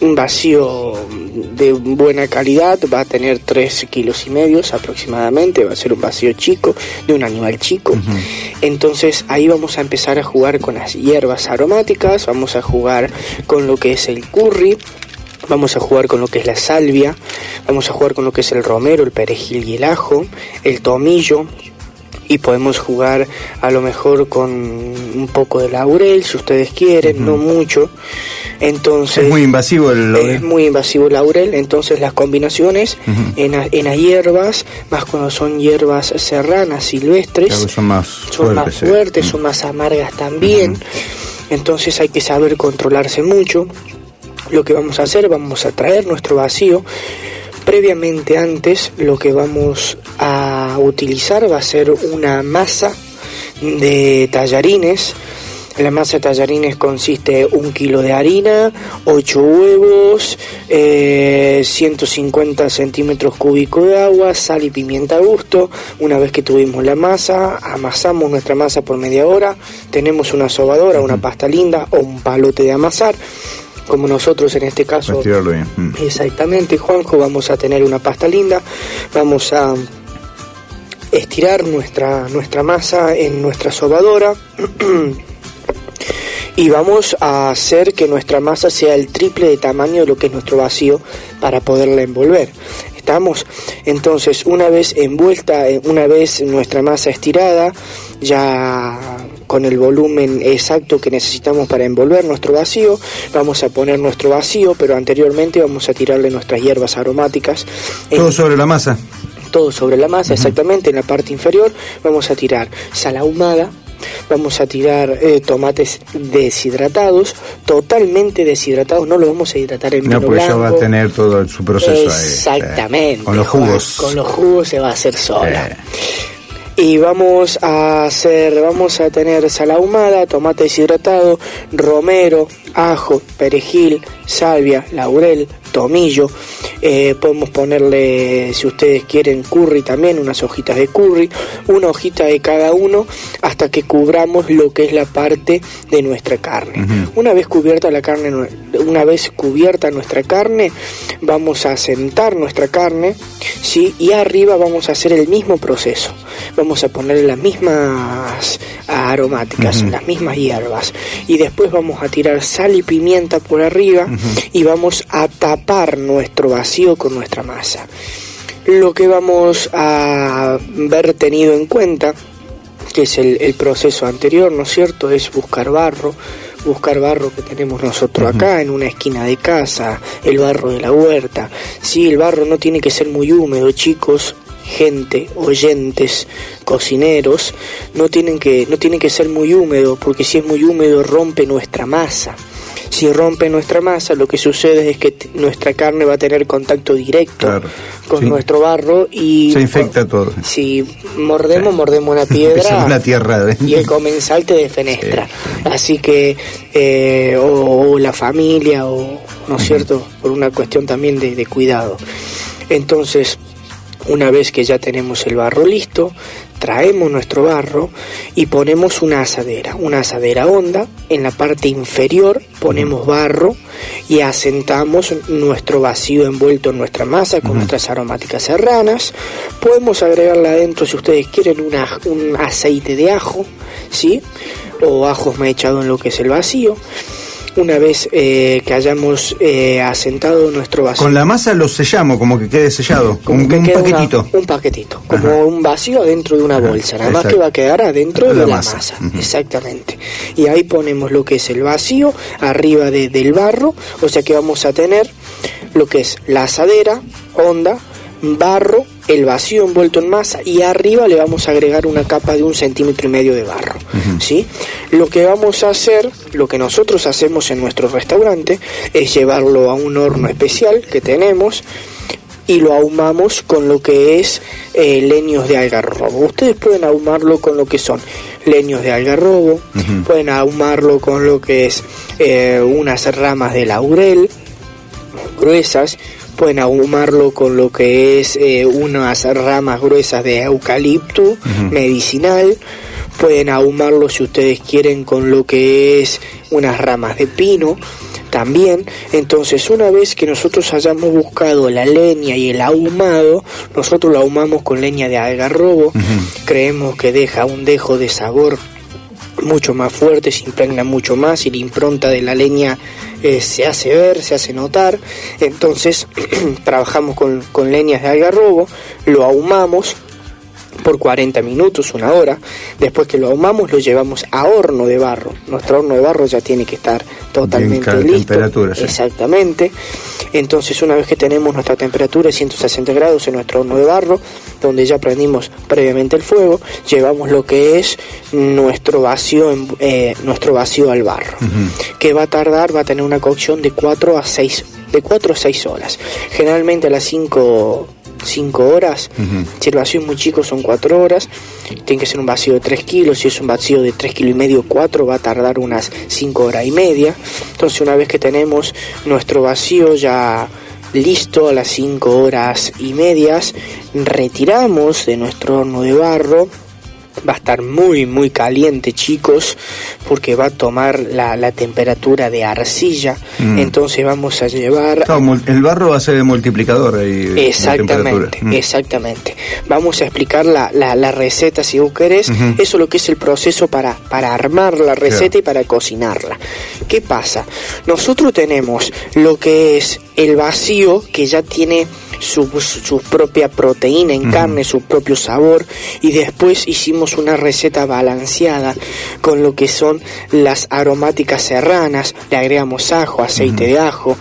un vacío de buena calidad va a tener 3 kilos y medio aproximadamente, va a ser un vacío chico, de un animal chico. Entonces ahí vamos a empezar a jugar con las hierbas aromáticas, vamos a jugar con lo que es el curry, Vamos a jugar con lo que es la salvia, vamos a jugar con lo que es el romero, el perejil y el ajo, el tomillo, y podemos jugar a lo mejor con un poco de laurel si ustedes quieren, no mucho. Entonces, Es muy invasivo el laurel. es muy invasivo el laurel, entonces las combinaciones en, a- en las hierbas, más cuando son hierbas serranas, silvestres, Claro, son más son más fuertes, eh. fuertes, son más amargas también. Entonces hay que saber controlarse mucho. Lo que vamos a hacer, vamos a traer nuestro vacío. Previamente antes, lo que vamos a utilizar va a ser una masa de tallarines. La masa de tallarines consiste un kilo de harina, 8 huevos, eh, 150 centímetros cúbicos de agua, sal y pimienta a gusto. Una vez que tuvimos la masa, amasamos nuestra masa por media hora. Tenemos una sobadora, una pasta linda o un palote de amasar. Como nosotros en este caso bien. Mm. Exactamente, Juanjo, vamos a tener una pasta linda, vamos a estirar nuestra, nuestra masa en nuestra sobadora y vamos a hacer que nuestra masa sea el triple de tamaño de lo que es nuestro vacío para poderla envolver. ¿Estamos? Entonces, una vez envuelta, eh, una vez nuestra masa estirada, ya con el volumen exacto que necesitamos para envolver nuestro vacío, vamos a poner nuestro vacío, pero anteriormente vamos a tirarle nuestras hierbas aromáticas. en- Todo sobre la masa. todo sobre la masa, exactamente en la parte inferior. Vamos a tirar sal ahumada, vamos a tirar eh, tomates deshidratados, totalmente deshidratados, no lo vamos a hidratar en No, vino porque ya va a tener todo su proceso ahí. Exactamente. con los jugos. Con los jugos se va a hacer sola. Eh. Y vamos a hacer, vamos a tener sal ahumada, tomate deshidratado, romero, ajo, perejil, salvia, laurel, tomillo. Eh, podemos ponerle, si ustedes quieren, curry también, unas hojitas de curry, una hojita de cada uno, hasta que cubramos lo que es la parte de nuestra carne. Una vez cubierta la carne, una vez cubierta nuestra carne, vamos a sentar nuestra carne, ¿sí? Y arriba vamos a hacer el mismo proceso. Vamos a ponerle las mismas aromáticas, las mismas hierbas. Y después vamos a tirar sal y pimienta por arriba y vamos a tapar nuestro vacío con nuestra masa. Lo que vamos a ver tenido en cuenta que es el, el proceso anterior, ¿no es cierto? Es buscar barro, buscar barro que tenemos nosotros acá en una esquina de casa, el barro de la huerta. Sí, el barro no tiene que ser muy húmedo, chicos, gente, oyentes, cocineros, no tienen que no tienen que ser muy húmedo, porque si es muy húmedo rompe nuestra masa. Si rompe nuestra masa, lo que sucede es que nuestra carne va a tener contacto directo Claro. con Sí. nuestro barro y Se infecta todo. si mordemos, mordemos una piedra una tierra. y el comensal te defenestra. Así que, eh, o, o la familia, o, ¿no es cierto? Por una cuestión también de, de cuidado. Entonces, una vez que ya tenemos el barro listo, traemos nuestro barro y ponemos una asadera, una asadera honda. En la parte inferior ponemos barro y asentamos nuestro vacío envuelto en nuestra masa con nuestras aromáticas serranas. Podemos agregarle adentro, si ustedes quieren, una- un aceite de ajo, ¿sí? O ajo mechado en lo que es el vacío. Una vez eh, que hayamos eh, asentado nuestro vacío. Con la masa lo sellamos, como que quede sellado. Como que un una- paquetito. un paquetito, como un vacío dentro de una bolsa, nada más exacto. que va a quedar adentro de La masa. exactamente. Y ahí ponemos lo que es el vacío arriba de- del barro, o sea que vamos a tener lo que es la asadera, honda, barro, el vacío envuelto en masa y arriba le vamos a agregar una capa de un centímetro y medio de barro. ¿sí? Lo que vamos a hacer, lo que nosotros hacemos en nuestro restaurante, es llevarlo a un horno especial que tenemos y lo ahumamos con lo que es eh, leños de algarrobo. Ustedes pueden ahumarlo con lo que son leños de algarrobo, pueden ahumarlo con lo que es eh, unas ramas de laurel gruesas, pueden ahumarlo con lo que es eh, unas ramas gruesas de eucalipto medicinal, pueden ahumarlo si ustedes quieren con lo que es unas ramas de pino también. Entonces, una vez que nosotros hayamos buscado la leña y el ahumado, nosotros lo ahumamos con leña de algarrobo. Creemos que deja un dejo de sabor mucho más fuerte, se impregna mucho más y la impronta de la leña eh, se hace ver, se hace notar. Entonces, trabajamos con, con leñas de algarrobo, lo ahumamos por 40 minutos, una hora. Después que lo ahumamos, lo llevamos a horno de barro. Nuestro horno de barro ya tiene que estar totalmente ca- listo. temperatura, sí. Exactamente. Entonces, una vez que tenemos nuestra temperatura de 160 grados en nuestro horno de barro, donde ya prendimos previamente el fuego, llevamos lo que es nuestro vacío, en- eh, nuestro vacío al barro que va a tardar, va a tener una cocción de 4 a 6, de 4 a 6 horas. Generalmente a las 5, 5 horas, si el vacío es muy chico son 4 horas, tiene que ser un vacío de 3 kilos, si es un vacío de 3 kilos y medio, 4 va a tardar unas 5 horas y media. Entonces una vez que tenemos nuestro vacío ya listo a las 5 horas y medias, retiramos de nuestro horno de barro va a estar muy muy caliente chicos porque va a tomar la, la temperatura de arcilla Mm. entonces vamos a llevar Claro, el barro va a ser el multiplicador ahí. de Exactamente. Mm. exactamente. Vamos a explicar la, la, la receta si vos querés. Eso es lo que es el proceso para, para armar la receta y para cocinarla. ¿Qué pasa? Nosotros tenemos lo que es el vacío que ya tiene su, su propia proteína en carne, su propio sabor y después hicimos una receta balanceada con lo que son las aromáticas serranas, le agregamos ajo, aceite de ajo,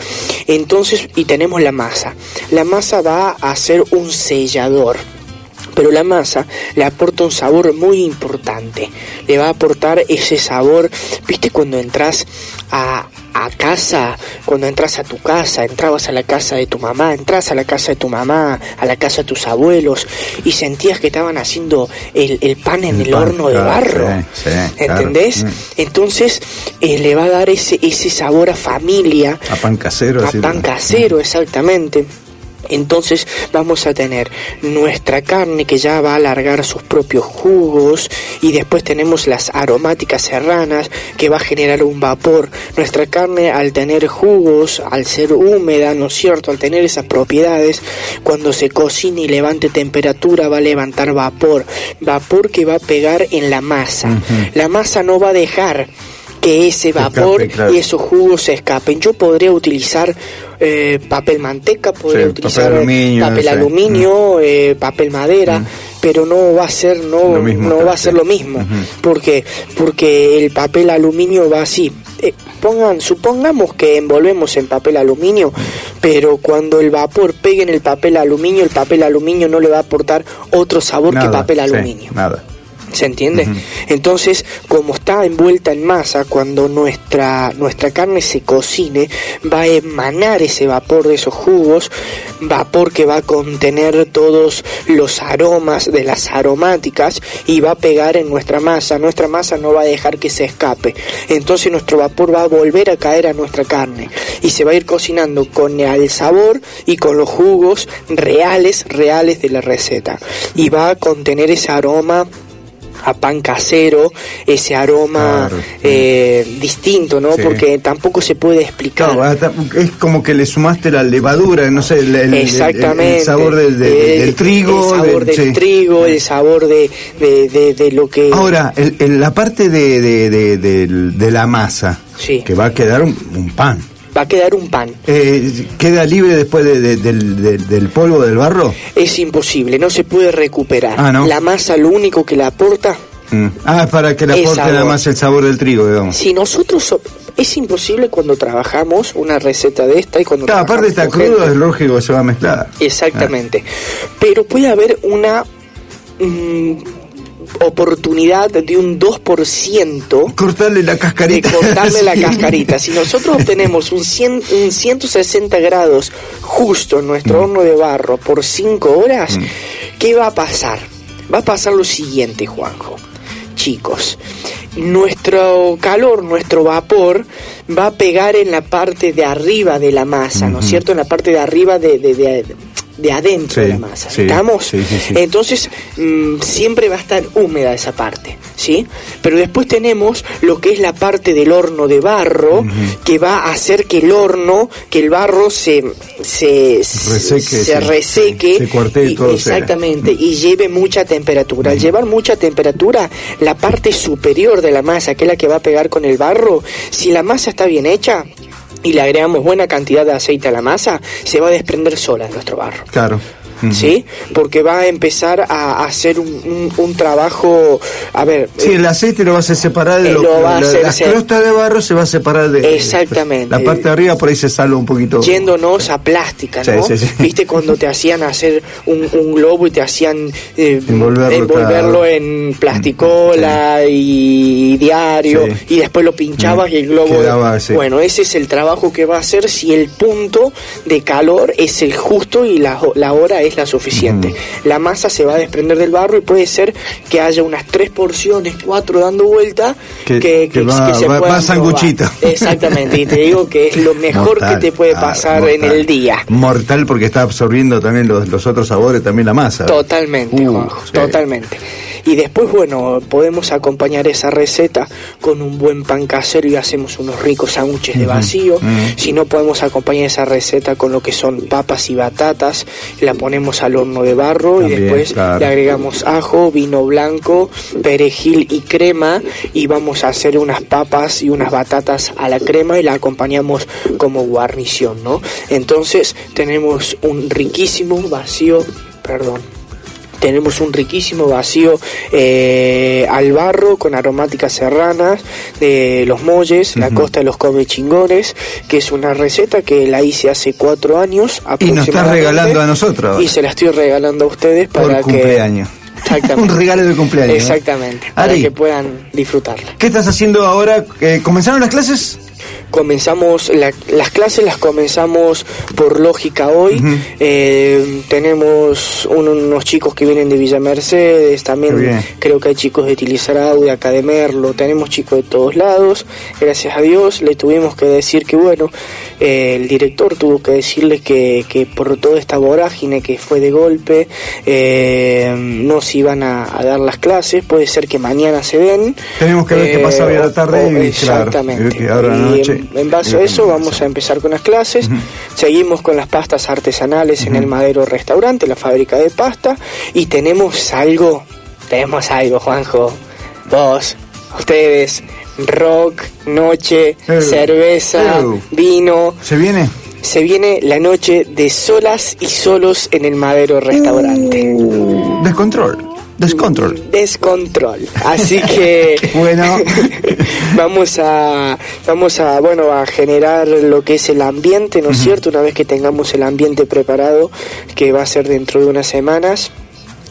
entonces y tenemos la masa. La masa va a ser un sellador. Pero la masa le aporta un sabor muy importante. Le va a aportar ese sabor, viste cuando entras a, a casa, cuando entras a tu casa, entrabas a la casa de tu mamá, entras a la casa de tu mamá, a la casa de tus abuelos y sentías que estaban haciendo el, el pan en el, pan, horno de claro, barro. sí, sí, claro. ¿Entendés? Mm. Entonces eh, le va a dar ese, ese sabor a familia, A pan casero. a pan casero, exactamente. Entonces vamos a tener nuestra carne que ya va a alargar sus propios jugos y después tenemos las aromáticas serranas que va a generar un vapor. Nuestra carne al tener jugos, al ser húmeda, ¿no es cierto? Al tener esas propiedades, cuando se cocine y levante temperatura va a levantar vapor. Vapor que va a pegar en la masa. La masa no va a dejar que ese vapor escape, claro. y esos jugos se escapen. Yo podría utilizar eh, papel manteca, podría Sí, utilizar papel aluminio, papel, sí. aluminio, eh, papel madera, pero no va a ser no Lo mismo, no claro, va a ser sí. lo mismo, porque porque el papel aluminio va así. Eh, pongan supongamos que envolvemos en papel aluminio, pero cuando el vapor pegue en el papel aluminio, el papel aluminio no le va a aportar otro sabor que papel aluminio. nada. ¿Se entiende? Entonces, como está envuelta en masa, cuando nuestra, nuestra carne se cocine, va a emanar ese vapor de esos jugos, vapor que va a contener todos los aromas de las aromáticas y va a pegar en nuestra masa. Nuestra masa no va a dejar que se escape. Entonces nuestro vapor va a volver a caer a nuestra carne y se va a ir cocinando con el sabor y con los jugos reales, reales de la receta. Y va a contener ese aroma a pan casero, ese aroma eh, distinto, ¿no? Sí. Porque tampoco se puede explicar. Claro, es como que le sumaste la levadura, no sé, el, Exactamente. el sabor del, del- El- del trigo. El sabor del- del sí. trigo, el sabor de, de, de- de lo que... Ahora, la parte de, la masa, que va a quedar un, un pan, Va a quedar un pan. eh, ¿queda libre después de- de- del, del- del polvo del barro? Es imposible, no se puede recuperar. Ah, ¿no? La masa lo único que le aporta, Mm. Ah, para que le Es aporte nada sabor. más el sabor del trigo, digamos. si nosotros... so- es imposible cuando trabajamos una receta de esta y cuando... Claro, aparte está crudo, es lógico que se va a mezclar. Exactamente. Pero puede haber una mm, oportunidad de un 2% Cortarle la de cascarita. cortarle la cascarita. Si nosotros obtenemos un, 100, un 160 grados justo en nuestro horno de barro por 5 horas, ¿qué va a pasar? Va a pasar lo siguiente, Juanjo. Chicos, nuestro calor, nuestro vapor va a pegar en la parte de arriba de la masa, ¿no es cierto? En la parte de arriba de, de, de- de adentro de la masa. sí, ¿Estamos? sí. Entonces, mm, siempre va a estar húmeda esa parte, ¿sí? Pero después tenemos lo que es la parte del horno de barro, que va a hacer que el horno, que el barro se, se, Reseque, se reseque. Se cuartee y- todo, se- Exactamente, y lleve mucha temperatura. Al llevar mucha temperatura, la parte superior de la masa, que es la que va a pegar con el barro, si la masa está bien hecha, y le agregamos buena cantidad de aceite a la masa, se va a desprender sola de nuestro barro. Claro. ¿Sí? Porque va a empezar a hacer un, un- un trabajo, a ver, Sí, el aceite lo vas a separar de Eh, lo, lo va a la, hacer la ser- crosta de barro se va a separar de Exactamente. la parte de arriba por ahí se salva un poquito yéndonos a plástica, ¿no? sí, sí. Viste cuando te hacían hacer un, un globo y te hacían eh, Envolverlo, envolverlo claro. en plasticola y diario y después lo pinchabas y el globo Quedaba, bueno ese es el trabajo que va a hacer si el punto de calor es el justo y la, la hora es la suficiente. La masa se va a desprender del barro y puede ser que haya unas tres porciones cuatro dando vuelta Que- que, que va- se va- puedan exactamente y te digo que es lo mejor Mortal. que te puede Ah, pasar en el día. Mortal porque está absorbiendo también los, los otros sabores también la masa. Totalmente, Uh, sí. totalmente. Y después, bueno, podemos acompañar esa receta con un buen pan casero y hacemos unos ricos sándwiches de vacío. Si no, podemos acompañar esa receta con lo que son papas y batatas. La ponemos al horno de barro También, y después claro. le agregamos ajo, vino blanco, perejil y crema. Y vamos a hacer unas papas y unas batatas a la crema y la acompañamos como guarnición, ¿no? Entonces, tenemos un riquísimo vacío, perdón tenemos un riquísimo vacío eh, al barro con aromáticas serranas de los molles, la costa de los come chingones, que es una receta que la hice hace cuatro años. y nos estás aproximadamente, regalando a nosotros Y se la estoy regalando a ustedes por para que... Exactamente. un regalo de cumpleaños ¿no? Exactamente, para Ari. que puedan disfrutarla. ¿qué estás haciendo ahora? Eh, ¿comenzaron las clases? Comenzamos la- las clases las comenzamos por lógica hoy. Eh, tenemos un- unos chicos que vienen de Villa Mercedes también creo que hay chicos de Tilizarau de acá de Merlo tenemos chicos de todos lados. Gracias a Dios le tuvimos que decir que bueno eh, el director tuvo que decirles que, que por toda esta vorágine que fue de golpe eh, no se iban a, a dar las clases. Puede ser que mañana se den. Tenemos que ver qué pasa hoy a la tarde y, claro, exactamente. ahora la noche en, base a eso vamos a empezar con las clases. Seguimos con las pastas artesanales en el Madero Restaurante, la fábrica de pasta. Y tenemos algo, tenemos algo, Juanjo. Vos, ustedes, rock, noche, cerveza, vino. ¿se viene? Se viene la noche de solas y solos en el Madero Restaurante. descontrol descontrol Descontrol. Así que bueno vamos a vamos a bueno a generar lo que es el ambiente, ¿no es cierto? Una vez que tengamos el ambiente preparado, que va a ser dentro de unas semanas.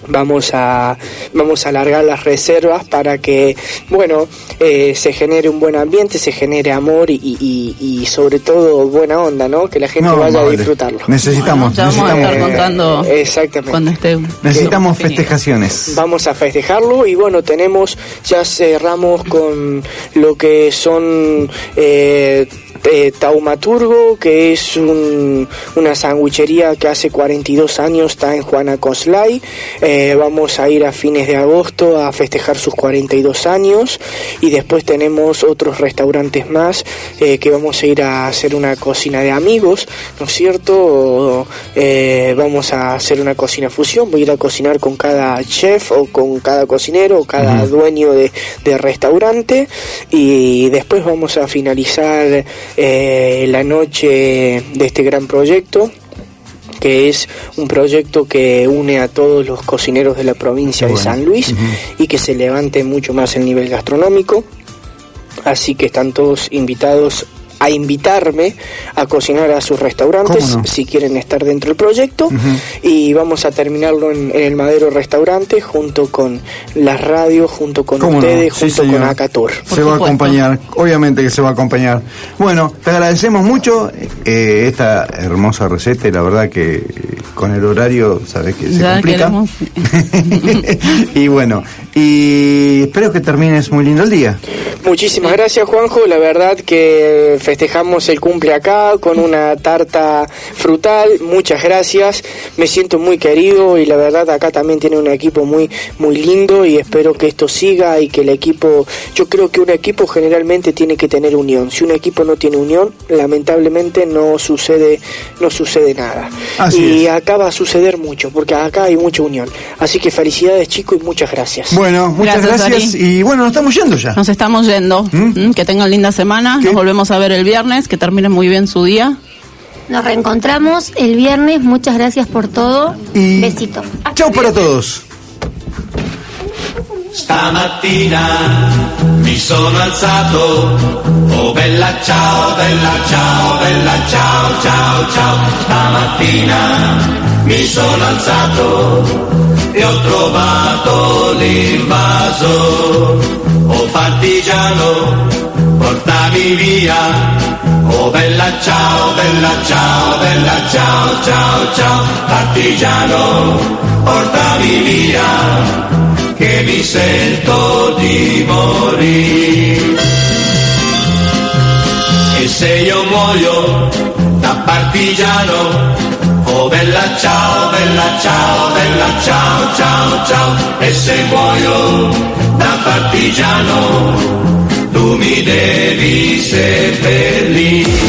Vamos a vamos a alargar las reservas para que bueno eh, se genere un buen ambiente, se genere amor y, y- y sobre todo buena onda, ¿no? Que la gente No, vaya a disfrutarlo. necesitamos ya vamos a necesitamos, estar contando Exactamente. cuando esté. necesitamos festejaciones Vamos a festejarlo y bueno, tenemos, ya cerramos con lo que son eh, eh, Taumaturgo, que es un- una sandwichería que hace 42 años está en Juana Coslay. Eh, vamos a ir a fines de agosto a festejar sus 42 años y después tenemos otros restaurantes más eh, que vamos a ir a hacer una cocina de amigos, ¿no es cierto? Vamos a hacer una cocina fusión, voy a ir a cocinar con cada chef o con cada cocinero o cada dueño de, de restaurante y después vamos a finalizar eh, la noche de este gran proyecto que es un proyecto que une a todos los cocineros de la provincia de. San Luis y que se levante mucho más el nivel gastronómico. Así que están todos invitados a invitarme a cocinar a sus restaurantes si quieren estar dentro del proyecto y vamos a terminarlo en, en el Madero Restaurante junto con las radios, junto con ustedes, Sí, junto con. Acatur. se va a acompañar, obviamente que se va a acompañar. Bueno, te agradecemos mucho eh, esta hermosa receta y la verdad que eh, con el horario, sabes que se Ya complica. y bueno, y espero que termines muy lindo el día. Muchísimas gracias Juanjo, la verdad que festejamos el cumple acá con una tarta frutal, muchas gracias, me siento muy querido y la verdad acá también tiene un equipo muy muy lindo y espero que esto siga y que el equipo, yo creo que un equipo generalmente tiene que tener unión, si un equipo no tiene unión, lamentablemente no sucede no sucede nada. Así y es. acá va a suceder mucho, porque acá hay mucha unión. Así que felicidades chicos y muchas gracias. Bueno, muchas Gracias, y bueno, nos estamos yendo ya. Nos estamos yendo. Mm, Que tengan linda semana. Nos volvemos a ver el viernes. Que termine muy bien su día. Nos reencontramos el viernes. Muchas gracias por todo. Y Besito. chau para todos. Stamattina mi sono alzato, oh bella ciao, bella ciao, bella ciao, ciao, ciao. Stamattina mi sono alzato e ho trovato l'invaso, oh partigiano, portami via. Oh bella ciao, bella ciao, bella ciao, ciao, ciao, partigiano, portami via che mi sento di morire. E se io muoio da partigiano, oh bella ciao, bella ciao, bella ciao, ciao, ciao, e se muoio da partigiano, mi devi seppellire.